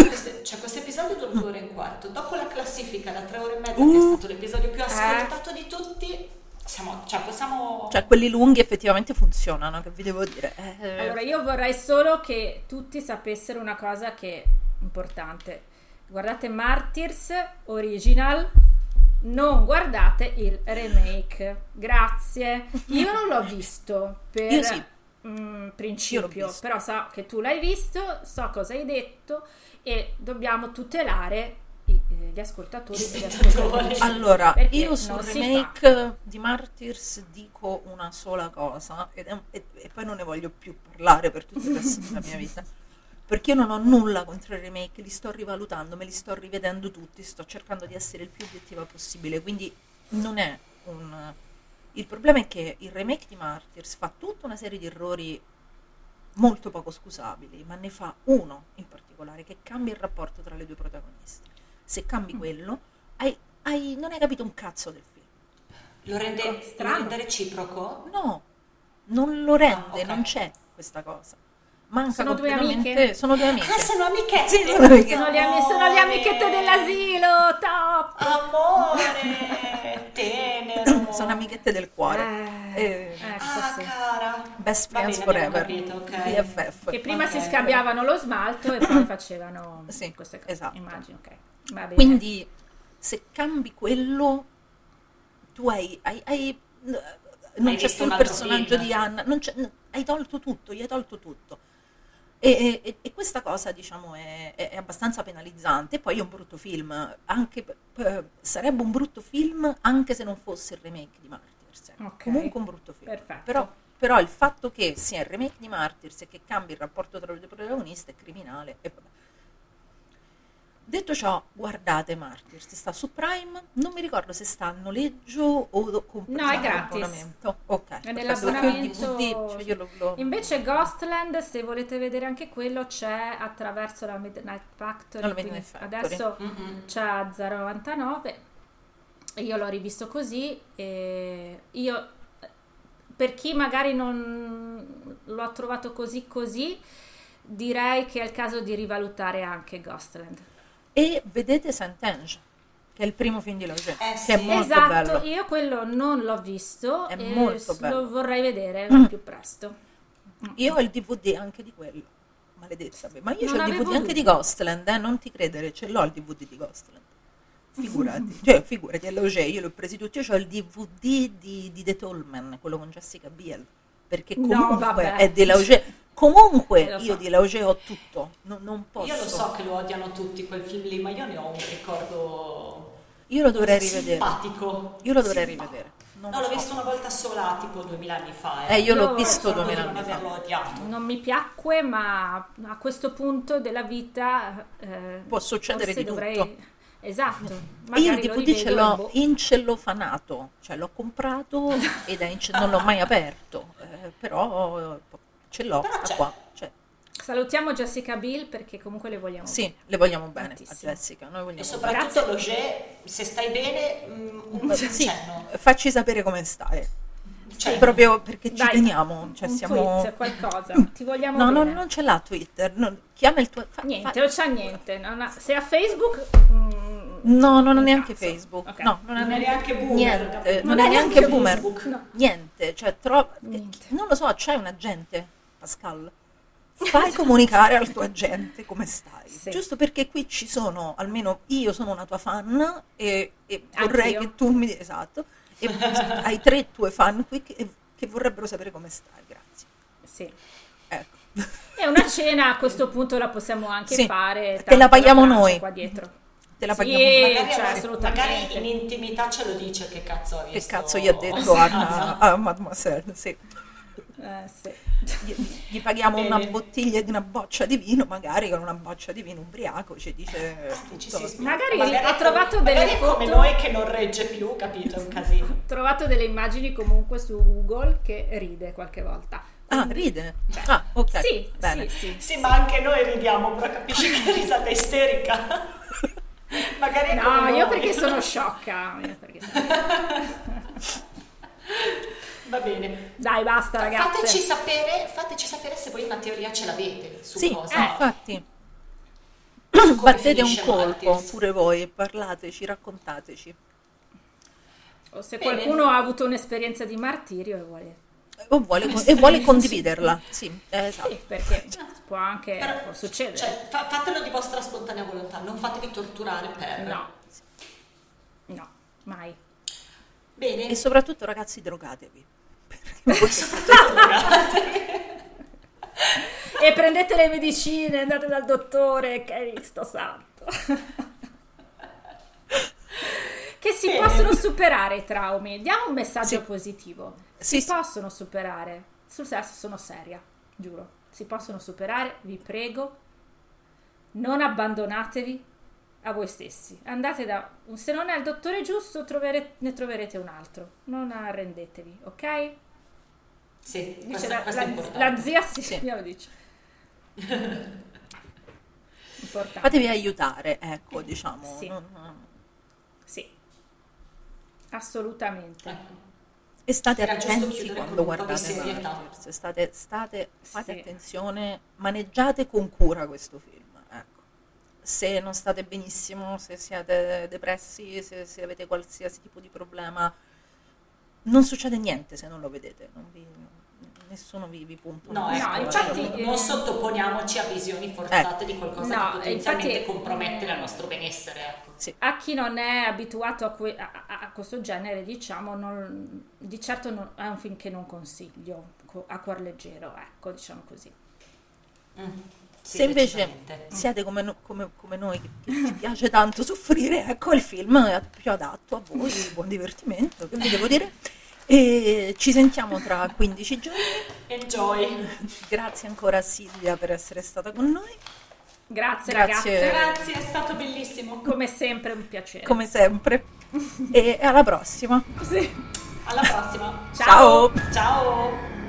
Questo- Cioè, questo episodio dura due ore e un quarto. Dopo la classifica da tre ore e mezza, che è Uh. stato l'episodio più ascoltato di tutti, siamo, cioè, possiamo... cioè, quelli lunghi effettivamente funzionano, che vi devo dire. Eh, Allora io vorrei solo che tutti sapessero una cosa che importante. Guardate Martyrs Original, non guardate il remake. Grazie. Io non l'ho visto per Io sì. mm, Io principio, però so che tu l'hai visto, so cosa hai detto e dobbiamo tutelare i- eh, gli ascoltatori. Gli e ascoltatrici. Allora, Perché io sul remake di Martyrs dico una sola cosa ed è un- e, e poi non ne voglio più parlare per resto della mia vita. <laughs> Perché io non ho nulla contro i remake, li sto rivalutando, me li sto rivedendo tutti, sto cercando di essere il più obiettiva possibile, quindi non è un... Il problema è che il remake di Martyrs fa tutta una serie di errori molto poco scusabili, ma ne fa uno in particolare che cambia il rapporto tra le due protagoniste. Se cambi quello, hai- hai- non hai capito un cazzo del film. Lo rende, lo Strano. rende reciproco? No, non lo rende, Ah, ok. non c'è questa cosa. Manca Sono due amiche? Sono due amiche. Ah, sono amichette! Sì, sono amiche. Sono le, ami- sono le amichette dell'asilo, top! Amore, tenero. <coughs> Sono amichette del cuore. Eh, Eh, ecco, Ah, sì. cara. Best friends bene, forever. capito, ok. BFF. Che prima si Ok. scambiavano lo smalto e poi <coughs> facevano Sì, queste cose. esatto. Immagino, ok. Va bene. Quindi se cambi quello, tu hai... hai, hai- non Hai c'è visto più il personaggio film. di Anna, non c'è- hai tolto tutto, gli hai tolto tutto. E, e- e questa cosa, diciamo, è, è- abbastanza penalizzante. Poi è un brutto film. Anche, p- sarebbe un brutto film anche se non fosse il remake di Martyrs. ecco. Ok. Comunque un brutto film. Perfetto. Però, però il fatto che sia il remake di Martyrs e che cambi il rapporto tra le due protagoniste è criminale. E vabbè. Detto ciò, guardate Martyrs, sta su Prime, non mi ricordo se sta a noleggio o do- comprato No, è gratis. abbonamento. Ok, È nell'abbonamento- DVD, cioè io lo- lo- Invece Ghostland, se volete vedere anche quello, c'è attraverso la Midnight Factory. La quindi Midnight Factory. Adesso Mm-mm. c'è a 0,99. Io l'ho rivisto così e io per chi magari non lo ha trovato così così, direi che è il caso di rivalutare anche Ghostland. E vedete Saint-Ange, che è il primo film di Lauger, Eh che sì. è molto esatto, bello. io quello non l'ho visto È e molto bello. lo vorrei vedere più presto. Io ho il DVD anche di quello, maledetta. Ma io Non ho il DVD anche di. Ghostland, eh, non ti credere, ce l'ho il DVD di Ghostland. Figurati, <laughs> cioè figurati, è Lauger, io li ho presi tutti, io ho il DVD di, di The Tallman, quello con Jessica Biel, perché No, comunque vabbè. è di Lauger. Comunque Eh, lo so. io di Lauger ho tutto, non, non posso. Io lo so che lo odiano tutti quel film lì, ma io ne ho un ricordo Io lo dovrei rivedere. simpatico. Io lo dovrei Simpatico. rivedere. Non No, l'ho so. visto una volta sola, tipo duemila anni fa. Eh, io l'ho Io visto Ricordo due di non anni fa. averlo odiato. Non mi piacque, ma a questo punto della vita eh, Può succedere di dovrei... tutto. Esatto. Io il DVD ce l'ho boh. incellofanato, cioè l'ho comprato <laughs> ed è ince- non l'ho mai aperto, eh, però ce l'ho Però c'è. qua. cioè, Salutiamo Jessica Bill perché comunque le vogliamo sì, le vogliamo bene a Tantissimo. Jessica. Noi vogliamo E bene. soprattutto Roger, se stai bene, mm, un Sì, cenno. facci sapere come stai. Cioè, Cioè, proprio perché ci Dai, teniamo, cioè un siamo... tweet, qualcosa. <laughs> Ti vogliamo No, no, bene. non ce l'ha Twitter, no, chiama il tuo... fa- Niente, fa- non c'ha niente. non ha- se ha Facebook... mm, No, non ha neanche cazzo. Facebook. Ok. No, non, Non è neanche boomer, Niente, non, Non è neanche neanche boomer. No. Niente, cioè tro- Niente. non lo so, c'è un agente, Pascal. <laughs> Fai comunicare al tuo agente come stai. Sì. Giusto perché qui ci sono, almeno io sono una tua fan e, e vorrei che tu mi esatto. E <laughs> hai tre tue fan qui che, che vorrebbero sapere come stai. Grazie. Sì. Ecco. <laughs> E una cena a questo punto la possiamo anche Sì, fare. te la paghiamo pranzo noi. Qua dietro. Te la Sì. paghiamo noi. Magari, cioè, a- assolutamente. magari in intimità ce lo dice che cazzo ha Che visto. cazzo gli ha detto a, a Mademoiselle? Sì. Eh, sì. Gli, gli paghiamo una bottiglia di una boccia di vino, magari con una boccia di vino ubriaco ci dice Ci tutto. si- Magari ha trovato magari delle come foto- noi che non regge più, capito? È un casino. <laughs> Ho trovato delle immagini comunque su Google che ride qualche volta. Ah, ride? Ah, ok. Sì, Bene. sì, sì. Sì, ma anche noi ridiamo, però capisci che risata isterica. <laughs> magari No, come io perché sono sciocca. Io perché sono- <laughs> Va bene. Dai, basta ragazzi. Fateci sapere, fateci sapere se voi una teoria ce l'avete su Sì, cosa. eh, infatti. Battete un colpo Martyrs. pure voi, parlateci, raccontateci. O se Bene. qualcuno ha avuto un'esperienza di martirio e vuole... O vuole, e vuole condividerla. Sì, eh, esatto. Sì, perché può anche Però- può succedere. Cioè, fa- fatelo di vostra spontanea volontà, non fatevi torturare per... no. No, mai. Bene. E soprattutto ragazzi drogatevi. <laughs> E prendete le medicine, andate dal dottore, Cristo santo. che si Bene. possono superare i traumi. Diamo un messaggio Sì. positivo. Sì, si sì. possono superare. Sul sesso sono seria, giuro. Si possono superare, vi prego. Non abbandonatevi a voi stessi. Andate da se non è il dottore giusto, trovere- ne troverete un altro. Non arrendetevi, ok? Sì, questo, la, questo la- la zia sì, Sì. me lo dice. Importante. Fatevi aiutare, ecco, diciamo. Sì. Sì. Assolutamente. Ecco. E state Era attenti quando guardate. Martyrs. State, state, fate Sì. attenzione, maneggiate con cura questo film. Ecco. Se non state benissimo, se siete depressi, se, se avete qualsiasi tipo di problema, non succede niente se non lo vedete. non vi- nessuno vi, vi punta. No, una ecco, No, pistola. infatti- non, non sottoponiamoci a visioni forzate di qualcosa No, che potenzialmente infatti- compromette il nostro benessere. Ecco. Sì. A chi non è abituato a, que- a- a- questo genere, diciamo, non- di certo non- è un film che non consiglio co- a cuor leggero, ecco, diciamo così. Mm, Se invece siete come, no- come- come noi, che, che ci piace tanto <laughs> soffrire, ecco il film è più adatto a voi, buon divertimento, che vi devo dire. E ci sentiamo tra 15 giorni. Enjoy. Grazie ancora a Silvia per essere stata con noi. Grazie, Grazie. ragazze, Grazie, è stato bellissimo. come sempre un piacere. come sempre. E alla prossima. Sì. Alla prossima. Ciao. Ciao. Ciao.